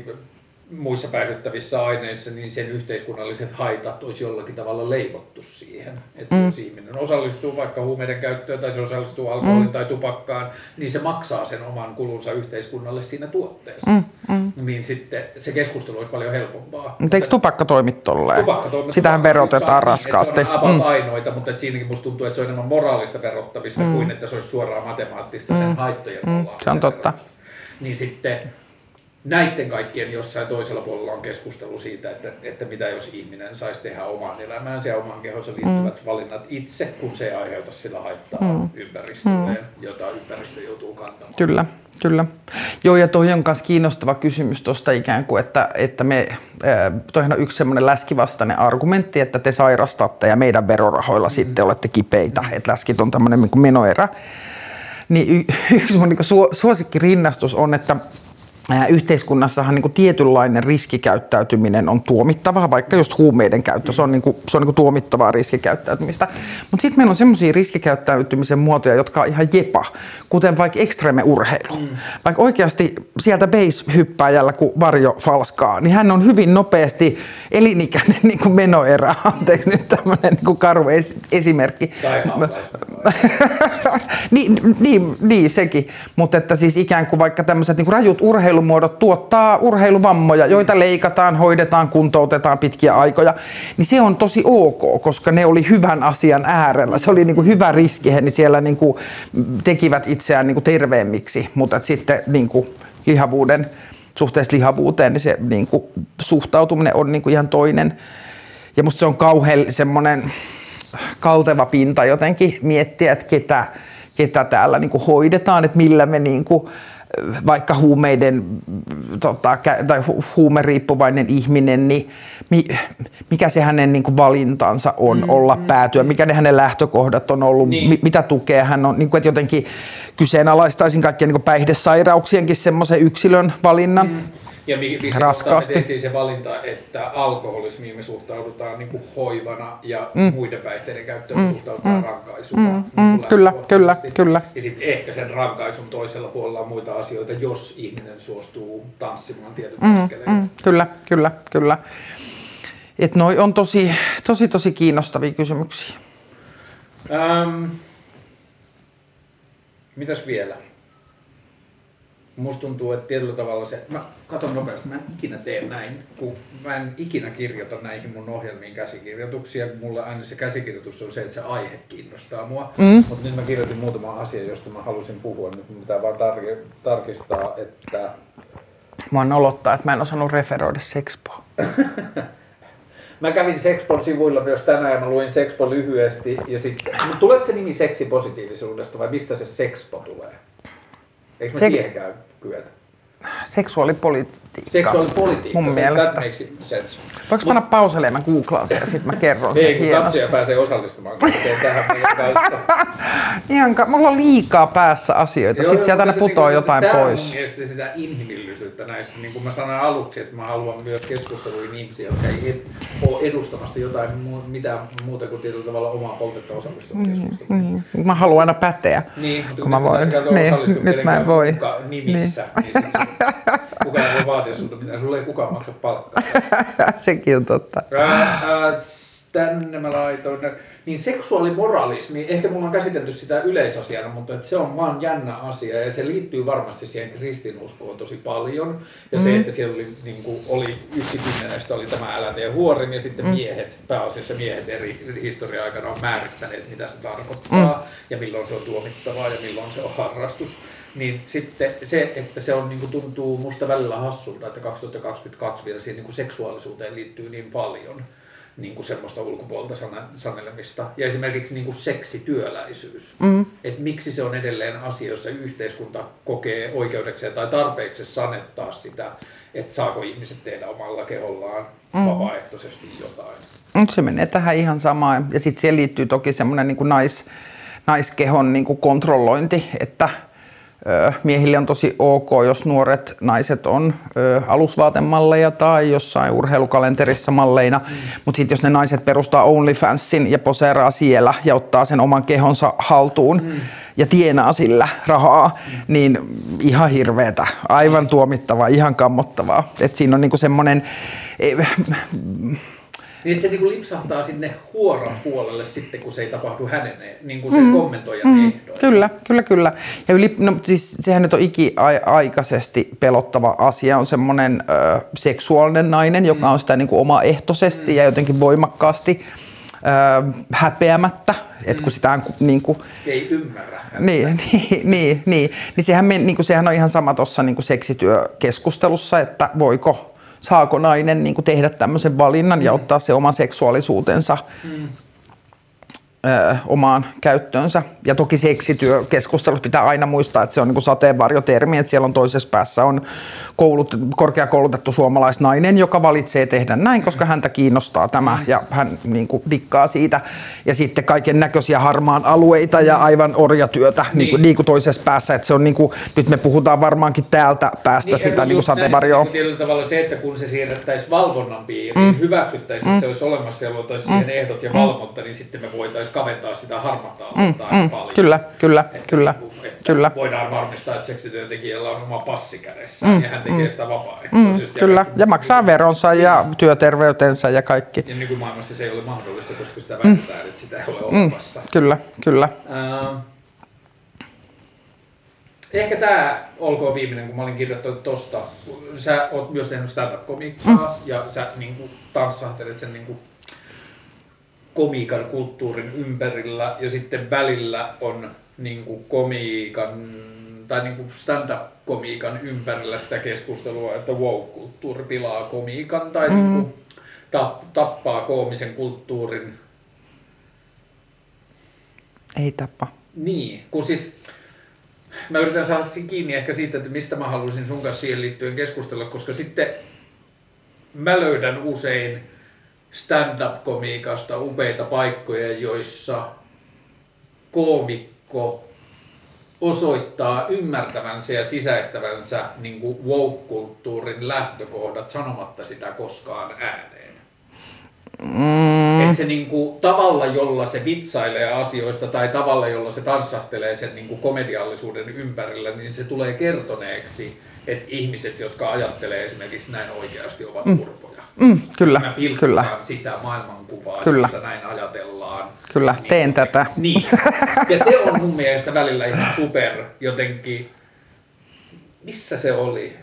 muissa päihdyttävissä aineissa, niin sen yhteiskunnalliset haitat olisi jollakin tavalla leivottu siihen. Että mm. jos ihminen osallistuu vaikka huumeiden käyttöön tai se osallistuu alkoholin mm. tai tupakkaan, niin se maksaa sen oman kulunsa yhteiskunnalle siinä tuotteessa. Mm. Mm. Niin sitten se keskustelu olisi paljon helpompaa. Mutta eikö tupakka toimi tolleen? Tupakka toimi, Sitähän tupakka verotetaan niin, raskaasti. Se on mm. ainoita, mutta et siinäkin musta tuntuu, että se on enemmän moraalista verottamista mm. kuin että se olisi suoraan matemaattista mm. sen haittojen mm. Se on totta. Verrasta niin sitten näiden kaikkien jossain toisella puolella on keskustelu siitä, että, että mitä jos ihminen saisi tehdä omaan elämäänsä ja oman kehonsa liittyvät mm. valinnat itse, kun se ei aiheuta sillä haittaa mm. ympäristölle, mm. jota ympäristö joutuu kantamaan. Kyllä, kyllä. Joo, ja toi on myös kiinnostava kysymys tuosta ikään kuin, että, että me, toihan on yksi semmoinen läskivastainen argumentti, että te sairastatte ja meidän verorahoilla mm. sitten olette kipeitä, mm. että läskit on tämmöinen niin menoerä. Niin yksi mun niin suosikkirinnastus on, että yhteiskunnassahan niin kuin tietynlainen riskikäyttäytyminen on tuomittavaa, vaikka just huumeiden käyttö, se on, niin kuin, se on niin kuin tuomittavaa riskikäyttäytymistä. Mutta sitten meillä on semmoisia riskikäyttäytymisen muotoja, jotka on ihan jepa, kuten vaikka ekstreme-urheilu. Mm. Vaikka oikeasti sieltä base-hyppääjällä, kun Varjo falskaa, niin hän on hyvin nopeasti elinikäinen niin kuin menoerä. Anteeksi nyt tämmöinen niin kuin karu es- esimerkki. niin, niin, niin, sekin. Mutta että siis ikään kuin vaikka tämmöiset niin rajut urheilu urheilumuodot tuottaa urheiluvammoja, joita leikataan, hoidetaan, kuntoutetaan pitkiä aikoja, niin se on tosi ok, koska ne oli hyvän asian äärellä. Se oli niin kuin hyvä riski, he niin siellä niin kuin tekivät itseään niin kuin terveemmiksi, mutta sitten niin kuin lihavuuden, suhteessa lihavuuteen, niin se niin kuin suhtautuminen on niin kuin ihan toinen. Ja musta se on kauhean semmoinen kalteva pinta jotenkin miettiä, että ketä, ketä täällä niin kuin hoidetaan, että millä me niin kuin vaikka huumeiden tota, tai huumeriippuvainen ihminen, niin mikä se hänen niin kuin valintansa on mm, olla mm, päätyä, mikä ne hänen lähtökohdat on ollut, niin. mitä tukea hän on, niin kuin, että jotenkin kyseenalaistaisin kaikkien niin päihdesairauksienkin semmoisen yksilön valinnan. Mm ja missä raskaasti. me tehtiin se valinta, että alkoholismiin me suhtaudutaan niin kuin hoivana ja mm. muiden päihteiden käyttöön mm. suhtaudutaan mm. rankaisuna. Mm. Niin mm. Kyllä, kyllä, kyllä. Ja sitten ehkä sen rankaisun toisella puolella on muita asioita, jos ihminen suostuu tanssimaan tietyt mm. askeleet. Mm. Kyllä, kyllä, kyllä. Et noi on tosi, tosi, tosi kiinnostavia kysymyksiä. Ähm, mitäs vielä? musta tuntuu, että tietyllä tavalla se, mä katon nopeasti, mä en ikinä tee näin, kun mä en ikinä kirjoita näihin mun ohjelmiin käsikirjoituksia, mulla aina se käsikirjoitus on se, että se aihe kiinnostaa mua, mm. mutta nyt mä kirjoitin muutama asia, josta mä halusin puhua, nyt mun pitää vaan tar- tarkistaa, että... Mä oon olottaa, että mä en osannut referoida Sexpoa. Mä kävin Sexpon sivuilla myös tänään ja mä luin Sexpo lyhyesti. Ja sitten, tuleeko se nimi seksipositiivisuudesta vai mistä se Sexpo tulee? Eikö me Se... siihen käy kyetä? seksuaalipoliittinen Seksuaalipolitiikka. Seksuaalipolitiikka. Mun mielestä. Voinko panna pauselle ja mä googlaan sen ja sitten mä kerron sen Ei, kun katsoja pääsee osallistumaan, kun tähän. Ihan, mulla on liikaa päässä asioita, sitten sieltä aina putoaa niin, jotain pois. Tämä on sitä inhimillisyyttä näissä. Niin kuin mä sanoin aluksi, että mä haluan myös keskusteluihin ihmisiä, jotka ei ole edustamassa jotain mitään muuta kuin tietyllä tavalla omaa poltetta osallistua niin, niin. Mä haluan aina päteä, niin, kun mä voin. Niin, nyt mä en voi. Nimissä, niin. niin kukaan ei voi sulta mitään, sulle ei kukaan maksa palkkaa. Sekin on totta. Ää, ää, tänne mä laitoin. Niin seksuaalimoralismi, ehkä mulla on käsitelty sitä yleisasiana, mutta että se on vaan jännä asia ja se liittyy varmasti siihen kristinuskoon tosi paljon. Ja mm. se, että siellä oli, niin kuin, oli yksi kymmenestä oli tämä älä tee huorin ja sitten mm. miehet, pääasiassa miehet eri historia-aikana on määrittäneet, mitä se tarkoittaa mm. ja milloin se on tuomittavaa ja milloin se on harrastus niin sitten se, että se on, niin kuin tuntuu musta välillä hassulta, että 2022 vielä siihen niin kuin seksuaalisuuteen liittyy niin paljon niin kuin semmoista ulkopuolta sanelemista. Ja esimerkiksi niin kuin seksityöläisyys. Mm. Että miksi se on edelleen asia, jossa yhteiskunta kokee oikeudekseen tai tarpeeksi sanettaa sitä, että saako ihmiset tehdä omalla kehollaan mm. vapaaehtoisesti jotain. Se menee tähän ihan samaan. Ja sitten siihen liittyy toki semmoinen niin nais, naiskehon niin kuin kontrollointi, että – Miehille on tosi ok, jos nuoret naiset on alusvaatemalleja tai jossain urheilukalenterissa malleina, mm. mutta sitten jos ne naiset perustaa OnlyFansin ja poseeraa siellä ja ottaa sen oman kehonsa haltuun mm. ja tienaa sillä rahaa, mm. niin ihan hirveetä, aivan tuomittavaa, ihan kammottavaa. Et siinä on niinku semmoinen niin se niin lipsahtaa sinne huoran puolelle sitten, kun se ei tapahdu hänen niin kuin se mm. kommentoijan mm. ehdoin. Kyllä, kyllä, kyllä. Ja yli, no, siis sehän nyt on ikiaikaisesti pelottava asia, on semmoinen ö, seksuaalinen nainen, joka mm. on sitä niin kuin omaehtoisesti mm. ja jotenkin voimakkaasti ö, häpeämättä, että kun mm. sitä niin kuin, ei ymmärrä. Niin, niin, niin, niin, niin sehän, niin kuin, sehän on ihan sama tuossa niin seksityökeskustelussa, että voiko saako nainen niin kuin tehdä tämmöisen valinnan ja mm. ottaa se oman seksuaalisuutensa mm ö, omaan käyttöönsä. Ja toki seksityökeskustelut pitää aina muistaa, että se on niin sateenvarjotermi, että siellä on toisessa päässä on koulut, korkeakoulutettu suomalaisnainen, joka valitsee tehdä näin, koska häntä kiinnostaa tämä ja hän niin kuin dikkaa siitä. Ja sitten kaiken näköisiä harmaan alueita ja aivan orjatyötä niin. Niin kuin, niin kuin toisessa päässä. Että se on niin kuin, nyt me puhutaan varmaankin täältä päästä niin, sitä niin kuin sateenvarjoa. Niin, tietyllä tavalla se, että kun se siirrettäisiin valvonnan piiriin, mm. hyväksyttäisiin, mm. että se olisi olemassa ja luotaisiin mm. siihen ehdot ja valvonta, niin sitten me voitaisiin kaventaa sitä harmaata aluetta mm, mm, paljon. Kyllä, kyllä, että, kyllä. Että kyllä. Voidaan varmistaa, että seksityöntekijällä on oma passi kädessä mm, ja hän tekee mm, sitä vapaaehtoisesti. Mm, kyllä, ja maksaa veronsa ja mm. työterveytensä ja kaikki. Ja nykymaailmassa se ei ole mahdollista, koska sitä väitetään, mm. että sitä ei ole mm, olemassa. Kyllä, kyllä. Uh, Ehkä tämä olkoon viimeinen, kun mä olin kirjoittanut tosta. Sä oot myös tehnyt stand-up-komiikkaa mm. ja sä niin kuin, tanssahtelet sen niin kuin, komiikan kulttuurin ympärillä ja sitten välillä on niin kuin komiikan tai niin kuin stand-up-komiikan ympärillä sitä keskustelua, että wow-kulttuuri pilaa komiikan tai mm. niin kuin tappaa koomisen kulttuurin. Ei tappa. Niin, kun siis mä yritän saada kiinni ehkä siitä, että mistä mä haluaisin sun kanssa siihen liittyen keskustella, koska sitten mä löydän usein stand-up-komiikasta upeita paikkoja, joissa koomikko osoittaa ymmärtävänsä ja sisäistävänsä niin woke-kulttuurin lähtökohdat sanomatta sitä koskaan ääneen. Mm. Että se niin kuin, tavalla, jolla se vitsailee asioista tai tavalla, jolla se tanssahtelee sen niin kuin komediallisuuden ympärillä, niin se tulee kertoneeksi, että ihmiset, jotka ajattelee esimerkiksi näin oikeasti, ovat mm. Mm, kyllä, Mä kyllä. sitä maailmankuvaa, Kyllä. jossa näin ajatellaan. Kyllä, Niin, teen tätä. Niin. Ja se on mun mielestä välillä ihan super jotenkin. Missä se oli?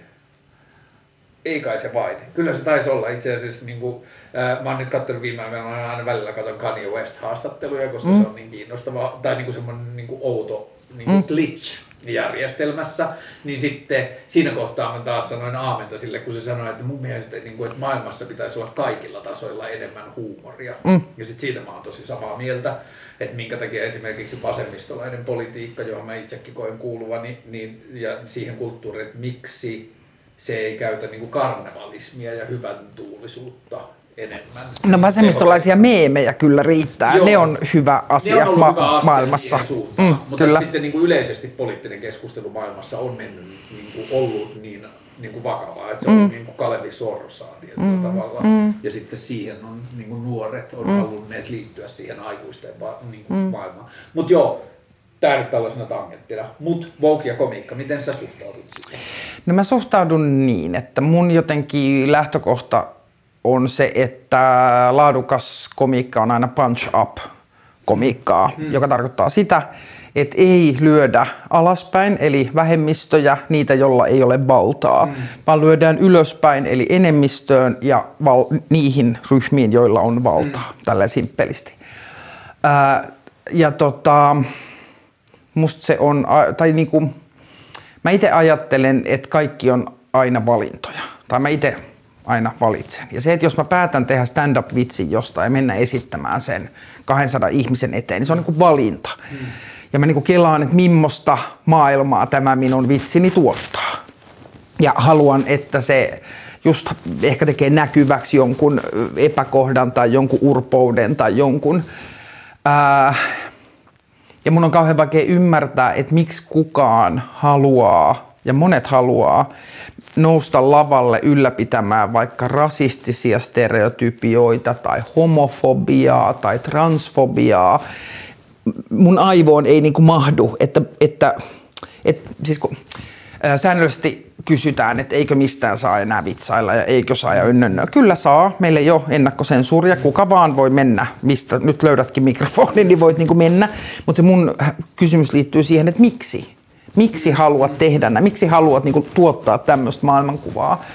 Ei kai se vain. Kyllä se taisi olla itse asiassa, niin kuin, ää, mä oon nyt katsonut viime aikoina, aina välillä katson Kanye West haastatteluja, koska mm. se on niin kiinnostava, tai niin kuin semmoinen niin kuin outo niin kuin mm. glitch järjestelmässä, niin sitten siinä kohtaa mä taas sanoin aamenta sille, kun se sanoi, että mun mielestä niin kuin, että maailmassa pitäisi olla kaikilla tasoilla enemmän huumoria. Mm. Ja sitten siitä mä oon tosi samaa mieltä, että minkä takia esimerkiksi vasemmistolainen politiikka, johon mä itsekin koen kuuluvani, niin, ja siihen kulttuuriin, että miksi se ei käytä niin kuin karnevalismia ja hyvän tuulisuutta enemmän. No vasemmistolaisia meemejä kyllä riittää. Joo. Ne on hyvä asia ne on ma- hyvä askel maailmassa. suuntaan, Mm, mutta kyllä. sitten niin kuin yleisesti poliittinen keskustelu maailmassa on mennyt niin kuin ollut niin, niin kuin vakavaa, että se on niin kuin Kalevi Sorsaa tietyllä mm. tavalla. Mm. Ja sitten siihen on niin kuin nuoret on mm. halunneet liittyä siihen aikuisten va- niin kuin mm. maailmaan. Mutta joo, tämä nyt tällaisena tangenttina. Mutta Vogue ja komiikka, miten sä suhtaudut siihen? No mä suhtaudun niin, että mun jotenkin lähtökohta on se, että laadukas komiikka on aina punch up komiikkaa, mm. joka tarkoittaa sitä, että ei lyödä alaspäin, eli vähemmistöjä, niitä, jolla ei ole valtaa, mm. vaan lyödään ylöspäin, eli enemmistöön ja val- niihin ryhmiin, joilla on valtaa, mm. tällä simppelisti. Ää, ja tota, musta se on, tai niinku, mä itse ajattelen, että kaikki on aina valintoja. Tai mä itse aina valitsen. Ja se, että jos mä päätän tehdä stand-up-vitsin jostain ja mennä esittämään sen 200 ihmisen eteen, niin se on niin kuin valinta. Mm. Ja mä niin kuin kelaan, että millaista maailmaa tämä minun vitsini tuottaa. Ja haluan, että se just ehkä tekee näkyväksi jonkun epäkohdan tai jonkun urpouden tai jonkun... Ää, ja mun on kauhean vaikea ymmärtää, että miksi kukaan haluaa, ja monet haluaa, nousta lavalle ylläpitämään vaikka rasistisia stereotypioita tai homofobiaa tai transfobiaa. Mun aivoon ei niinku mahdu, että, että, että siis kun ää, säännöllisesti kysytään, että eikö mistään saa enää vitsailla ja eikö saa ja ynnönnö. Kyllä saa, meillä ei ole ennakkosensuuria, kuka vaan voi mennä, mistä nyt löydätkin mikrofonin, niin voit niinku mennä. Mutta se mun kysymys liittyy siihen, että miksi? Miksi haluat tehdä näin? Miksi haluat niinku tuottaa tämmöistä maailmankuvaa?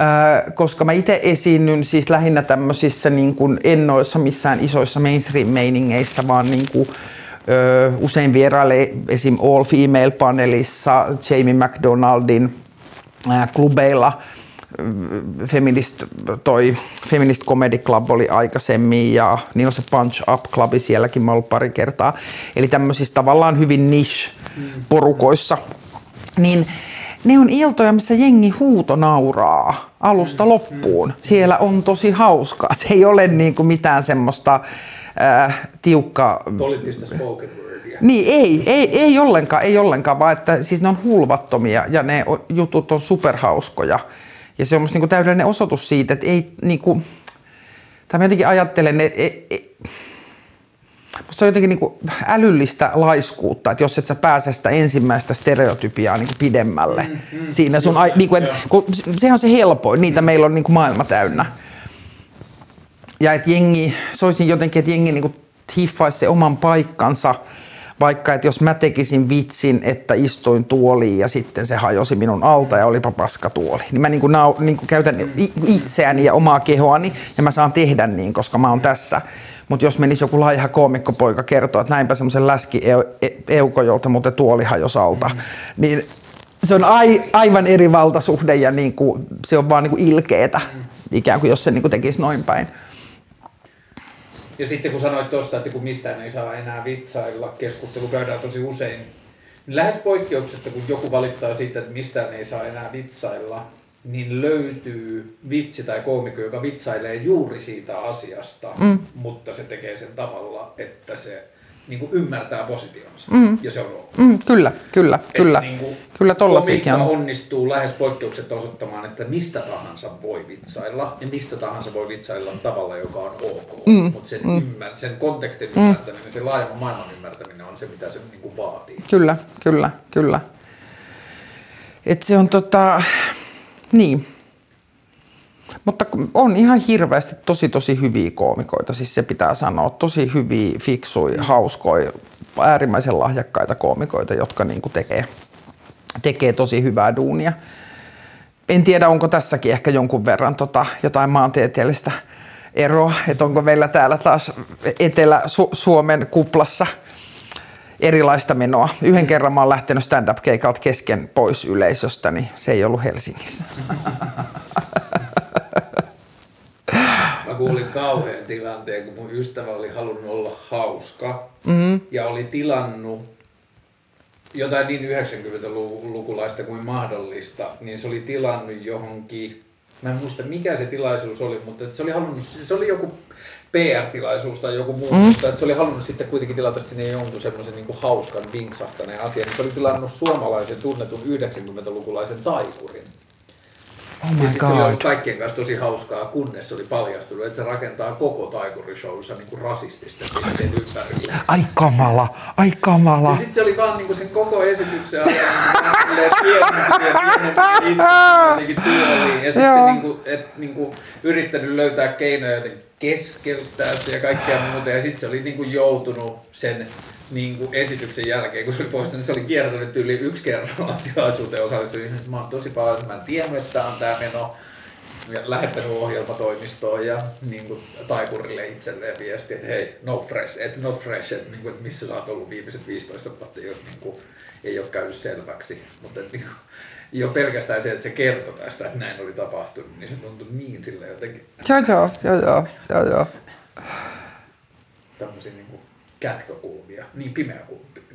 Öö, koska mä itse esiinnyn siis lähinnä tämmöisissä niin kuin en noissa missään isoissa mainstream-meiningeissä, vaan niin kuin, öö, usein vierailee esim. All Female-panelissa, Jamie McDonaldin ää, klubeilla, Feminist, toi Feminist Comedy Club oli aikaisemmin ja niin on se Punch Up Club sielläkin mä ollut pari kertaa. Eli tämmöisissä tavallaan hyvin niche-porukoissa. Niin ne on iltoja, missä jengi huuto nauraa alusta loppuun. Siellä on tosi hauskaa. Se ei ole niin kuin mitään semmoista äh, tiukkaa Poliittista spoken wordia. niin ei, ei, ei ollenkaan, ei ollenkaan, vaan että siis ne on hulvattomia ja ne jutut on superhauskoja. Ja se on musta niinku täydellinen osoitus siitä, että ei niinku, tai mä jotenkin ajattelen, että et, et, musta se on jotenkin niinku älyllistä laiskuutta, että jos et sä pääse sitä ensimmäistä stereotypiaa niinku pidemmälle mm, mm, siinä sun, ai, niinku, et, kun sehän on se helpoin, niitä meillä on niinku maailma täynnä. Ja että jengi, soisin jotenkin, että jengi niinku hiffaisi se oman paikkansa, vaikka että jos mä tekisin vitsin, että istuin tuoliin ja sitten se hajosi minun alta ja olipa paska tuoli. Niin mä niinku nau, niinku käytän i- itseäni ja omaa kehoani ja mä saan tehdä niin, koska mä oon tässä. Mutta jos menisi joku laiha koomikkopoika kertoa, että näinpä semmoisen läski eu, e- euko, jolta muuten tuoli hajosi alta, niin se on ai, aivan eri valtasuhde ja niinku, se on vaan niinku ilkeetä, ikään kuin jos se niinku tekisi noin päin. Ja sitten kun sanoit tuosta, että kun mistään ei saa enää vitsailla, keskustelu käydään tosi usein lähes poikkeuksetta, kun joku valittaa siitä, että mistään ei saa enää vitsailla, niin löytyy vitsi tai koomikko, joka vitsailee juuri siitä asiasta, mm. mutta se tekee sen tavalla, että se niin kuin ymmärtää positionsa. Mm. Ja se on ok. Mm, kyllä, kyllä, Et kyllä. Niin kuin kyllä komiikka on. onnistuu lähes poikkeukset osoittamaan, että mistä tahansa voi vitsailla ja mistä tahansa voi vitsailla tavalla, joka on ok. Mm. Mutta sen, mm. ymmär, sen kontekstin mm. ymmärtäminen, sen laajemman maailman ymmärtäminen on se, mitä se niin kuin vaatii. Kyllä, kyllä, kyllä. Et se on tota, niin. Mutta on ihan hirveästi tosi tosi hyviä koomikoita, siis se pitää sanoa. Tosi hyviä, fiksuja, hauskoja, äärimmäisen lahjakkaita koomikoita, jotka niinku tekee, tekee tosi hyvää duunia. En tiedä, onko tässäkin ehkä jonkun verran tota, jotain maantieteellistä eroa, että onko meillä täällä taas Etelä-Suomen kuplassa erilaista menoa. Yhden kerran mä oon lähtenyt stand-up-keikalta kesken pois yleisöstä, niin se ei ollut Helsingissä. Mä kuulin kauhean tilanteen, kun mun ystävä oli halunnut olla hauska mm-hmm. ja oli tilannut jotain niin 90-lukulaista kuin mahdollista, niin se oli tilannut johonkin, mä en muista mikä se tilaisuus oli, mutta se oli halunnut, se oli joku PR-tilaisuus tai joku muu, mm. mutta että se oli halunnut sitten kuitenkin tilata sinne jonkun semmoisen niin hauskan vinksahtaneen asian, niin se oli tilannut suomalaisen tunnetun 90-lukulaisen taikurin. Oh my God. Se oli kaikkien kanssa tosi hauskaa, kunnes se oli paljastunut, että se rakentaa koko taikurishowssa niin rasistista sen ympärillä. Ai kamala, ai kamala. Ja sitten se oli vaan niin kuin sen koko esityksen ajan niin Ja sitten niin kuin, et, niin kuin, yrittänyt löytää keinoja joten keskeyttää ja kaikkea muuta. Ja sitten se oli niin kuin joutunut sen niin kuin esityksen jälkeen, kun se oli poistunut, niin se oli kiertänyt yli yksi kerran tilaisuuteen osallistuin. Mä oon tosi paljon, että mä en tiennyt, että tämä on tämä meno. Ja lähettänyt ohjelmatoimistoon ja niin kuin, taikurille itselleen viesti, että hei, no fresh, että not fresh, että, niin kuin, että missä sä oot ollut viimeiset 15 vuotta, jos niin kuin, ei ole käynyt selväksi. Mutta että, niin kuin, jo pelkästään se, että se kertoi tästä, että näin oli tapahtunut, niin se tuntui niin sille jotenkin. Joo, joo, joo, joo, joo, joo. Tämmöisiä niin kuin kätkökulmia, niin pimeä,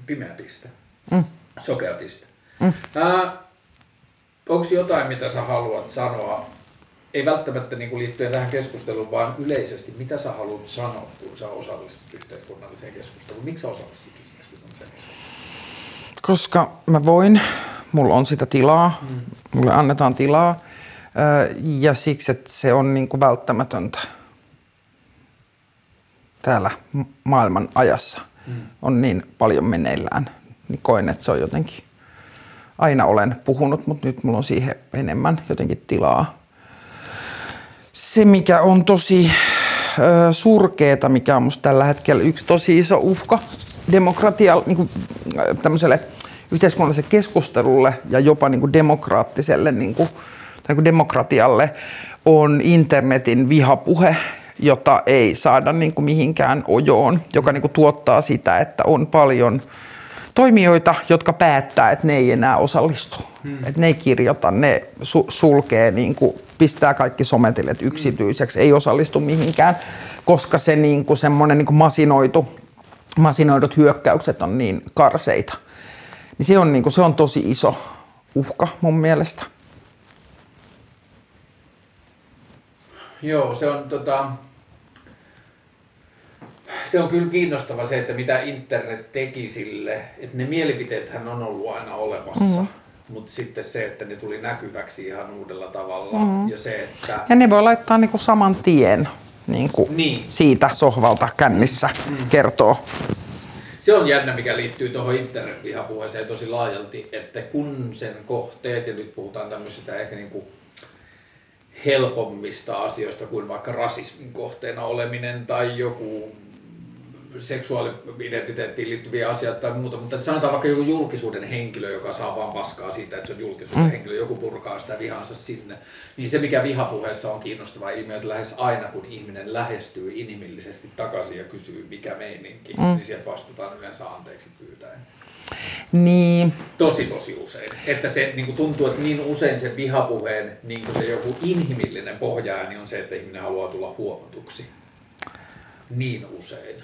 pimeä piste, mm. sokea piste. Mm. Äh, Onko jotain, mitä sä haluat sanoa, ei välttämättä niin kuin liittyen tähän keskusteluun, vaan yleisesti, mitä sä haluat sanoa, kun sä osallistut yhteiskunnalliseen keskusteluun? Miksi sä osallistut? Koska mä voin, mulla on sitä tilaa, mm. mulle annetaan tilaa ja siksi, että se on niin kuin välttämätöntä täällä maailman ajassa. Mm. On niin paljon meneillään, niin koen, että se on jotenkin, aina olen puhunut, mutta nyt mulla on siihen enemmän jotenkin tilaa. Se, mikä on tosi surkeeta, mikä on musta tällä hetkellä yksi tosi iso uhka demokratialle, niin kuin, tämmöiselle yhteiskunnalliselle keskustelulle ja jopa niin kuin demokraattiselle niin kuin, tai kuin demokratialle on internetin vihapuhe, jota ei saada niin kuin mihinkään ojoon, joka niin kuin tuottaa sitä, että on paljon toimijoita, jotka päättää, että ne ei enää osallistu. Hmm. Että ne ei kirjoita, ne su- sulkee, niin kuin, pistää kaikki sometilet yksityiseksi, ei osallistu mihinkään, koska se niin kuin semmoinen niin kuin masinoitu, masinoidut hyökkäykset on niin karseita. Niin se on, niin kuin, se on tosi iso uhka mun mielestä. Joo, se on tota, se on kyllä kiinnostava se, että mitä internet teki sille, että ne mielipiteethän on ollut aina olemassa. Mm. Mutta sitten se, että ne tuli näkyväksi ihan uudella tavalla. Mm. Ja, se, että... ja ne voi laittaa niinku saman tien niin kuin niin. siitä sohvalta kännissä mm. kertoo. Se on jännä, mikä liittyy tuohon internetvihapuheeseen tosi laajalti, että kun sen kohteet, ja nyt puhutaan tämmöisistä ehkä niin kuin helpommista asioista kuin vaikka rasismin kohteena oleminen tai joku seksuaali-identiteettiin liittyviä asioita tai muuta, mutta sanotaan vaikka joku julkisuuden henkilö, joka saa vaan paskaa siitä, että se on julkisuuden mm. henkilö, joku purkaa sitä vihansa sinne, niin se mikä vihapuheessa on kiinnostava ilmiö, että lähes aina kun ihminen lähestyy inhimillisesti takaisin ja kysyy mikä meininki, mm. niin sieltä vastataan yleensä anteeksi pyytäen. Niin. Tosi tosi usein. Että se niin kuin tuntuu, että niin usein sen vihapuheen niin kuin se joku inhimillinen pohjaääni on se, että ihminen haluaa tulla huomatuksi. Niin usein.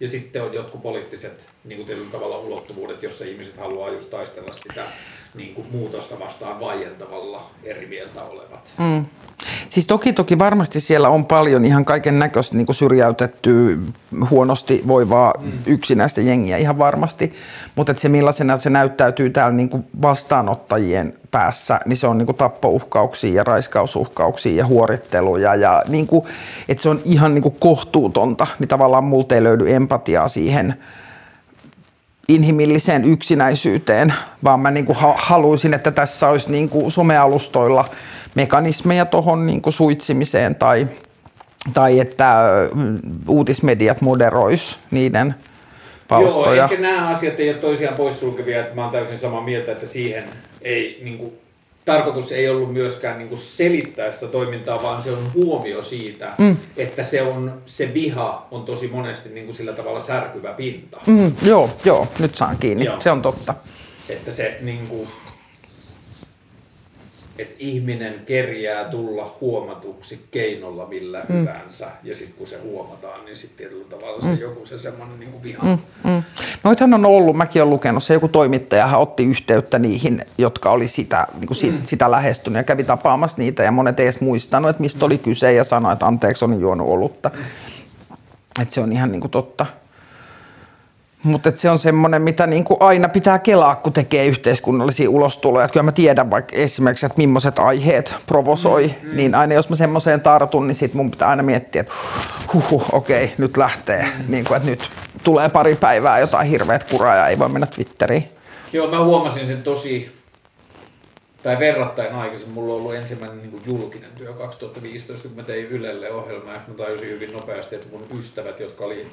Ja sitten on jotkut poliittiset niin kuin tavalla ulottuvuudet, jossa ihmiset haluaa just taistella sitä niin kuin muutosta vastaan vaientavalla eri mieltä olevat. Mm. Siis toki toki varmasti siellä on paljon ihan kaiken näköistä niin syrjäytettyä, huonosti voivaa mm. yksinäistä jengiä ihan varmasti, mutta se millaisena se näyttäytyy täällä niin kuin vastaanottajien päässä, niin se on niin kuin tappouhkauksia ja raiskausuhkauksia ja huoritteluja ja niin kuin, että se on ihan niin kuin kohtuutonta, niin tavallaan multa ei löydy empatiaa siihen inhimilliseen yksinäisyyteen, vaan mä niin kuin haluaisin, että tässä olisi niin kuin somealustoilla mekanismeja tuohon niin suitsimiseen tai, tai että mm, uutismediat moderois niiden palstoja. Joo, ehkä nämä asiat ei ole toisiaan poissulkevia, että mä oon täysin samaa mieltä, että siihen ei niin kuin, tarkoitus ei ollut myöskään niin kuin selittää sitä toimintaa, vaan se on huomio siitä, mm. että se, on, se viha on tosi monesti niin kuin sillä tavalla särkyvä pinta. Mm, joo, joo, nyt saan kiinni. Joo. Se on totta. Että se niin kuin, että ihminen kerjää tulla huomatuksi keinolla millä mm. hyvänsä, ja sitten kun se huomataan, niin sitten tietyllä tavalla se mm. joku se semmoinen niin viha. Mm. Mm. Noithan on ollut, mäkin olen lukenut, se joku toimittajahan otti yhteyttä niihin, jotka oli sitä, niin kuin sit, mm. sitä lähestynyt ja kävi tapaamassa niitä, ja monet ei edes muistanut, että mistä mm. oli kyse, ja sanoi, että anteeksi, on juonut olutta. Mm. Että se on ihan niin kuin totta. Mutta se on semmoinen, mitä niin kuin aina pitää kelaa, kun tekee yhteiskunnallisia ulostuloja. kyllä mä tiedän vaikka esimerkiksi, että millaiset aiheet provosoi, mm, mm. niin aina jos mä semmoiseen tartun, niin sit mun pitää aina miettiä, että huhu, okei, okay, nyt lähtee. Mm. Niin kuin, että nyt tulee pari päivää jotain hirveät kuraa ja ei voi mennä Twitteriin. Joo, mä huomasin sen tosi, tai verrattain aikaisin. Mulla on ollut ensimmäinen niin julkinen työ 2015, kun mä tein Ylelle ohjelmaa, ja mä tajusin hyvin nopeasti, että mun ystävät, jotka oli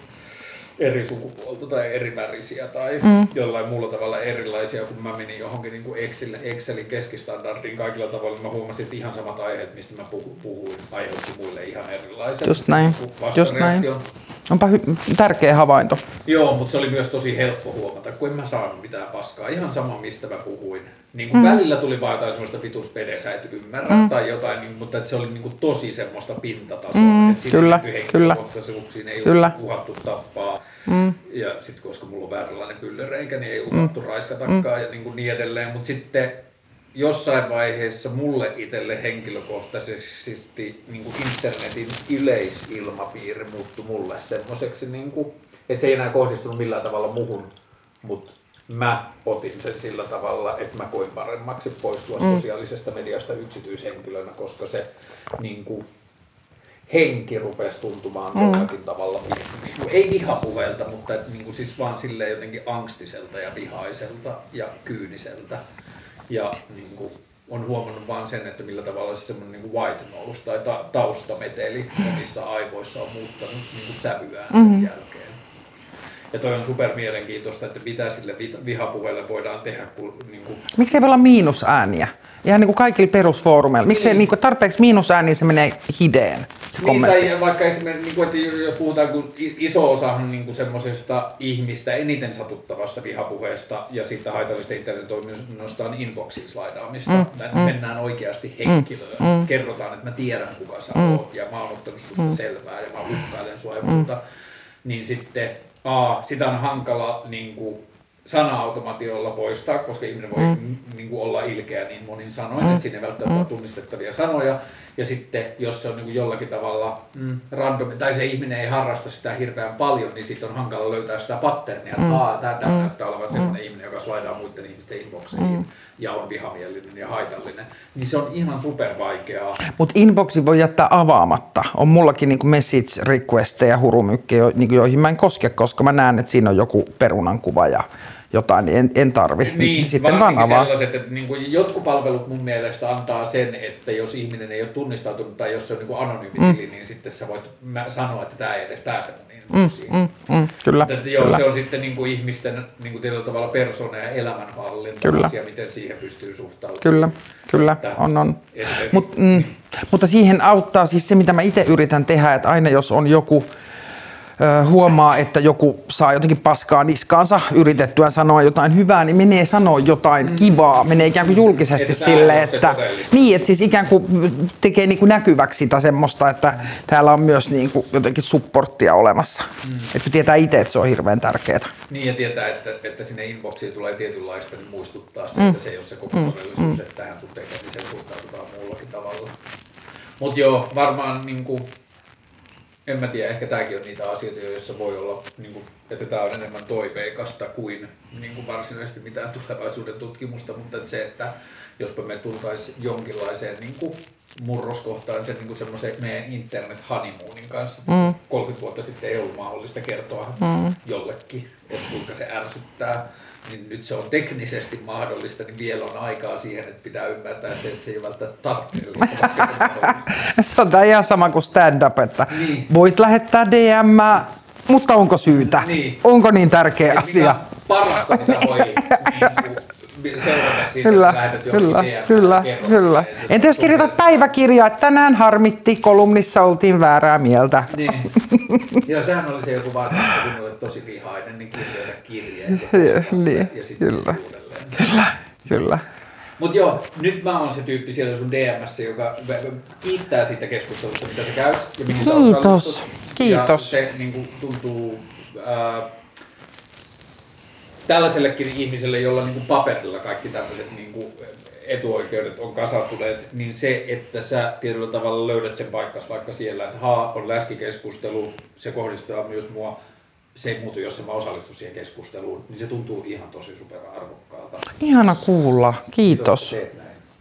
eri sukupuolta tai eri värisiä tai mm. jollain muulla tavalla erilaisia, kun mä menin johonkin niin kuin Excel, Excelin keskistandardiin kaikilla tavoilla, mä huomasin, että ihan samat aiheet, mistä mä puhuin, aiheutti muille ihan erilaiset Just näin. Just näin. Onpa hy- tärkeä havainto. Joo, mutta se oli myös tosi helppo huomata, kun en mä saanut mitään paskaa. Ihan sama, mistä mä puhuin. Niin kuin mm. Välillä tuli vaan jotain semmoista vituspede, sä et ymmärrä mm. tai jotain, niin, mutta että se oli niin kuin tosi semmoista pintatasoa. Mm. Että kyllä, kyllä. ei kyllä. uhattu tappaa. Mm. Ja sitten koska mulla on vääränlainen pyllereikä, niin ei uhattu mm. raiskatakaan mm. ja niin, kuin niin edelleen. Mutta sitten jossain vaiheessa mulle itselle henkilökohtaisesti niin kuin internetin yleisilmapiiri muuttui mulle semmoiseksi, niin kuin, että se ei enää kohdistunut millään tavalla muhun, mutta mä otin sen sillä tavalla, että mä koin paremmaksi poistua mm. sosiaalisesta mediasta yksityishenkilönä, koska se niin kuin, henki rupesi tuntumaan mm. jollakin tavalla, niin ei vihapuheelta, mutta niin kuin siis vaan silleen jotenkin angstiselta ja vihaiselta ja kyyniseltä. Ja niin kuin, on huomannut vaan sen, että millä tavalla se semmoinen niin white nose tai ta- taustameteli omissa aivoissa on muuttanut niin kuin sävyään sen mm-hmm. jälkeen. Ja toi on super mielenkiintoista, että mitä sille vihapuheelle voidaan tehdä. Kun, niin kuin... Miksi ei voi olla miinusääniä? Ihan niin kuin kaikilla perusfoorumeilla. Miksi niin. ei niin tarpeeksi miinusääniä se menee hideen, se niin, kommentti? Tai vaikka esimerkiksi, niin kuin, että jos puhutaan, kun iso osahan niin kuin semmoisesta ihmistä eniten satuttavasta vihapuheesta ja siitä haitallista internetoiminnasta on inboxin slaidaamista. Mm, mm, mennään oikeasti henkilöön. Mm, mm. Kerrotaan, että mä tiedän kuka sä mm. oot ja mä oon ottanut susta mm. selvää ja mä uhkailen sua ja muuta. Mm. Niin sitten A, sitä on hankala niin kuin, sana-automatiolla poistaa, koska ihminen voi mm. niin kuin, olla ilkeä niin monin sanoin, mm. että siinä ei välttämättä mm. tunnistettavia sanoja. Ja sitten, jos se on niin kuin jollakin tavalla mm, random, tai se ihminen ei harrasta sitä hirveän paljon, niin sitten on hankala löytää sitä patternia, että mm. tämä, tämä mm. näyttää olevan mm. sellainen ihminen, joka slaidaa muiden ihmisten inboxeihin mm. ja on vihamielinen ja haitallinen. Niin se on ihan super vaikeaa. Mutta inboxi voi jättää avaamatta. On mullakin niin message requesteja, hurumykkejä, niin joihin mä en koske, koska mä näen, että siinä on joku perunankuva ja jotain, niin en, en tarvi. Niin, Sitten vaan avaa. sellaiset, että niin kuin jotkut palvelut mun mielestä antaa sen, että jos ihminen ei ole tunnistautunut tai jos se on niin anonyymi mm. tili, niin sitten sä voit sanoa, että tämä ei edes pääse mun mm, mm, mm, kyllä, Mutta, joo, kyllä. se on sitten niin kuin ihmisten niin kuin tietyllä tavalla persona ja elämänhallinta kyllä. asia, miten siihen pystyy suhtautumaan. Kyllä, kyllä, että, on, on. Mut, mm, mutta siihen auttaa siis se, mitä mä itse yritän tehdä, että aina jos on joku huomaa, että joku saa jotenkin paskaa niskaansa yritettyään sanoa jotain hyvää, niin menee sanoa jotain mm. kivaa, menee ikään kuin julkisesti Että tää sille, että niin, että siis ikään kuin tekee niin kuin näkyväksi sitä semmoista, että mm. täällä on myös niin kuin jotenkin supporttia olemassa. Mm. Että tietää itse, että se on hirveän tärkeää. Niin ja tietää, että, että sinne inboxiin tulee tietynlaista, niin muistuttaa se, että se ei ole se koko todellisuus, että tähän sun tekemiseen suhtaudutaan muullakin tavalla. Mutta joo, varmaan niin kuin, en mä tiedä, ehkä tämäkin on niitä asioita, joissa voi olla, niin kuin, että tämä on enemmän toiveikasta kuin, niin kuin varsinaisesti mitään tulevaisuuden tutkimusta, mutta että se, että jospa me tultaisiin jonkinlaiseen niin kuin murroskohtaan sen niin semmoisen meidän internet honeymoonin kanssa. Mm. 30 vuotta sitten ei ollut mahdollista kertoa mm. jollekin, että kuinka se ärsyttää. Niin nyt se on teknisesti mahdollista, niin vielä on aikaa siihen, että pitää ymmärtää se, että se ei välttämättä tarpeellista. se on ihan sama kuin stand-up, että Niin. voit lähettää DM, mutta onko syytä? Niin. Onko niin tärkeä Et asia? Parasta, mitä voi niin kuin, seurata siitä, Kyllä, että lähetät johonkin kyllä, kyllä, kerrot kyllä. Entä jos kirjoitat päiväkirjaa, että tänään harmitti, kolumnissa oltiin väärää mieltä. Niin. Joo, sehän oli se joku varmaan, että kun olet tosi vihainen, niin kirjoita kirjeen. Joo, niin, ja sitten kyllä. uudelleen. Kyllä. Mutta joo, nyt mä oon se tyyppi siellä sun DMssä, joka kiittää siitä keskustelusta, mitä sä käyt. Ja Kiitos, kiitos. Ja se niin kuin, tuntuu ää, tällaisellekin ihmiselle, jolla niin kuin paperilla kaikki tämmöiset niin kuin, etuoikeudet on kasautuneet, niin se, että sä tietyllä tavalla löydät sen paikkas vaikka siellä, että haa, on läskikeskustelu, se kohdistaa myös mua, se ei muutu, jos mä osallistu siihen keskusteluun, niin se tuntuu ihan tosi superarvokkaalta. Ihana kuulla. Kiitos.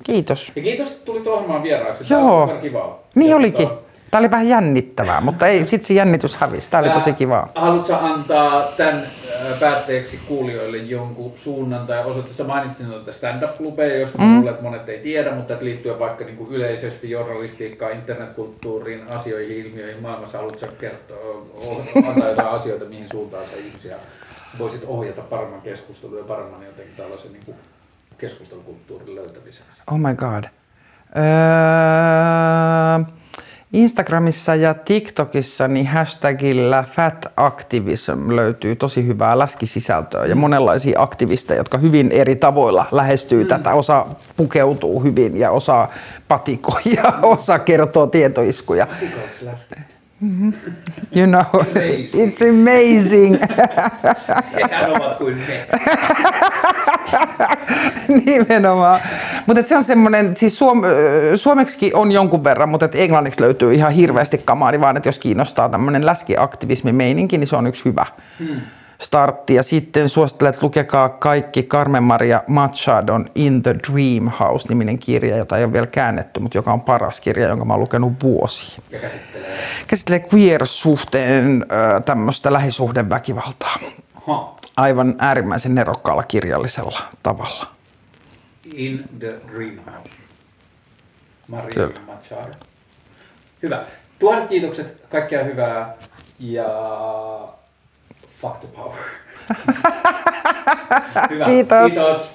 Kiitos. Ja kiitos, että tulit ohjelmaan vieraaksi. Tää on Joo. superkivaa. Niin Ja olikin. tota, Tämä oli vähän jännittävää, mutta ei, sit se jännitys hävisi. Tämä oli tosi ää, kivaa. Haluatko antaa tämän ää, päätteeksi kuulijoille jonkun suunnan tai osoitteen? Sä mainitsit noita stand-up-klubeja, joista mm. luulen, että monet ei tiedä, mutta liittyen vaikka niin kuin yleisesti journalistiikkaan, internetkulttuuriin, asioihin, ilmiöihin maailmassa, haluatko kertoa, antaa jotain asioita, mihin suuntaan sä ihmisiä voisit ohjata paremman keskustelun ja paremman jotenkin tällaisen niin kuin keskustelukulttuurin löytämiseksi? Oh my god. Öö, Instagramissa ja TikTokissa niin hashtagillä Fat Activism löytyy tosi hyvää läskisisältöä ja monenlaisia aktivisteja, jotka hyvin eri tavoilla lähestyy tätä. Osa pukeutuu hyvin ja osa patikoi ja osa kertoo tietoiskuja. Pitääkö läski? You know, it's amazing. Hehän ovat kuin me. Nimenomaan. Mutta se on semmoinen, siis suom, suomeksi on jonkun verran, mutta et englanniksi löytyy ihan hirveästi kamaa, niin vaan että jos kiinnostaa tämmöinen läskiaktivismi-meininki, niin se on yksi hyvä hmm. Startti. Ja sitten suosittelen, että lukekaa kaikki Carmen Maria Machadon In the Dream House-niminen kirja, jota ei ole vielä käännetty, mutta joka on paras kirja, jonka mä oon lukenut vuosiin. Ja käsittelee. Käsittelee queer-suhteen tämmöistä lähisuhdeväkivaltaa Ha. aivan äärimmäisen nerokkaalla kirjallisella tavalla. In the Greenhouse. Maria Kyllä. Machado. Hyvä. Tuhannet kiitokset, kaikkea hyvää ja fuck the power. hyvä. Kiitos. Kiitos.